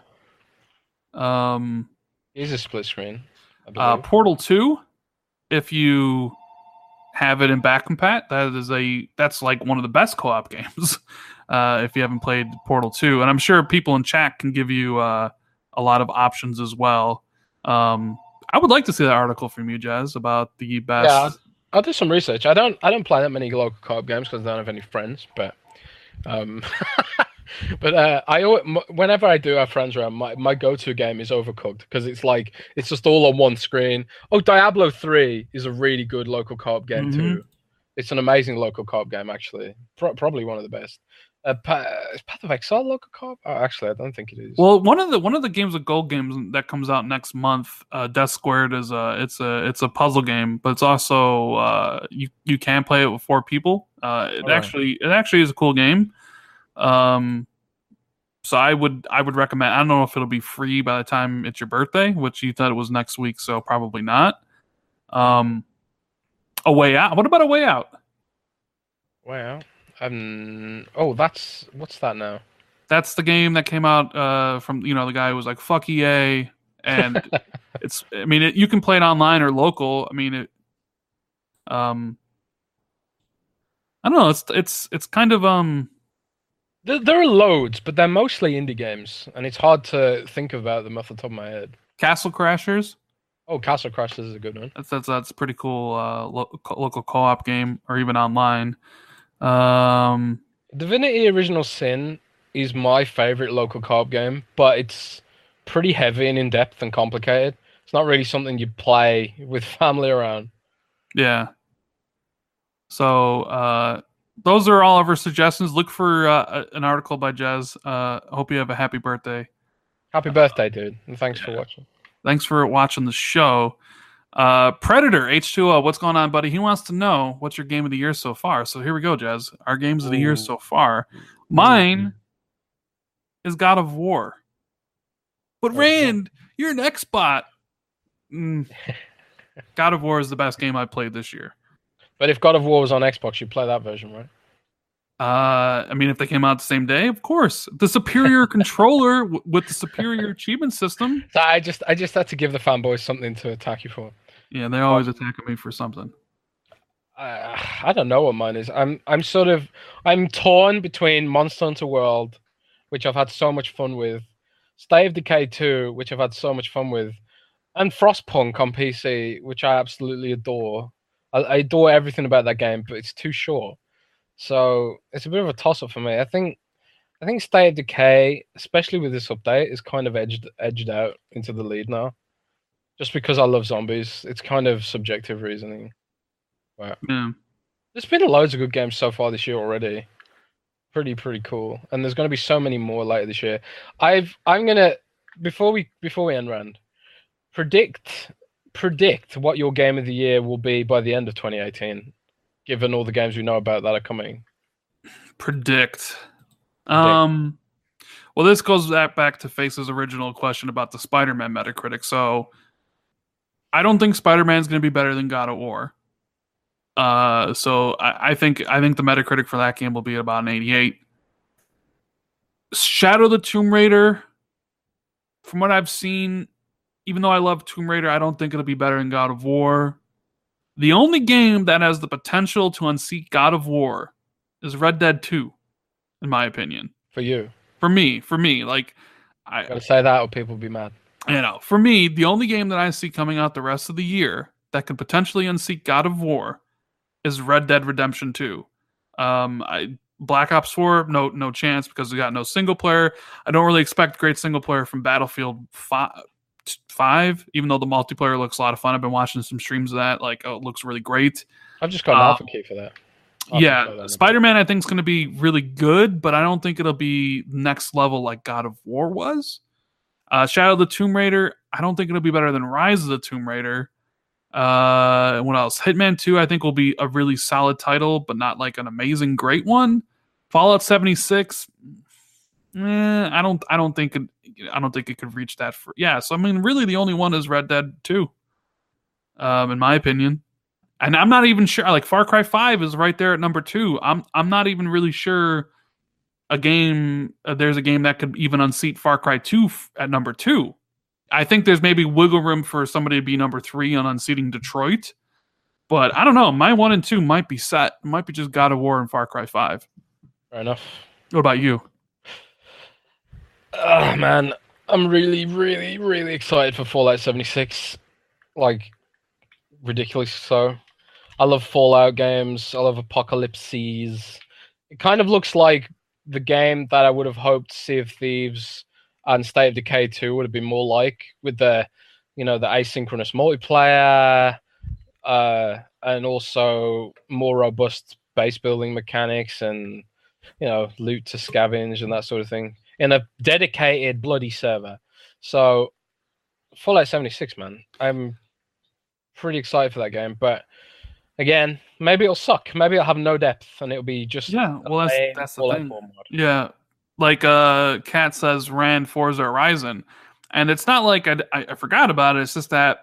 Um, is a split screen. Uh. Portal Two. If you have it in back compat, that is a that's like one of the best co-op games. Uh, if you haven't played Portal Two, and I'm sure people in chat can give you uh, a lot of options as well. Um, I would like to see that article from you, Jez, about the best. Yeah, I'll do some research. I don't I don't play that many local co-op games because I don't have any friends. But um, but uh, I whenever I do have friends around, my, my go-to game is Overcooked because it's like it's just all on one screen. Oh, Diablo Three is a really good local co-op game Mhm. too. It's an amazing local co-op game actually. Pro- probably one of the best. Uh, pa- is Path of Exile local co-op? Oh, actually, I don't think it is. Well, one of the one of the games of gold games that comes out next month, uh, Death Squared is a it's a it's a puzzle game, but it's also uh, you you can play it with four people. Uh, it actually it actually is a cool game. Um, so I would I would recommend. I don't know if it'll be free by the time it's your birthday, which you thought it was next week, so probably not. Um, a way out. What about a way out? wow. Um. Oh, that's what's that now? That's the game that came out uh, from you know the guy who was like fuck EA, and it's I mean it, you can play it online or local. I mean it. Um, I don't know. It's it's it's kind of um There, there are loads, but they're mostly indie games, and it's hard to think about them off the top of my head. Castle Crashers. Oh, Castle Crashers is a good one. That's that's that's a pretty cool uh, lo- local co-op game or even online. Um, Divinity Original Sin is my favorite local co-op game, but it's pretty heavy and in depth and complicated. It's not really something you play with family around. yeah. So uh, those are all of our suggestions. Look for uh, an article by Jez. Uh, hope you have a happy birthday. Happy birthday, dude, and thanks for watching. Thanks for watching the show. Uh, Predator H2O, what's going on, buddy? He wants to know what's your game of the year so far. So here we go, Jez. Our games of the year so far. Mine is God of War. But Oh, Rand, you're an Xbot. Mm. God of War is the best game I played this year. But if God of War was on Xbox, you'd play that version, right? Uh, I mean, if they came out the same day, of course. The superior controller w- with the superior achievement system. So I just, I just had to give the fanboys something to attack you for. Yeah, they always attacking me for something. Uh, I don't know what mine is. I'm I'm sort of I'm torn between Monster Hunter World, which I've had so much fun with, State of Decay 2, which I've had so much fun with, and Frostpunk on PC, which I absolutely adore. I, I adore everything about that game, but it's too short. So it's a bit of a toss up for me. I think I think State of Decay, especially with this update, is kind of edged edged out into the lead now. Just because I love zombies. It's kind of subjective reasoning. But Yeah. there's been loads of good games so far this year already. Pretty pretty cool. And there's gonna be so many more later this year. I've I'm gonna before we before we end round, predict predict what your game of the year will be by the end of 2018, given all the games we know about that are coming. Predict. Um. Well, this goes back back to Face's original question about the Spider-Man Metacritic. So, I don't think Spider-Man's going to be better than God of War. Uh, so I, I think I think the Metacritic for that game will be about an 88. Shadow the Tomb Raider, from what I've seen, even though I love Tomb Raider, I don't think it'll be better than God of War. The only game that has the potential to unseat God of War is Red Dead 2, in my opinion. For you. For me, for me, like I Gotta say that or people will be mad. you know, for me, the only game that I see coming out the rest of the year that could potentially unseat God of War is Red Dead Redemption 2. Um, I Black Ops 4, no no chance because we got no single player. I don't really expect great single player from Battlefield 5, 5 even though the multiplayer looks a lot of fun. I've been watching some streams of that. Like, oh, it looks really great. I've just got an Uh, alpha key for that. I'll have to try yeah, Spider Man, I think is going to be really good, but I don't think it'll be next level like God of War was. Uh, Shadow of the Tomb Raider, I don't think it'll be better than Rise of the Tomb Raider. Uh, what else? Hitman Two, I think will be a really solid title, but not like an amazing great one. Fallout seventy six, eh, I don't, I don't think, it, I don't think it could reach that. For yeah, so I mean, really, the only one is Red Dead Two, um, in my opinion and I'm not even sure. Like Far Cry Five is right there at number two. I'm I'm not even really sure a game. Uh, there's a game that could even unseat Far Cry Two f- at number two. I think there's maybe wiggle room for somebody to be number three on unseating Detroit, but I don't know. My one and two might be set. Might be just God of War and Far Cry Five. Fair enough. What about you? Oh man, I'm really, really, really excited for Fallout 76. Like ridiculous so. I love Fallout games. I love Apocalypses. It kind of looks like the game that I would have hoped Sea of Thieves and State of Decay 2 would have been more like with the you know the asynchronous multiplayer uh and also more robust base building mechanics and you know loot to scavenge and that sort of thing in a dedicated bloody server. So Fallout 76, man. I'm pretty excited for that game, but again, maybe it'll suck. Maybe it'll have no depth and it'll be just Yeah, well that's that's the thing. 4 mod. Yeah, like uh, Cat says, Rand Forza Horizon, and it's not like I, I, I forgot about it. It's just that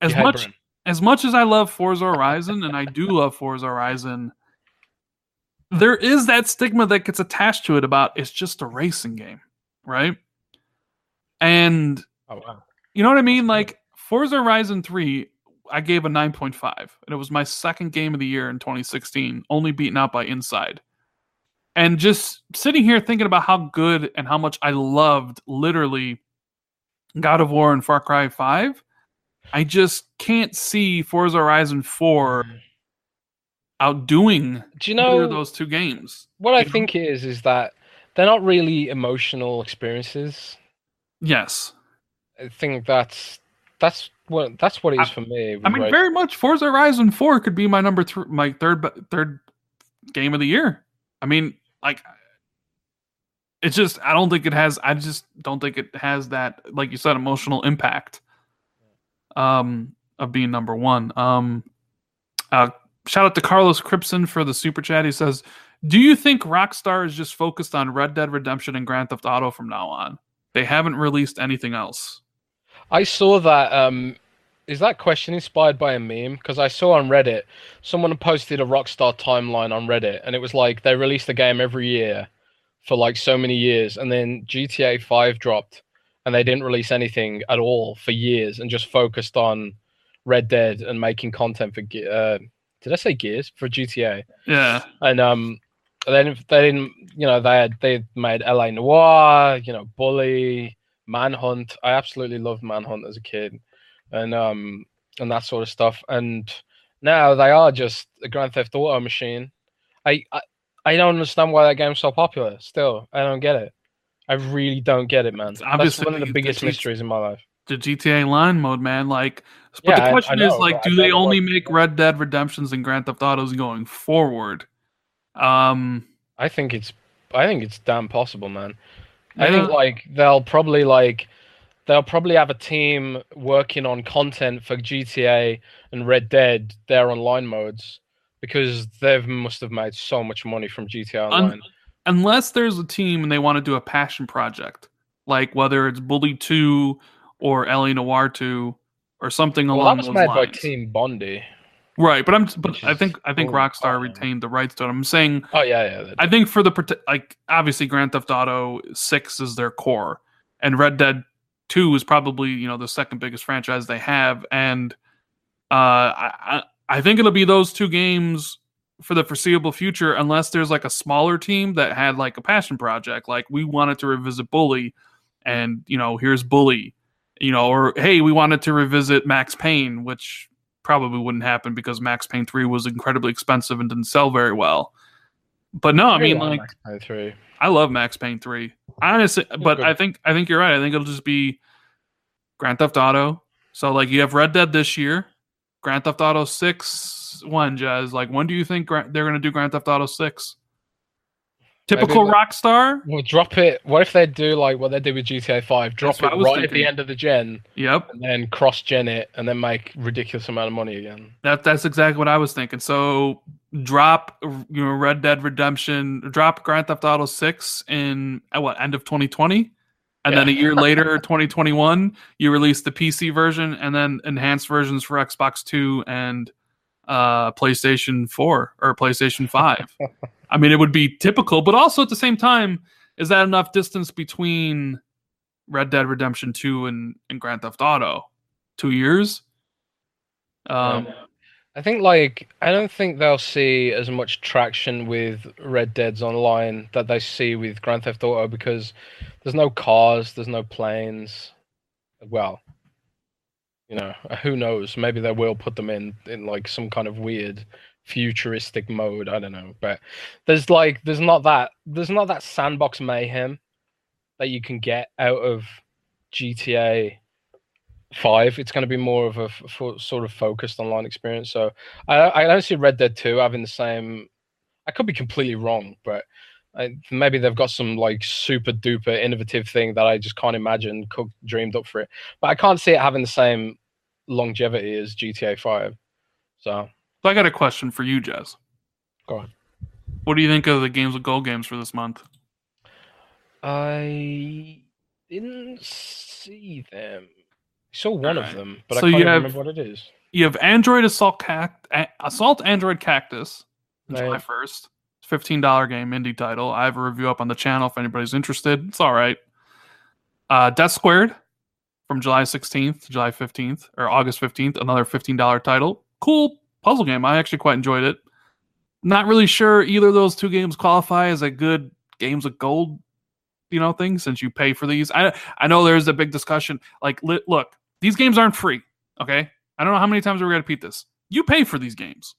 as much as much as I love Forza Horizon, and I do love Forza Horizon, there is that stigma that gets attached to it about it's just a racing game, right? And Oh wow. you know what I mean? Like Forza Horizon 3, I gave a 9.5, and it was my second game of the year in 2016, only beaten out by Inside. And just sitting here thinking about how good and how much I loved literally God of War and Far Cry 5, I just can't see Forza Horizon 4 mm. Outdoing Do you know those two games. what I you know? think it is is that they're not really emotional experiences. Yes. I think that's that's what that's what it is I- for me. I mean, Red- very much Forza Horizon 4 could be my number three, my third third game of the year. I mean, like, it's just I don't think it has. I just don't think it has that, like you said, emotional impact. Um, of being number one. Um, uh, shout out to Carlos Cripson for the super chat. He says, "Do you think Rockstar is just focused on Red Dead Redemption and Grand Theft Auto from now on? They haven't released anything else." I saw that. Um, is that question inspired by a meme? Because I saw on Reddit someone posted a Rockstar timeline on Reddit, and it was like they released the game every year for like so many years, and then GTA Five dropped, and they didn't release anything at all for years, and just focused on Red Dead and making content for. Uh, did I say Gears for GTA? Yeah, And um, then they didn't, you know, they had they made LA Noire, you know, Bully, Manhunt. I absolutely loved Manhunt as a kid, and um and that sort of stuff. And now they are just a Grand Theft Auto machine. I I, I don't understand why that game's so popular. Still, I don't get it. I really don't get it, man. It's That's one of the biggest mysteries in my life. The GTA line mode, man. Like, but Yeah, I- the I question is, like, I do they only make Red Dead Redemptions and Grand Theft Autos going forward? Um, I think it's I think it's damn possible, man. I think like they'll probably like they'll probably have a team working on content for GTA and Red Dead, their online modes, because they've must have made so much money from GTA Un- Online. unless there's a team and they want to do a passion project, like whether it's Bully Two or LA Noire Two or something well, along that was those made lines. by Team Bondi. Right, but I'm but I think I think. Rockstar retained the rights to it. I'm saying Oh yeah, yeah. I think for the like obviously Grand Theft Auto Six is their core, and Red Dead Two is probably you know the second biggest franchise they have, and uh, I I think it'll be those two games for the foreseeable future, unless there's like a smaller team that had like a passion project, like we wanted to revisit Bully, and you know here's Bully, you know, or hey we wanted to revisit Max Payne, which probably wouldn't happen because Max Payne Three was incredibly expensive and didn't sell very well. But no, I mean like Max Payne three. I love Max Payne 3. Honestly, but. I think I think you're right. I think it'll just be Grand Theft Auto. So like you have Red Dead this year, Grand Theft Auto 6 when Jez like when do you think they're going to do Grand Theft Auto 6? Typical Maybe- Rockstar? Well, drop it. What if they do like what they did with GTA Five? Drop That's it right at the end of the gen, Yep. and then cross gen it, and then make ridiculous amount of money again. That that's exactly what I was thinking. So drop you know Red Dead Redemption, drop Grand Theft Auto 6 in what end of 2020? And then a year later, 2021, you release the PC version and then enhanced versions for Xbox 2 and uh, PlayStation 4 or PlayStation 5. I mean, it would be typical, but also at the same time, is that enough distance between Red Dead Redemption 2 and, and Grand Theft Auto? Two years? Um, I think like I don't think they'll see as much traction with Red Dead's online that they see with Grand Theft Auto because there's no cars, there's no planes. Well, you know, uh, who knows? Maybe they will put them in in like some kind of weird futuristic mode. I don't know, but there's like there's not that there's not that sandbox mayhem that you can get out of GTA five. It's going to be more of a sort of focused online experience. So I I don't see Red Dead two having the same. I could be completely wrong, but I, maybe they've got some like super duper innovative thing that I just can't imagine cooked dreamed up for it. But I can't see it having the same longevity as GTA five. So so I got a question for you, Jez. go on. What do you think of the Games with Gold games for this month? I didn't see them. I saw one Alright. of them, but So I can't you have- remember what it is. You have Android Assault Cact- Assault Android Cactus, July Right. first. Fifteen dollar game indie title. I have a review up on the channel if anybody's interested. It's all right. Uh, Death Squared from July sixteenth, to July fifteenth, or August fifteenth. Another fifteen dollar title. Cool puzzle game. I actually quite enjoyed it. Not really sure either of those two games qualify as a good games of gold, you know, thing since you pay for these. I I know there's a big discussion. Like, li- look, these games aren't free. Okay, I don't know how many times we're to repeat this. You pay for these games.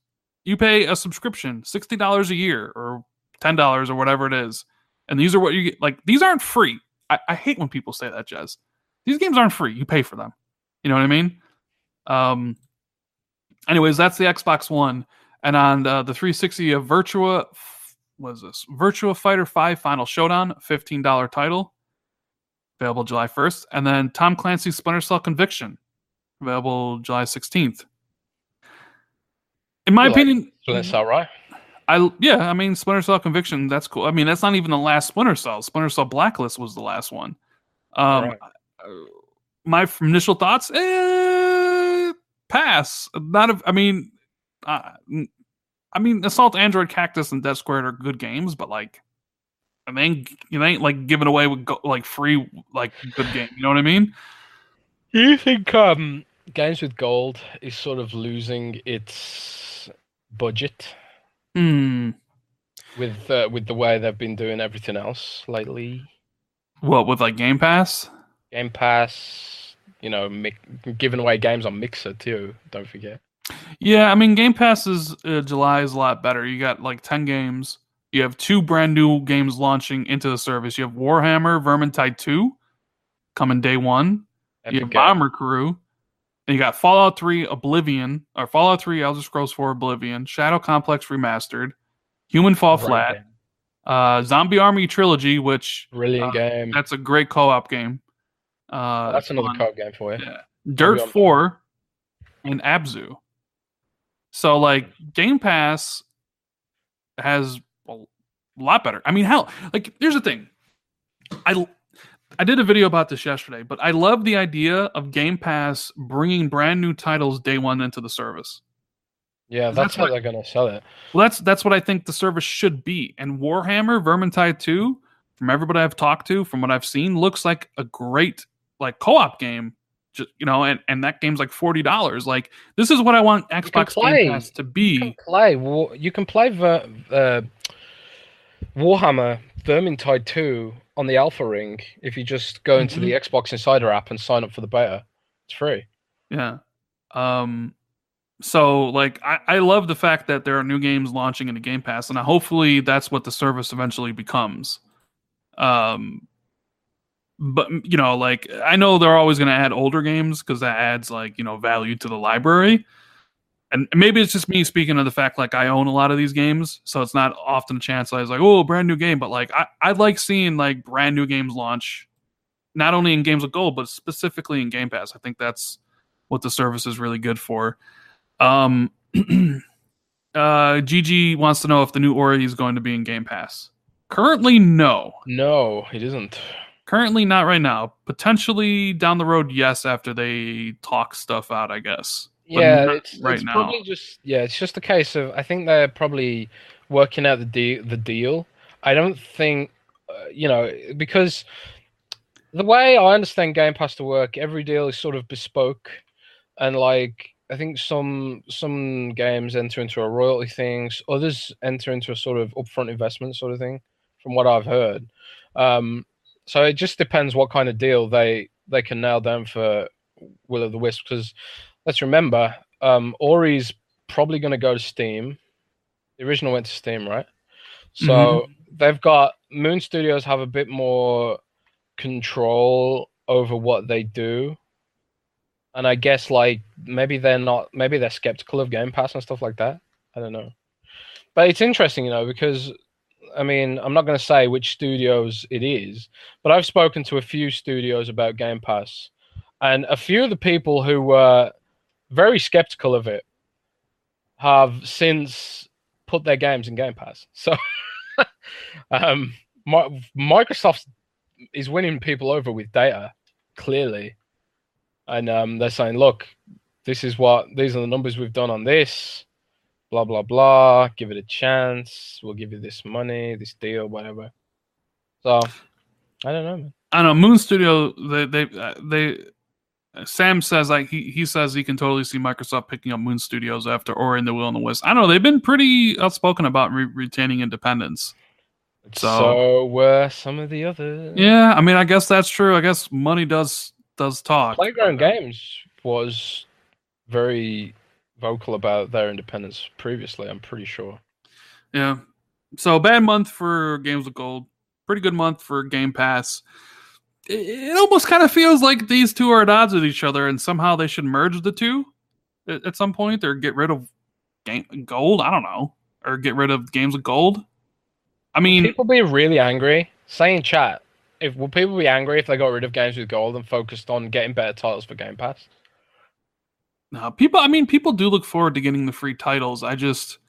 You pay a subscription, sixty dollars a year or ten dollars or whatever it is, and these are what you get. Like these aren't free. I, I hate when people say that, Jez. These games aren't free. You pay for them. You know what I mean? Um. Anyways, that's the Xbox One, and on uh, the 360 of Virtua, what is this? Virtua Fighter 5 Final Showdown, fifteen dollar title, available July 1st, and then Tom Clancy's Splinter Cell Conviction, available July 16th. In my opinion, So that's all right. I yeah, I mean Splinter Cell Conviction, that's cool. I mean, that's not even the last Splinter Cell. Splinter Cell Blacklist was the last one. Um Right. uh, my initial thoughts, eh, pass. Not a, I mean, uh, I mean, Assault Android Cactus and Death Squared are good games, but like, I mean, it ain't like giving away with go, like free like good game. You know what I mean? Do you think um, Games with Gold is sort of losing its budget? Hmm. with uh, with the way they've been doing everything else lately. What with like Game Pass? Game Pass, you know, mi- giving away games on Mixer too. Don't forget. Yeah, I mean Game Pass is uh, July is a lot better. You got like ten games. You have two brand new games launching into the service. You have Warhammer Vermintide Two coming day one. Epic you have. Bomber Crew. And you got Fallout 3 Oblivion, or Fallout 3 Elder Scrolls 4 Oblivion, Shadow Complex Remastered, Human Fall Flat, uh, Zombie Army Trilogy, which Brilliant uh, game. that's a great co-op game. Uh, That's another co-op game for you. Yeah. Dirt on- 4 and Abzu. So like Game Pass has a lot better. I mean, hell, like here's the thing. I I did a video about this yesterday, but I love the idea of Game Pass bringing brand new titles day one into the service. Yeah, That's that's, how what- they're gonna sell it. Well, that's that's what I think the service should be. And Warhammer Vermintide 2, from everybody I've talked to, from what I've seen, looks like a great like co-op game. Just you know, and, and that game's like forty dollars. Like this is what I want Xbox. Game Pass to You be. can play. You can play Ver, uh, Warhammer Vermintide 2 on the Alpha Ring if you just go into the Mm-hmm. Xbox Insider app and sign up for the beta. It's free. Yeah. Um so like I, I love the fact that there are new games launching into Game Pass and hopefully that's what the service eventually becomes. Um but you know like I know they're always going to add older games cuz that adds like, you know, value to the library. And maybe it's just me speaking of the fact like I own a lot of these games, so it's not often a chance I was like, "Oh, brand new game," but like I I like seeing like brand new games launch not only in games of gold but specifically in Game Pass. I think that's what the service is really good for. Um, uh, Gigi wants to know if the new Ori is going to be in Game Pass. Currently, no. No, it isn't. Currently, not right now. Potentially down the road, yes. After they talk stuff out, I guess. Yeah, it's, right it's now. probably just yeah, it's just a case of I think they're probably working out the de- the deal. I don't think uh, you know because the way I understand Game Pass to work, every deal is sort of bespoke, and like I think some some games enter into a royalty things, others enter into a sort of upfront investment sort of thing, from what I've heard. Um, so it just depends what kind of deal they they can nail down for Will of the Wisp because let's remember, um, Ori's probably going to go to Steam. The original went to Steam, right? So they've got Moon Studios have a bit more control over what they do, and I guess like maybe they're not, maybe they're skeptical of Game Pass and stuff like that. I don't know, but it's interesting, you know, because I mean, I'm not going to say which studios it is, but I've spoken to a few studios about Game Pass, and a few of the people who were very skeptical of it have since put their games in Game Pass. So, um, Mi- Microsoft is winning people over with data, clearly, and um, they're saying, "Look, this is what these are the numbers we've done on this." Blah blah blah. Give it a chance. We'll give you this money, this deal, whatever. So, I don't know, man. I know. Moon Studio, they they uh, they. Sam says like he, he says he can totally see Microsoft picking up Moon Studios after or in the Will and the Wisp. I don't know. They've been pretty outspoken about re- retaining independence. So- So were some of the others. Yeah, I mean, I guess that's true. I guess money does does talk. Playground Games was very vocal about their independence previously. I'm pretty sure. Yeah. So bad month for games of gold. Pretty good month for Game Pass. It, almost kind of feels like these two are at odds with each other, and somehow they should merge the two at, some point, or get rid of game gold. I don't know, or get rid of games with gold. I mean, people be really angry. Say in chat, if will people be angry if they got rid of games with gold and focused on getting better titles for Game Pass? No, people. I mean, people do look forward to getting the free titles. I just,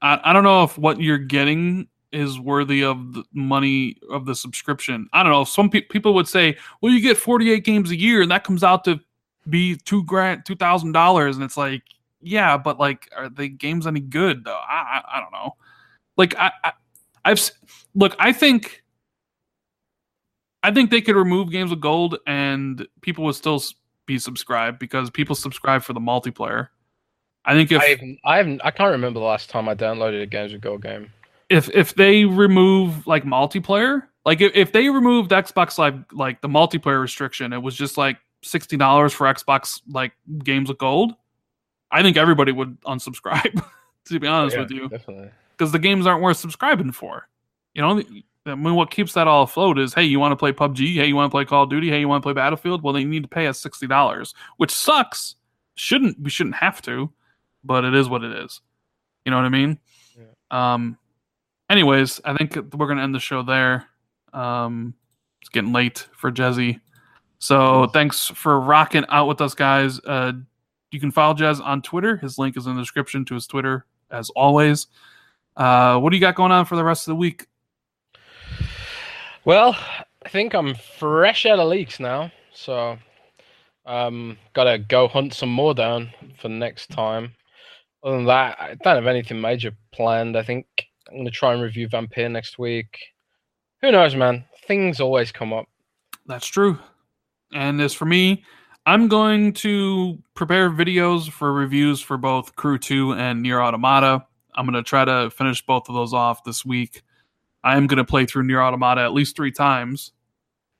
I, I don't know if what you're getting is worthy of the money of the subscription. I don't know. Some pe- people would say, "Well, you get 48 games a year, and that comes out to be two grand, two thousand dollars," and it's like, yeah, but like, are the games any good though? I, I, I don't know. Like, I, I, I've look. I think. I think they could remove games of gold and people would still be subscribed because people subscribe for the multiplayer. I think if I haven't, I haven't, I can't remember the last time I downloaded a Games of Gold game. If if they remove like multiplayer, like if, if they removed Xbox Live like the multiplayer restriction, it was just like sixty dollars for Xbox like games with gold. I think everybody would unsubscribe. to be honest Yeah, with you, because the games aren't worth subscribing for. You know, I mean, what keeps that all afloat is, hey, you want to play PUBG? Hey, you want to play Call of Duty? Hey, you want to play Battlefield? Well, they need to pay us sixty dollars, which sucks. Shouldn't we shouldn't have to, but it is what it is. You know what I mean? Yeah. Um. Anyways, I think we're gonna end the show there. Um, it's getting late for Jezzy. So thanks for rocking out with us, guys. Uh, you can follow Jez on Twitter. His link is in the description to his Twitter, as always. Uh, what do you got going on for the rest of the week? Well, I think I'm fresh out of leaks now, so um, gotta go hunt some more down for next time. Other than that, I don't have anything major planned. I think I'm gonna try and review Vampyr next week. Who knows, man? Things always come up. That's true. And as for me, I'm going to prepare videos for reviews for both Crew 2 and NieR Automata. I'm going to try to finish both of those off this week. I am going to play through NieR Automata at least three times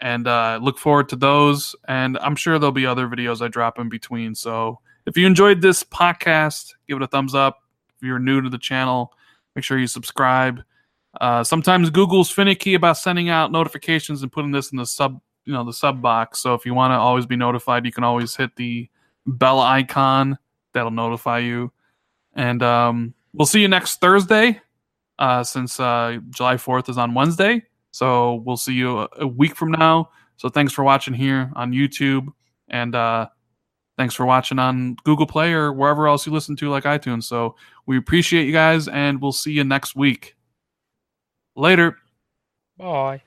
and uh, look forward to those. And I'm sure there'll be other videos I drop in between. So if you enjoyed this podcast, give it a thumbs up. If you're new to the channel, make sure you subscribe. Uh, sometimes Google's finicky about sending out notifications and putting this in the sub, you know, the sub box. So if you want to always be notified, you can always hit the bell icon. That'll notify you. And um, we'll see you next Thursday, uh, since uh, July 4th is on Wednesday. So we'll see you a, a week from now. So thanks for watching here on YouTube, and uh, thanks for watching on Google Play or wherever else you listen to, like iTunes. So we appreciate you guys, and we'll see you next week. Later. Bye.